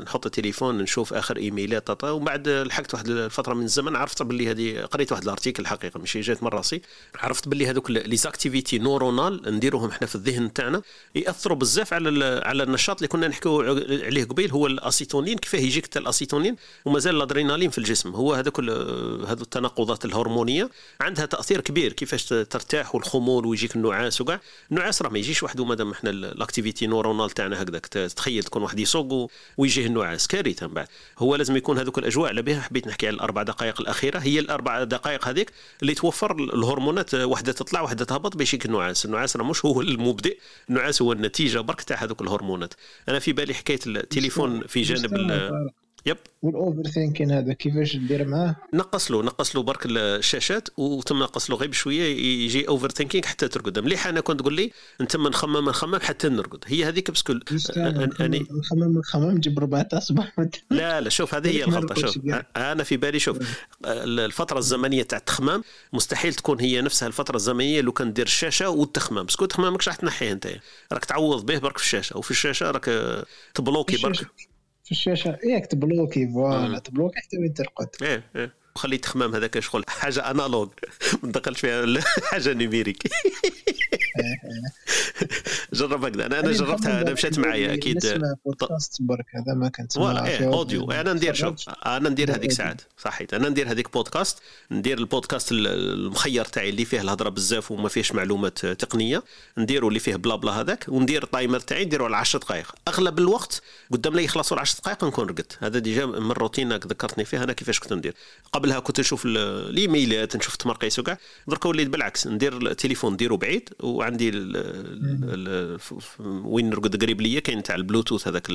S2: نحط التليفون نشوف آخر إيميلات ومن بعد لحقت واحد الفترة من الزمن عرفت باللي هذه قريت واحد ال article الحقيقة ماشي جات من راسي. عرفت باللي هذوك les activités neuronales نديروهم إحنا في الذهن تاعنا يأثروا بزاف على على النشاط اللي كنا نحكيو عليه قبيل هو الأسيتونين كيفاه يجيك الاسيتونين ومازال الأدرينالين في الجسم. هو هذوك هذو التناقضات الهرمونية عندها تأثير كبير كيفاش ترتاح والخمول ويجيك النعاس وكاع. النعاس راه ما يجيش وحده مادام إحنا الأكتيفيتي نورونال تاعنا هكذاك تخيل تكون واحد يسوق ويجيه النعاس كارثة من بعد. هو لازم يكون هذوك الأجواء. على بها حبيت نحكي على الأربع دقائق الأخيرة. هي الأربع دقائق هذيك اللي توفر الهرمونات واحدة تطلع واحدة تهبط باش يجيك النعاس. النعاس راه مش هو المبدئ. النعاس هو النتيجة برك تاع هذوك الهرمونات. أنا في بالي حكاية التليفون في جانب
S9: يب وال overthinking هذا كيفاش دير معاه
S2: نقص له نقص له برك الشاشات وتم نقص له غير بشوية يجي overthinking حتى ترقد. مليح أنا كنت تقول لي أنت من نخمم نخمم حتى نرقد. هي هذيك parce que
S9: اني نخمم نخمم نجيب ربعة صباح
S2: لا لا شوف هذه هي الغلطة شوف. أنا في بالي شوف الفترة الزمنية تاع التخمام مستحيل تكون هي نفسها الفترة الزمنية لو كان دير الشاشة والتخمام parce que التخمام ماكش راح تنحيه أنت. راك تعوض به برك في الشاشة وفي الشاشة راك تبلوكي برك.
S9: في الشاشة. ياك تبلوكي voilà. تبلوكي حتى وين ترقد.
S2: إيه إيه. وخلي تخمام هذاك شغل. حاجة analogue ما دخلش فيها. حاجة numérique جرب هكذا. أنا أنا جربتها. أنا مشيت معايا أكيد.
S9: بودكاست برك. هذا ما كنت
S2: voilà إيه audio أنا ندير شوف. أنا ندير هذيك ساعات. صحيت. أنا ندير هذيك بودكاست ندير البودكاست المخير تاعي اللي فيه الهضرة بزاف وما فيهش معلومات تقنية. نديرو اللي فيه blabla هذاك. وندير ال timer تاعي نديرو على 10 دقائق. أغلب الوقت قدام لا يخلصوا 10 دقائق نكون رقدت. هذا déjà من الروتين ذكرتني فيه. أنا كيفاش كنت ندير. قبلها كنت نشوف الايميلات نشوف تمرقيس وكاع دركا وليت بالعكس ندير التليفون نديرو بعيد وعندي ال ال وين نرقد قريب ليا كاين تاع البلوتوث هذاك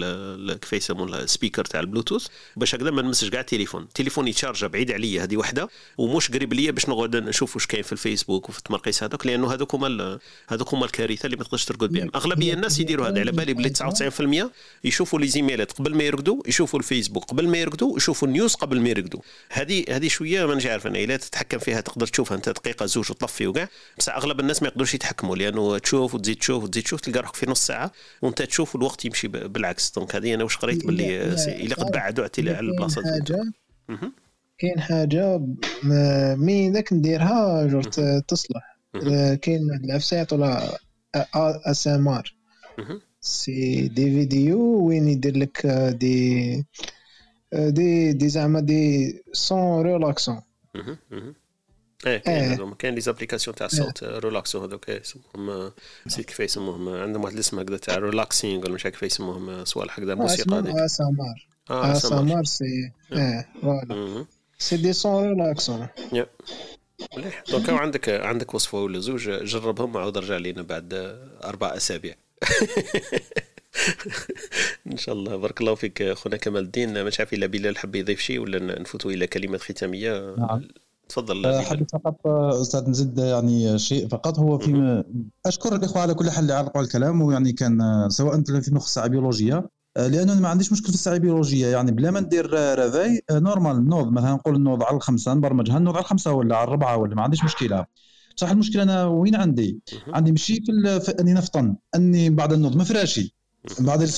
S2: كيف يسموه ال speaker تاع البلوتوث. باش هكذا ما نمسش كاع التليفون. التليفون يتشارجا بعيد عليا هذه وحده ومش قريب ليا باش نقعد نشوف واش كاين في الفيسبوك وفي التمرقيس هذوك لأنه هذوك هما هذوك هما الكارثة اللي ما تقدرش ترقد بهم. أغلبية الناس يديروا هذا. على بالي بلي 99% يشوفوا les emails قبل ما يرقدوا يشوفوا الفيسبوك. قبل ما يرقدوا يشوفوا ال news قبل ما يرقدوا. هذه هذه شوية مانيش عارف أنا إلا تتحكم فيها تقدر تشوفها. أنت دقيقة زوج وتطفي وكاع. بصح أغلب الناس ما يقدروش يتحكموا لأنه تشوف وتزيد تشوف وتزيد تشوف تلقى روحك في نص ساعة وأنت تشوف والوقت يمشي بالعكس. donc هذه أنا واش قريت باللي إلا قد بعدوا على البلاصة
S9: حاجة كاين حاجة مين ذاك نديرها جور تصلح. كاين العفسه يعطوا لها ASMR c'est des vidéos وين يدير لك دي دي دي زعما دي سون ريلاكسون
S2: إيه كاين هذوما كاين les applications تاع الصوت ريلاكسو هذوك يسموهم نسيت كيف يسموهم عندهم واحد الاسم هكذا تاع relaxing ولا مش عارف كيف يسموهم صوالح هكذا موسيقى
S9: هذيك. اسامار اسامار سي إيه voilà c'est des sons relaxants
S2: مليح. donc عندك عندك وصفة ولا زوج؟ جربهم وعاود رجع لينا بعد أربع أسابيع. ان شاء الله. بارك الله فيك خونا كمال الدين. مش عارف إلا بلال حب يضيف شيء ولا نفوتوا إلى كلمات ختامية؟ نعم. تفضل
S8: حبيت فقط أستاذ نزيد يعني شيء فقط. هو في أشكر الإخوة على كل حال اللي علقوا الكلام ويعني كان سواء فيما يخص الساعة بيولوجيه لأنه ما عنديش مشكل في الساعة البيولوجيه يعني بلا ما ندير réveil normal نوض. مثلا نقول نوض على الخمسة نبرمجها نوض على الخمسة ولا على الربعة ولا ما عنديش مشكلة. بصح المشكلة أنا وين عندي؟ عندي ماشي في, في أني نفطن أني بعد النوض ما فراشي. بعد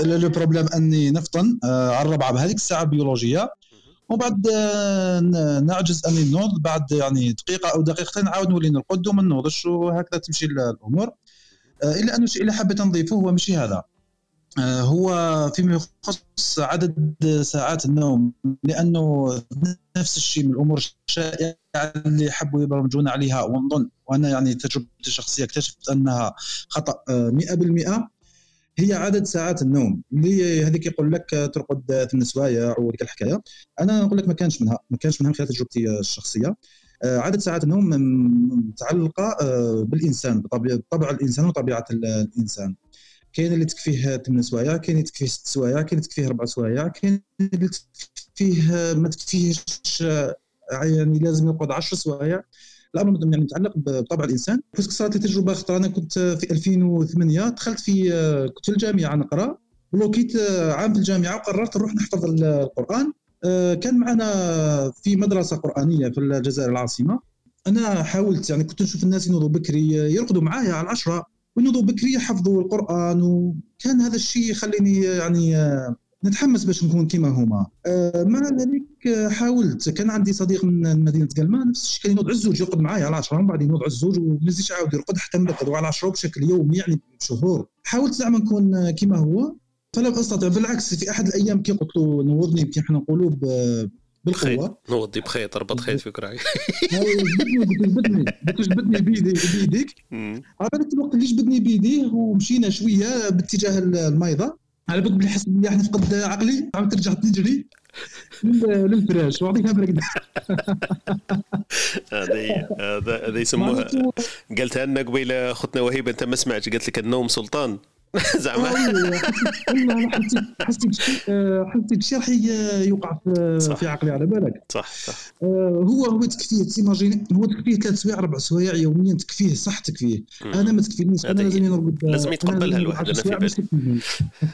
S8: le problème أني نفطن على الربعه بهذيك الساعة البيولوجيه وبعد نعجز أني نوض بعد يعني دقيقة أو دقيقتين نعاود نولي نرقد وما نوضش وهكذا تمشي الأمور. إلا أنه الشيء اللي حبيت نضيفه هو ماشي هذا. هو فيما يخص عدد ساعات النوم لأنه نفس الشيء من الأمور الشائعة اللي حبوا يبرمجون عليها ونظن وأنا يعني تجربتي الشخصية اكتشفت أنها خطأ 100% هي عدد ساعات النوم. اللي هذيك يقول لك ترقد ثمان سوايع وديك الحكاية. أنا نقول لك ما كانش منها ما كانش منها من خلال تجربتي الشخصية. آه، عدد ساعات النوم متعلقة آه، بالإنسان بطبع الإنسان وطبيعة الإنسان. كاين اللي تكفيه 8 سوايع كاين اللي تكفيه 6 سوايع كاين اللي تكفيه 4 سوايع كاين اللي تكفيه ما تكفيهش يعني لازم يقعد 10 سوايع. الامر يعني متعلق بطبع الإنسان. parce que صارت لي تجربة خطره أنا كنت في 2008 دخلت في كنت في الجامعة نقرا ولوكيت عام في الجامعة وقررت نروح نحفظ القرآن. كان معنا في مدرسة قرآنية في الجزائر العاصمة. أنا حاولت يعني كنت نشوف الناس ينوضوا بكري يرقدوا معايا على العشرة. وينوضوا بكري يحفظوا القرآن. وكان هذا الشيء يخليني يعني نتحمس باش نكون كيما هما. آه، مع ذلك حاولت. كان عندي صديق من مدينة قلمة نفس الشيء كان ينوض عزوج يرقد معايا على 10 ومن بعد ينوض عزوج وما يزيدش يعاود يرقد حتى نرقد على 10 بشكل يومي يعني شهور حاولت زعما نكون كيما هو. فلم أستطع. بالعكس في أحد الأيام كي قلت له نوضني كي إحنا نقولوا بالقوة.
S2: نوضي بخيط ربط خيط في كراعي.
S8: جبدني جبدني جبدني بيديك. عرفت الوقت اللي جبدني بيديه ومشينا شوية باتجاه الميضة. على بالك بلي حس بلي راح نفقد عقلي عاود رجعت نجري للفراش وعطيتها برقد
S2: هذه هذا هذا يسموها قالتها لنا قبيلة أختنا وهيبة أنت ما سمعتش قالت لك النوم سلطان. زعما.
S8: حسيت حسيت حسيت شي راح يوقع في عقلي على بالك.
S2: صح صح.
S8: آه، هو هو تكفيه t'imagines هو تكفيه ثلاث سوايع أربع سوايع يوميا تكفيه صح تكفيه. أنا ما تكفينيش أنا لازم نرقد
S2: لازم يتقبلها الواحد أنا في بالي.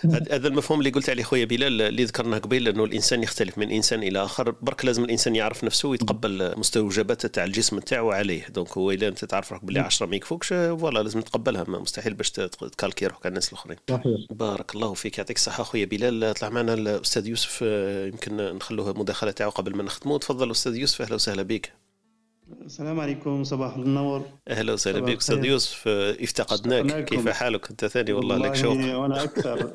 S2: هذا المفهوم اللي قلت عليه خويا بلال اللي ذكرناه قبيل إنه الإنسان يختلف من إنسان إلى آخر. برك لازم الإنسان يعرف نفسه ويتقبل مستوجبات تاع الجسم تاعو عليه. donc هو اذا أنت تعرف روحك بلي 10 ما يكفوكش voilà لازم تقبلها مستحيل باش تكالكي روحك الناس الأخرين.
S8: صحيح.
S2: بارك الله فيك. يعطيك الصحة خويا بلال. طلع معنا الأستاذ يوسف آه، يمكن نخلوه المداخله تاعو قبل ما نختموا تفضل أستاذ يوسف. أهلا وسهلا بك.
S11: السلام عليكم صباح النور.
S2: أهلا وسهلا بك. أستاذ يوسف افتقدناك. كيف حالك؟ أنت ثاني؟ والله لك شوق.
S11: وأنا أكثر.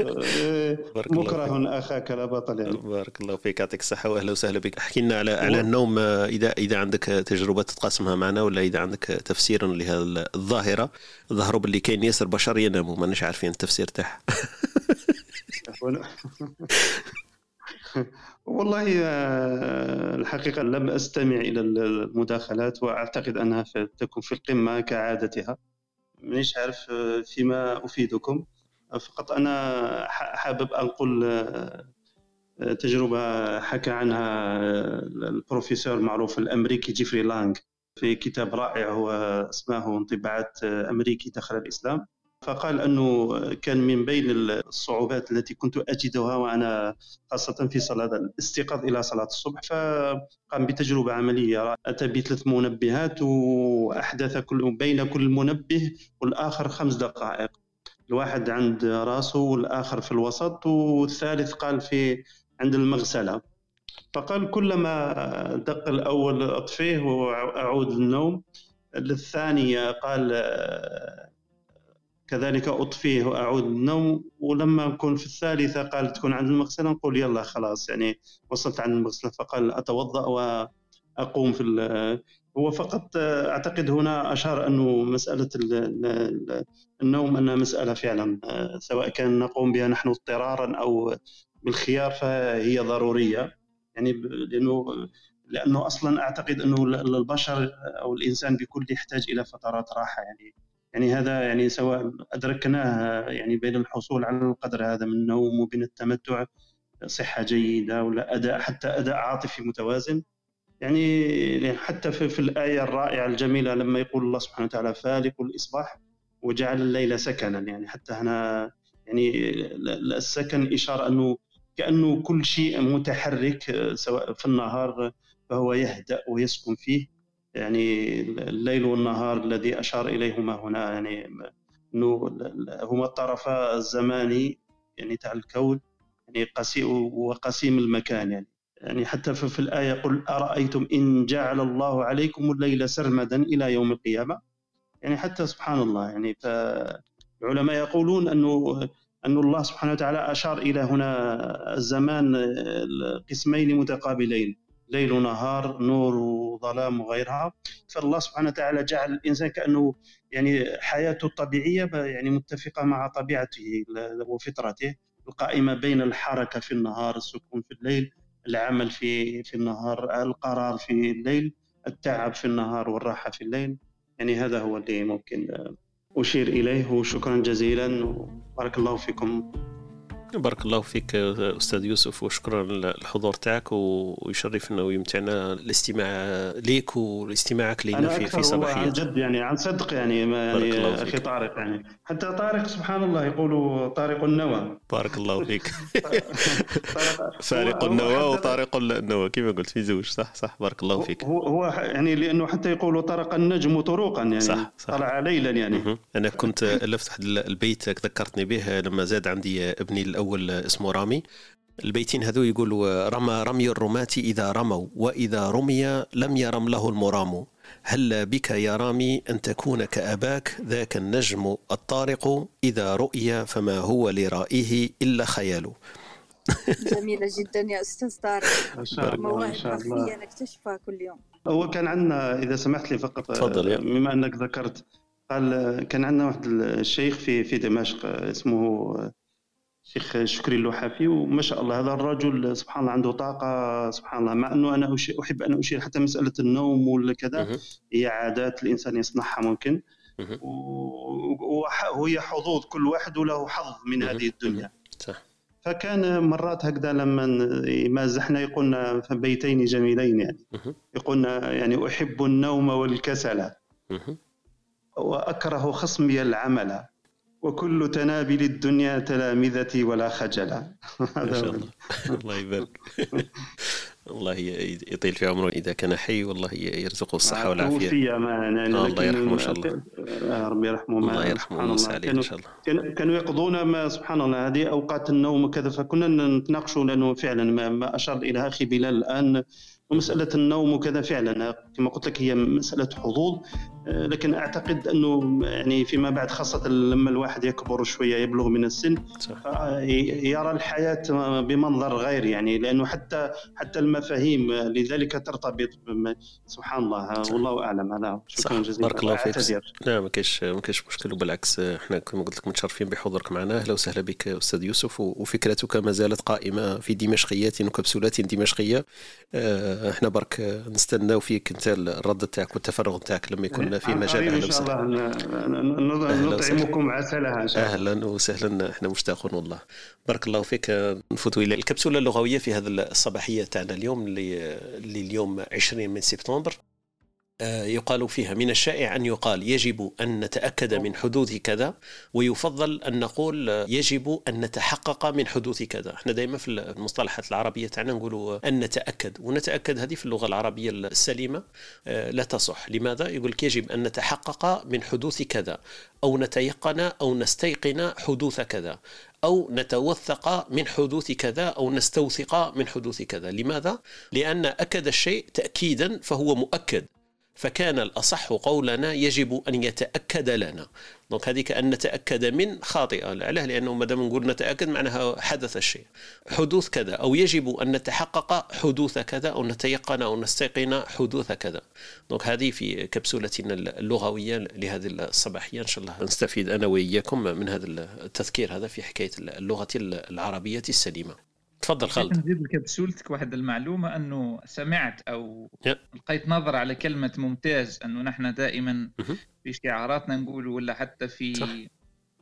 S11: مكره أخاك لا بطل يعني.
S2: بارك الله فيك. يعطيك الصحة وأهلا وسهلا بك. احكي لنا على على النوم إذا إذا عندك تجربة تتقاسمها معنا ولا إذا عندك تفسير لهذه الظاهرة. ظهروا باللي كاين ياسر بشر يناموا ماناش عارفين التفسير تاعها
S11: والله آه، الحقيقة لم أستمع إلى المداخلات وأعتقد أنها تكون في القمة كعادتها. مانيش عارف آه، فيما أفيدكم. فقط أنا حابب أنقل آه، تجربة حكى عنها البروفيسور المعروف الأمريكي جيفري لانغ في كتاب رائع هو اسمه انطباعات أمريكي دخل الإسلام. فقال أنه كان من بين الصعوبات التي كنت أجدها وأنا خاصة في صلاة الاستيقاظ إلى صلاة الصبح فقام بتجربة عملية. أتى بثلاث منبهات وأحدث كل بين كل منبه والآخر خمس دقائق. الواحد عند راسه والآخر في الوسط والثالث قال في عند المغسلة. فقال كلما دق الأول أطفيه وأعود للنوم للثانية قال كذلك أطفيه وأعود النوم ولما نكون في الثالثة قال تكون عند المغسلة نقول يلا خلاص يعني وصلت عند المغسلة فقال أتوضأ وأقوم في هو فقط أعتقد هنا أشار أنه مسألة النوم أنها مسألة فعلا سواء كان نقوم بها نحن اضطرارا أو بالخيار فهي ضرورية يعني لأنه لأنه أصلا أعتقد أنه البشر أو الإنسان بكل يحتاج إلى فترات راحة يعني يعني هذا يعني سواء أدركناه يعني بين الحصول على القدر هذا من النوم وبين التمتع صحة جيدة ولا أداء حتى أداء عاطفي متوازن. يعني حتى في, في الآية الرائعة الجميلة لما يقول الله سبحانه وتعالى فالق الإصباح وجعل الليل سكنا. يعني حتى هنا يعني السكن إشارة أنه كأنه كل شيء متحرك سواء في النهار فهو يهدأ ويسكن فيه. يعني الليل والنهار الذي أشار إليهما هنا يعني أنه هما الطرفا الزماني يعني تاع الكون يعني قسيم وقسيم المكان يعني. يعني حتى في الآية قل أرأيتم إن جعل الله عليكم الليل سرمدا إلى يوم القيامة؟ يعني حتى سبحان الله يعني فالعلماء يقولون أنه أن الله سبحانه وتعالى أشار إلى هنا الزمان قسمين متقابلين. ليل ونهار نور وظلام وغيرها. فالله سبحانه وتعالى جعل الإنسان كأنه يعني حياته الطبيعية يعني متفقة مع طبيعته وفطرته. القائمة بين الحركة في النهار السكون في الليل العمل في في النهار القرار في الليل التعب في النهار والراحة في الليل. يعني هذا هو اللي ممكن أشير إليه. وشكرا جزيلا. وبارك الله فيكم.
S2: بارك الله فيك أستاذ يوسف وشكرا للحضور تاعك ويشرفنا ويمتعنا الاستماع ليك والاستماعك لنا في في صباحية.
S11: عن جد يعني عن صدق يعني ما يعني أخي طارق يعني. حتى طارق سبحان الله يقولوا طارق النوى.
S2: بارك الله فيك. فارق النوى وطارق النوى كما قلت؟ في زوج صح؟ صح بارك الله فيك.
S11: هو هو يعني لأنه حتى يقولوا طرق النجم طروقا يعني. صح, صح. طلع ليلا يعني.
S2: أنا كنت ألفت واحد البيت ذكرتني به لما زاد عندي ابني الأول اسمه رامي. البيتين هذو يقولوا رمى رمي الرماة إذا رموا وإذا رمي لم يرم له المرام. هل بك يا رامي أن تكون كأباك ذاك النجم الطارق؟ إذا رؤي فما هو لرائه إلا خيال.
S7: جميلة جدا يا أستاذ طارق.
S11: ما شاء الله ما شاء الله.
S7: نكتشفها كل يوم.
S11: هو كان عندنا إذا سمحت لي فقط
S2: تفضل
S11: بما أنك ذكرت قال كان عندنا واحد الشيخ في في دمشق اسمه شيخ شكري اللوحافي وما شاء الله هذا الرجل سبحان الله عنده طاقة سبحان الله مع أنه أنا أحب أن أشير حتى مسألة النوم ولا كذا هي عادات الإنسان يصنعها ممكن. وهي حظوظ كل واحد له حظ من هذه الدنيا. صح. فكان مرات هكذا لما مازحنا يقولنا بيتين جميلين يعني. يقولنا يعني أحب النوم والكسل. وأكره خصمي العمل. وكل تنابل الدنيا تلامذتي ولا خجلا
S2: ما شاء الله. الله يبارك. الله يطيل في عمره إذا كان حي والله يرزقه الصحة والعافية.
S11: توفي ما
S2: آه الله يرحمه إن شاء الله.
S11: ربي يرحمه
S2: الله يرحمه عليه إن شاء
S11: الله. كانوا يقضون ما سبحان الله. هذه أوقات النوم وكذا فكنا نتناقشوا لأنه فعلا ما اشار إلى أخي بلال الآن. ومسألة النوم وكذا فعلا. كما قلت لك هي مسألة حظوظ. آه، لكن أعتقد أنه يعني فيما بعد خاصة لما الواحد يكبر شوية يبلغ من السن آه، يرى الحياة بمنظر غير يعني لأنه حتى حتى المفاهيم لذلك ترتبط سبحان الله. والله أعلم. هذا
S2: شكرا جزيلا. بارك الله فيك. لا ما كاينش ما كاينش مشكل. وبالعكس إحنا كما قلت لك متشرفين بحضورك معنا. أهلا وسهلا بك أستاذ يوسف. وفكرتك ما زالت قائمة في دمشقيات وكبسولات دمشقية. آه، إحنا برك نستناو فيك. أنت الرد تاعك والتفرغ تاعك لما يكون في مجال
S11: إن شاء الله نطعمكم عسلها إن شاء
S2: الله. أهلا وسهلا إحنا مشتاقون والله. بارك الله فيك نفوتوا إلى الكبسولة اللغوية في هذه الصباحية تاعنا اليوم اللي, اليوم 20 من سبتمبر. يقال فيها من الشائع أن يقال يجب أن نتأكد من حدوث كذا ويفضل أن نقول يجب أن نتحقق من حدوث كذا إحنا دائما في المصطلحات العربية تاعنا نقول أن نتأكد ونتأكد هذه في اللغة العربية السليمة آه، لا تصح لماذا؟ يقول لك يجب أن نتحقق من حدوث كذا أو نتيقن أو نستيقن حدوث كذا أو نتوثق من حدوث كذا أو نستوثق من حدوث كذا لماذا؟ لأن أكد الشيء تأكيدا فهو مؤكد فكان الأصح قولنا يجب أن يتأكد لنا. دونك هذيك أن نتأكد من خاطئة علاه لأنه ما دام نقول نتأكد معناها حدث الشيء. حدوث كذا أو يجب أن نتحقق حدوث كذا أو نتيقن أو نستيقن حدوث كذا. دونك هذه في كبسولتنا اللغوية لهذه الصباحية. إن شاء الله نستفيد أنا وإياكم من هذا التذكير. هذا في حكاية اللغة العربية السليمة. تفضل خالد.
S5: نزيد لكبسولتك واحد المعلومة أنه سمعت أو لقيت نظرة على كلمة ممتاز أنه نحن دائما في شعاراتنا نقول ولا حتى في صح.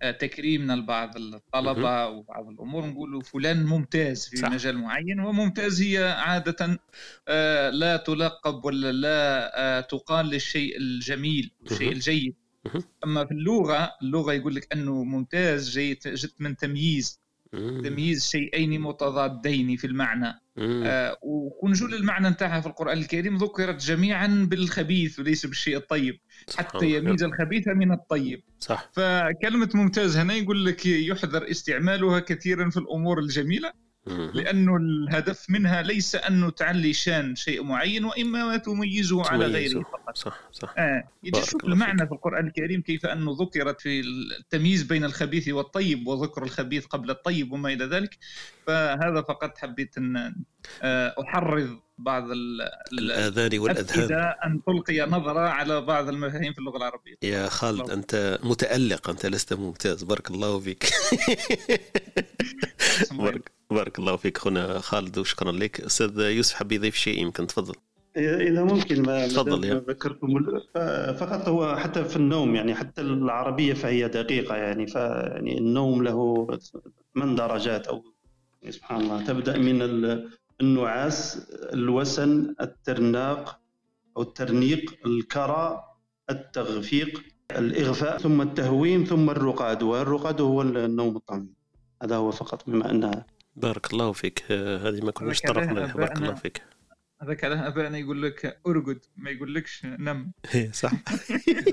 S5: آه، تكريمنا لبعض الطلبة وبعض الأمور نقولوا فلان ممتاز في صح. مجال معين وممتاز هي عادة آه، لا تلقب ولا لا آه، تقال للشيء الجميل والشيء الجيد. أما في اللغة اللغة يقول لك أنه ممتاز جيد من تمييز. تمييز شيئين متضادين في المعنى. آه ونجول المعنى نتاعها في القرآن الكريم ذكرت جميعا بالخبيث وليس بالشيء الطيب. حتى يميز الخبيث من الطيب.
S2: صح.
S5: فكلمة ممتاز هنا يقول لك يحذر استعمالها كثيرا في الأمور الجميلة.
S3: لأنه الهدف منها ليس انه تعلي شان شيء معين وإما تميزه على غيره فقط.
S2: صح صح.
S3: آه. شوف المعنى في القرآن الكريم كيف أنه ذكرت في التمييز بين الخبيث والطيب وذكر الخبيث قبل الطيب وما إلى ذلك فهذا فقط حبيت أن آه، أحرض بعض
S2: الآذان والأذهان.
S3: أن تلقي نظرة على بعض المفاهيم في اللغة العربية.
S2: يا خالد أنت متألق أنت لست ممتاز. بارك الله فيك. بارك, بارك الله فيك أخونا خالد وشكرا لك. أستاذ يوسف حب يضيف شيء يمكن؟ تفضل.
S11: إذا ممكن ما
S2: تفضل
S11: يا. ذكرتم فقط هو حتى في النوم يعني حتى العربية فهي دقيقة يعني فيعني النوم له من درجات؟ أو سبحان الله. تبدأ من النعاس الوسن الترناق أو الترنيق الكرى التغفيق الإغفاء ثم التهويم ثم الرقاد. والرقاد هو النوم الطويل. هذا هو فقط بما أنها
S2: بارك الله فيك. هذه ما كناش طرقنا لها بارك الله فيك.
S3: هذاك على ابائنا يقول لك أرقد ما يقولكش نم.
S2: إيه، صح.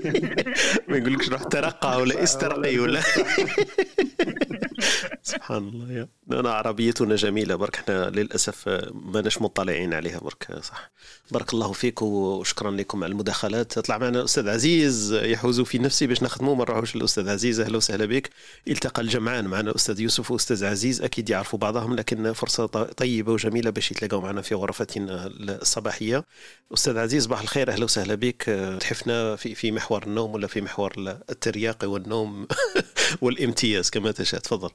S2: ما يقولكش روح ترقى ولا استرقي ولا. سبحان الله يا. أنا عربيتنا جميلة برك. إحنا للأسف ماناش مطلعين عليها برك صح. بارك الله فيك وشكرا لكم على المداخلات. طلع معنا الأستاذ عزيز يحوز في نفسي باش نخدموا ما نروحوش للأستاذ عزيز. أهلا وسهلا بك. التقى الجمعان معنا الأستاذ يوسف وأستاذ عزيز. أكيد يعرفوا بعضهم لكن فرصة طيبة وجميلة باش يتلاقوا معنا في غرفتنا الصباحية. أستاذ عزيز صباح الخير. أهلا وسهلا بك. تحفنا في في محور النوم ولا في محور الترياق والنوم والامتياز كما تشاء. تفضل.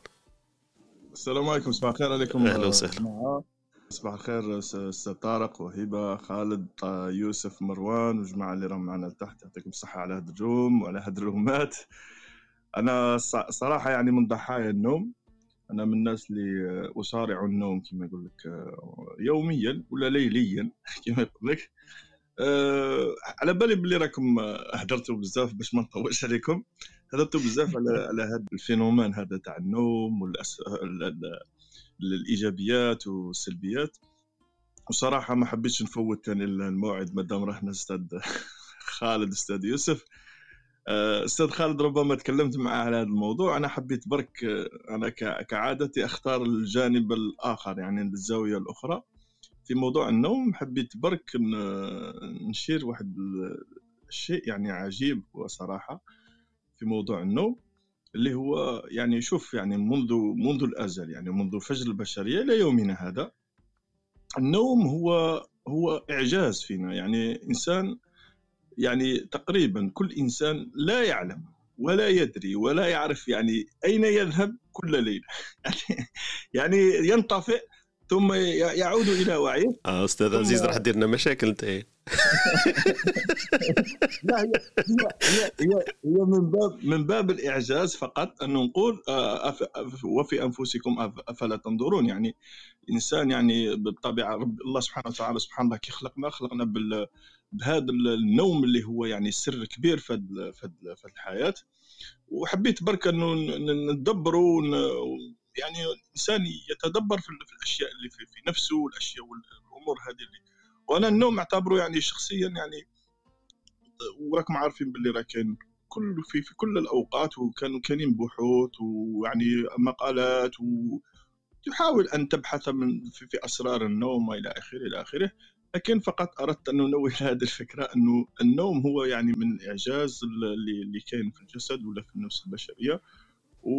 S12: السلام عليكم صباح الخير عليكم
S2: أهلا وسهلا.
S12: صباح الخير أستاذ طارق وهبة خالد يوسف مروان والجماعة اللي راهم معنا لتحت. يعطيكم الصحة على هاد الروم وعلى هاد الرومات أنا صراحة يعني من ضحايا النوم أنا من الناس اللي اصارع النوم كما يقول لك يوميا ولا ليليا كما يقول لك. أه على بالي بلي راكم هدرتوا بزاف باش ما نطولش عليكم. هدرتوا بزاف على على هذا الفينومين هذا تاع النوم والأس... الإيجابيات والسلبيات. وصراحة ما حبيتش نفوت ثاني الموعد مادام رحنا أستاذ خالد أستاذ يوسف. آه، أستاذ خالد ربما تكلمت معه على هذا الموضوع. أنا حبيت برك آه، أنا كعادتي أختار الجانب الآخر يعني الزاوية الأخرى. في موضوع النوم حبيت برك نشير واحد الشيء يعني عجيب وصراحة. في موضوع النوم اللي هو يعني شوف يعني منذ منذ الأزل يعني منذ فجر البشرية إلى يومنا هذا النوم هو هو إعجاز فينا. يعني إنسان يعني تقريبا كل إنسان لا يعلم ولا يدري ولا يعرف يعني أين يذهب كل ليلة. يعني ينطفئ ثم يعود إلى وعيه.
S2: آه أستاذ عزيز راح دير لنا مشاكل أنت.
S12: لا هي هي هي, هي من باب من باب الإعجاز فقط أن نقول آه، وفي أنفسكم أفلا تنظرون؟ يعني الانسان يعني بالطبيعه رب الله سبحانه وتعالى سبحان الله كي خلقنا خلقنا بال بهذا النوم اللي هو يعني سر كبير في في الحياة. وحبيت برك أنه ندبروا يعني الإنسان يتدبر في الأشياء اللي في, في نفسه والأشياء والأمور هذه اللي وأنا النوم أعتبره يعني شخصيا يعني وراكم عارفين باللي راه كاين. كل في, في كل الأوقات وكانوا كاينين بحوث ويعني مقالات وتحاول أن تبحث من في, في أسرار النوم وإلى اخره إلى آخره. لكن فقط أردت أن ننوه هذه الفكرة أنه النوم هو يعني من الاعجاز اللي, اللي كاين في الجسد ولا في النفس البشرية. و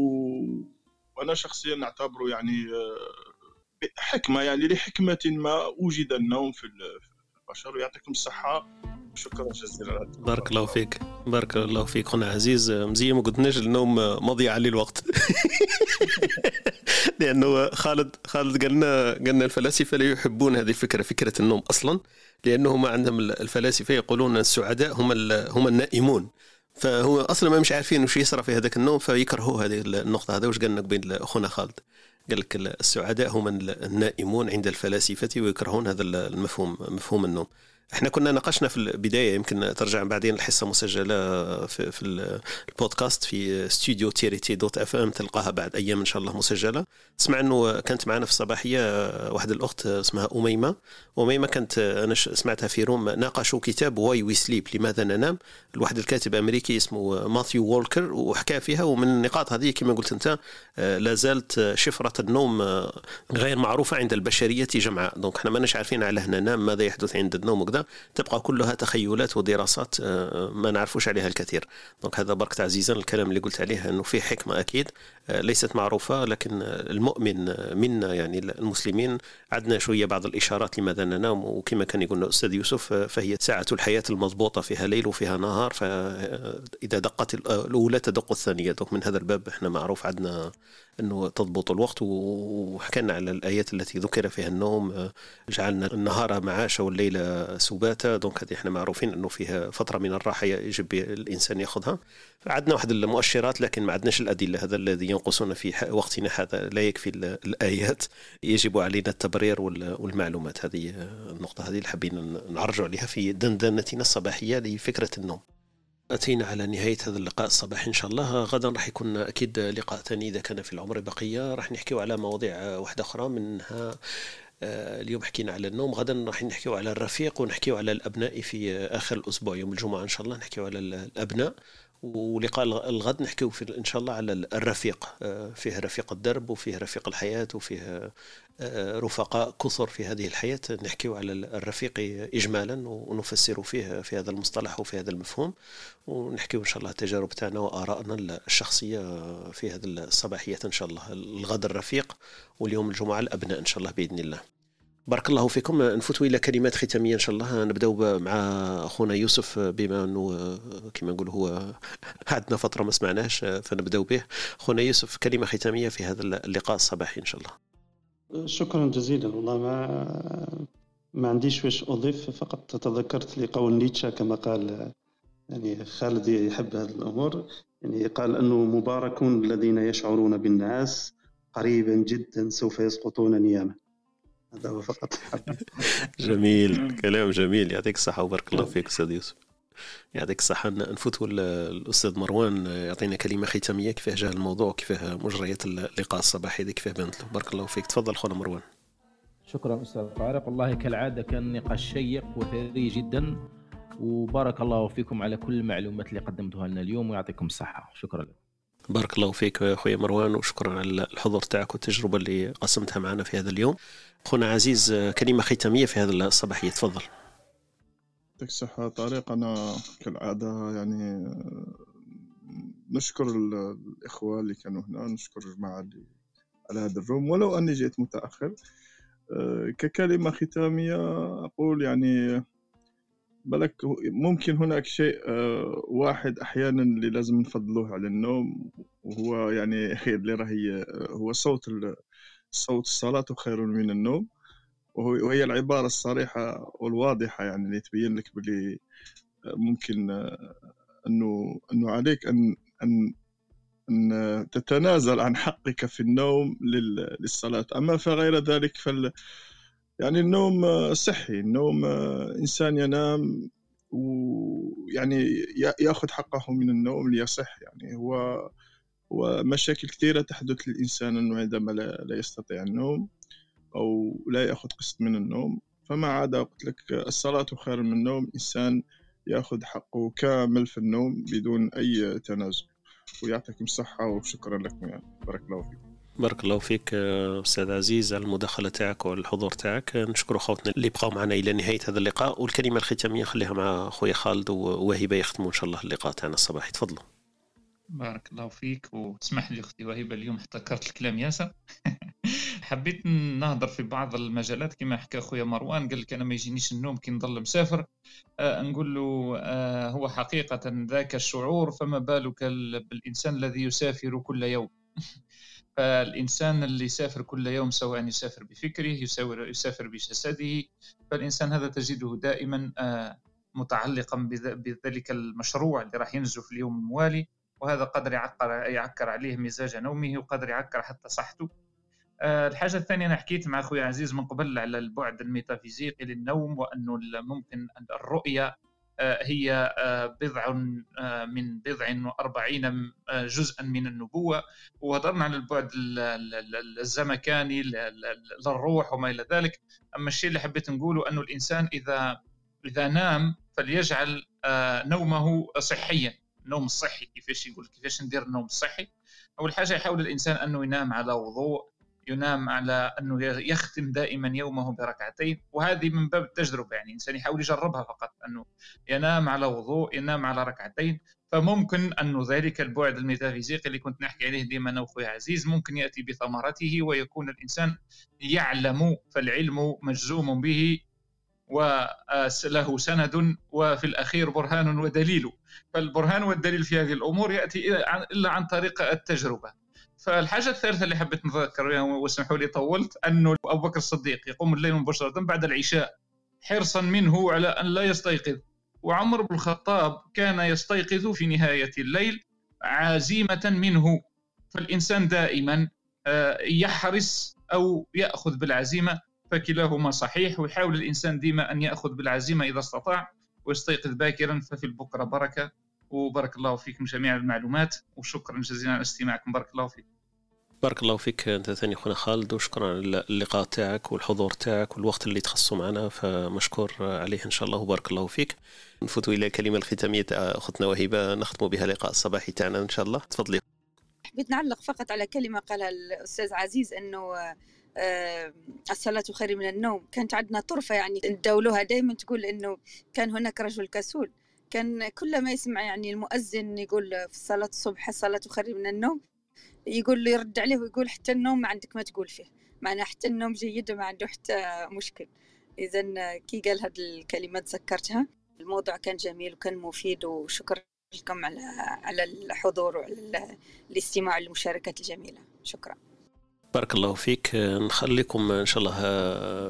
S12: وأنا شخصيا اعتبره يعني آه، حكمه يعني لحكمة ما وجد النوم في البشر. ويعطيكم الصحة. شكرا جزيلا.
S2: بارك الله فيك. بارك الله فيك. خونا عزيز مزيان ما قلتناش النوم مضيع عليه الوقت. لأنه خالد خالد قال لنا قال لنا الفلاسفة لا يحبون هذه الفكرة فكرة النوم أصلا لأنه ما عندهم الفلاسفة يقولون السعداء هم هم النائمون. فهو أصلا ما مش عارفين وش يصرى في هذاك النوم فيكرهوا هذه النقطة هذا وش قال لك بين أخونا خالد؟ قال لك السعداء هم النائمون عند الفلاسفة ويكرهون هذا المفهوم مفهوم النوم. إحنا كنا ناقشنا في البداية يمكن ترجع بعدين الحصة مسجلة في, في البودكاست في استوديو تيريتي dot FM تلقاها بعد أيام إن شاء الله مسجلة. تسمع إنه كانت معنا في الصباحيه واحدة الأخت اسمها أميمة. أميمة كانت أنا سمعتها في room ناقشوا كتاب Why We Sleep لماذا ننام؟ الواحد الكاتب أمريكي اسمه ماثيو وولكر وحكى فيها ومن النقاط هذه كما قلت أنت لا زالت شفرة النوم غير معروفة عند البشرية جمعاء. donc إحنا ماناش عارفين على هنا ننام ماذا يحدث عند النوم وكذا. تبقى كلها تخيلات ودراسات آه، ما نعرفوش عليها الكثير. donc هذا برك تعزيزا الكلام اللي قلت عليه إنه في حكمة أكيد آه، ليست معروفة لكن المؤمن منا يعني المسلمين عندنا شوية بعض الإشارات لماذا ننام وكما كان يقول الأستاذ يوسف آه، فهي ساعة الحياة المضبوطة فيها ليل وفيها نهار فإذا دقت الأولى تدق الثانية. donc من هذا الباب إحنا معروف عندنا إنه تضبط الوقت وحكينا على الآيات التي ذكر فيها النوم جعلنا النهار معاشا والليل سباتا. دونك هذه إحنا معروفين إنه فيها فترة من الراحة يجب الإنسان يأخذها. عندنا واحد المؤشرات لكن ما عندناش الأدلة هذا الذي ينقصنا في وقتنا هذا لا يكفي الآيات. يجب علينا التبرير والمعلومات. هذه النقطة هذه اللي حابين نعرجوا عليها في دندنتنا الصباحية لفكرة النوم. أتينا على نهاية هذا اللقاء الصباحي إن شاء الله. غدا راح يكون أكيد لقاء ثاني إذا كان في العمر بقية راح نحكي على مواضيع واحدة أخرى منها آه، اليوم حكينا على النوم. غدا راح نحكيو على الرفيق ونحكيو على الأبناء في آخر الأسبوع يوم الجمعة إن شاء الله. نحكيو على الأبناء ولقاء الغد. نحكيو إن شاء الله على الرفيق آه، فيه رفيق الدرب وفيه رفيق الحياة وفيه رفقاء كثر في هذه الحياة نحكيو على الرفيق اجمالا ونفسر فيه في هذا المصطلح وفي هذا المفهوم ونحكيو إن شاء الله التجارب تاعنا وآرائنا الشخصية في هذه الصباحيات إن شاء الله الغد الرفيق واليوم الجمعة الأبناء إن شاء الله بإذن الله. بارك الله فيكم. نفوتوا إلى كلمات ختامية إن شاء الله. نبداو مع أخونا يوسف بما أنه كما نقول هو عندنا فترة ما سمعناش فنبداو به. أخونا يوسف كلمة ختامية في هذا اللقاء الصباحي إن شاء الله.
S11: شكرا جزيلا. والله ما ما عنديش واش أضيف فقط تذكرت لقول نيتشا كما قال يعني خالد يحب هذه الأمور. يعني قال أنه مباركون الذين يشعرون بالنعاس قريبا جدا سوف يسقطون نياما هذا هو فقط.
S2: جميل. كلام جميل. يعطيك الصحة وبارك الله فيك أستاذ يوسف. يعطيك الصحة. نفوتوا الأستاذ مروان يعطينا كلمة ختامية. كيفاه جاء الموضوع؟ كيفاه مجريات اللقاء الصباحي ذي كيفاه بانت له بارك الله فيك. تفضل خونا مروان.
S6: شكرا أستاذ طارق. والله كالعادة كان نقاش شيق وثري جدا. وبارك الله فيكم على كل المعلومات اللي قدمتوها لنا اليوم ويعطيكم الصحة. شكرا لكم.
S2: بارك الله فيك اخويا مروان وشكرا على الحضور تاعك والتجربة اللي قسمتها معنا في هذا اليوم. خونا عزيز كلمة ختامية في هذا الصباحية. تفضل.
S12: يعطيك الصحة طارق أنا كالعادة يعني نشكر الإخوة اللي كانوا هنا نشكر الجماعة اللي على هذا الروم. ولو أني جيت متأخر ككلمة ختامية أقول يعني بالك ممكن هناك شيء واحد أحيانا اللي لازم نفضلوه على النوم وهو يعني اللي راهي هو صوت صوت الصلاة خير من النوم. وهي العبارة الصريحة والواضحة يعني اللي تبين لك بلي ممكن أنه أنه عليك أن أن أن تتنازل عن حقك في النوم للصلاة. أما فغير ذلك فال يعني النوم صحي. النوم إنسان ينام ويعني يأخذ حقه من النوم ليصح. يعني هو ومشاكل كثيرة تحدث للإنسان أنه عندما لا يستطيع النوم. أو لا يأخذ قسط من النوم فما عدا قلت لك الصلاة خير من النوم إنسان يأخذ حقه كامل في النوم بدون أي تنازل. ويعطيكم الصحة وشكرا لكم يعني بارك الله فيكم
S2: بارك الله فيك أستاذ عزيز على المداخلة تاعك والحضور تاعك. نشكر خوتنا اللي بقاو معنا إلى نهاية هذا اللقاء والكلمة الختامية خليها مع خويا خالد ووهبه يختموا إن شاء الله اللقاء تاعنا الصباحي. تفضلوا.
S5: بارك الله فيك وتسمح لي أختي وهبه اليوم احتكرت الكلام ياسر. حبيت نهضر في بعض المجالات كما حكى خويا مروان قال لك أنا ما يجينيش النوم كي نضل مسافر. آه نقول له آه هو حقيقة ذاك الشعور فما بالك بالإنسان الذي يسافر كل يوم؟ فالإنسان اللي يسافر كل يوم سواء يسافر بفكره يسافر, يسافر بجسده فالإنسان هذا تجده دائما آه متعلقا بذلك المشروع اللي راح ينجو في اليوم الموالي وهذا قدر يعكر, يعكر عليه مزاج نومه وقدر يعكر حتى صحته. آه، الحاجة الثانية أنا حكيت مع أخوي عزيز من قبل على البعد الميتافيزيقي للنوم وأنه ممكن أن الرؤية آه، هي بضع من بضع وأربعين جزءا من النبوة. وهضرنا عن البعد الزمكاني للروح وما إلى ذلك. أما الشيء اللي حبيت نقوله أنه الإنسان إذا إذا نام فليجعل نومه صحيا. النوم الصحي كيفاش يقول كيفاش ندير النوم الصحي أول حاجة يحاول الإنسان أنه ينام على وضوء ينام على أنه يختم دائما يومه بركعتين وهذه من باب التجربه يعني الإنسان يحاول يجربها فقط أنه ينام على وضوء ينام على ركعتين فممكن انه ذلك البعد الميتافيزيقي اللي كنت نحكي عليه ديما أنا واخوي عزيز ممكن يأتي بثمرته ويكون الإنسان يعلم فالعلم مجزوم به وله سند وفي الأخير برهان ودليل. فالبرهان والدليل في هذه الأمور يأتي إلا عن طريق التجربة. فالحاجة الثالثة اللي حبيت نذكر واسمحوا لي طولت أنه أبو بكر الصديق يقوم الليل مباشرة بعد العشاء حرصا منه على أن لا يستيقظ. وعمر بن الخطاب كان يستيقظ في نهاية الليل عزيمة منه. فالإنسان دائما آه، يحرص أو يأخذ بالعزيمة فكلاهما صحيح ويحاول الإنسان ديما أن يأخذ بالعزيمة إذا استطاع ويستيقظ باكرا ففي البكرة بركة. وبارك الله فيكم جميع المعلومات وشكرا جزيلا على استماعكم. بارك الله فيكم.
S2: بارك الله فيك أنت ثاني أخونا خالد وشكرا على اللقاء تاعك والحضور تاعك والوقت اللي تخصصوا معنا فمشكور عليه إن شاء الله وبارك الله فيك. نفوت إلى الكلمة الختامية أختنا وهبه نختم بها اللقاء الصباحي تاعنا إن شاء الله. تفضلي.
S1: حبيت نعلق فقط على كلمة قالها الأستاذ عزيز إنه آه، الصلاة خير من النوم. كانت عندنا طرفة يعني ندولوها دائما تقول إنه كان هناك رجل كسول. كان كل ما يسمع يعني المؤذن يقول في صلاة الصبح الصلاة خير من النوم. يقول له يرد عليه ويقول حتى النوم ما عندك ما تقول فيه. معناه حتى النوم جيد ما عنده حتى مشكل. إذا كي قال هذه الكلمات تذكرتها الموضوع كان جميل وكان مفيد وشكرا لكم على على الحضور وعلى الاستماع والمشاركات الجميلة. شكرا.
S2: بارك الله فيك. نخليكم إن شاء الله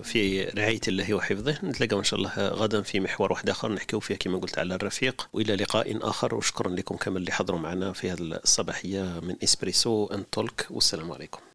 S2: في رعاية الله وحفظه. نتلاقاو إن شاء الله غدا في محور واحد آخر نحكيو فيه كما قلت على الرفيق. وإلى لقاء آخر. وشكرا لكم كما اللي حضروا معنا في هذه الصباحية من إسبريسو ان تولك. والسلام عليكم.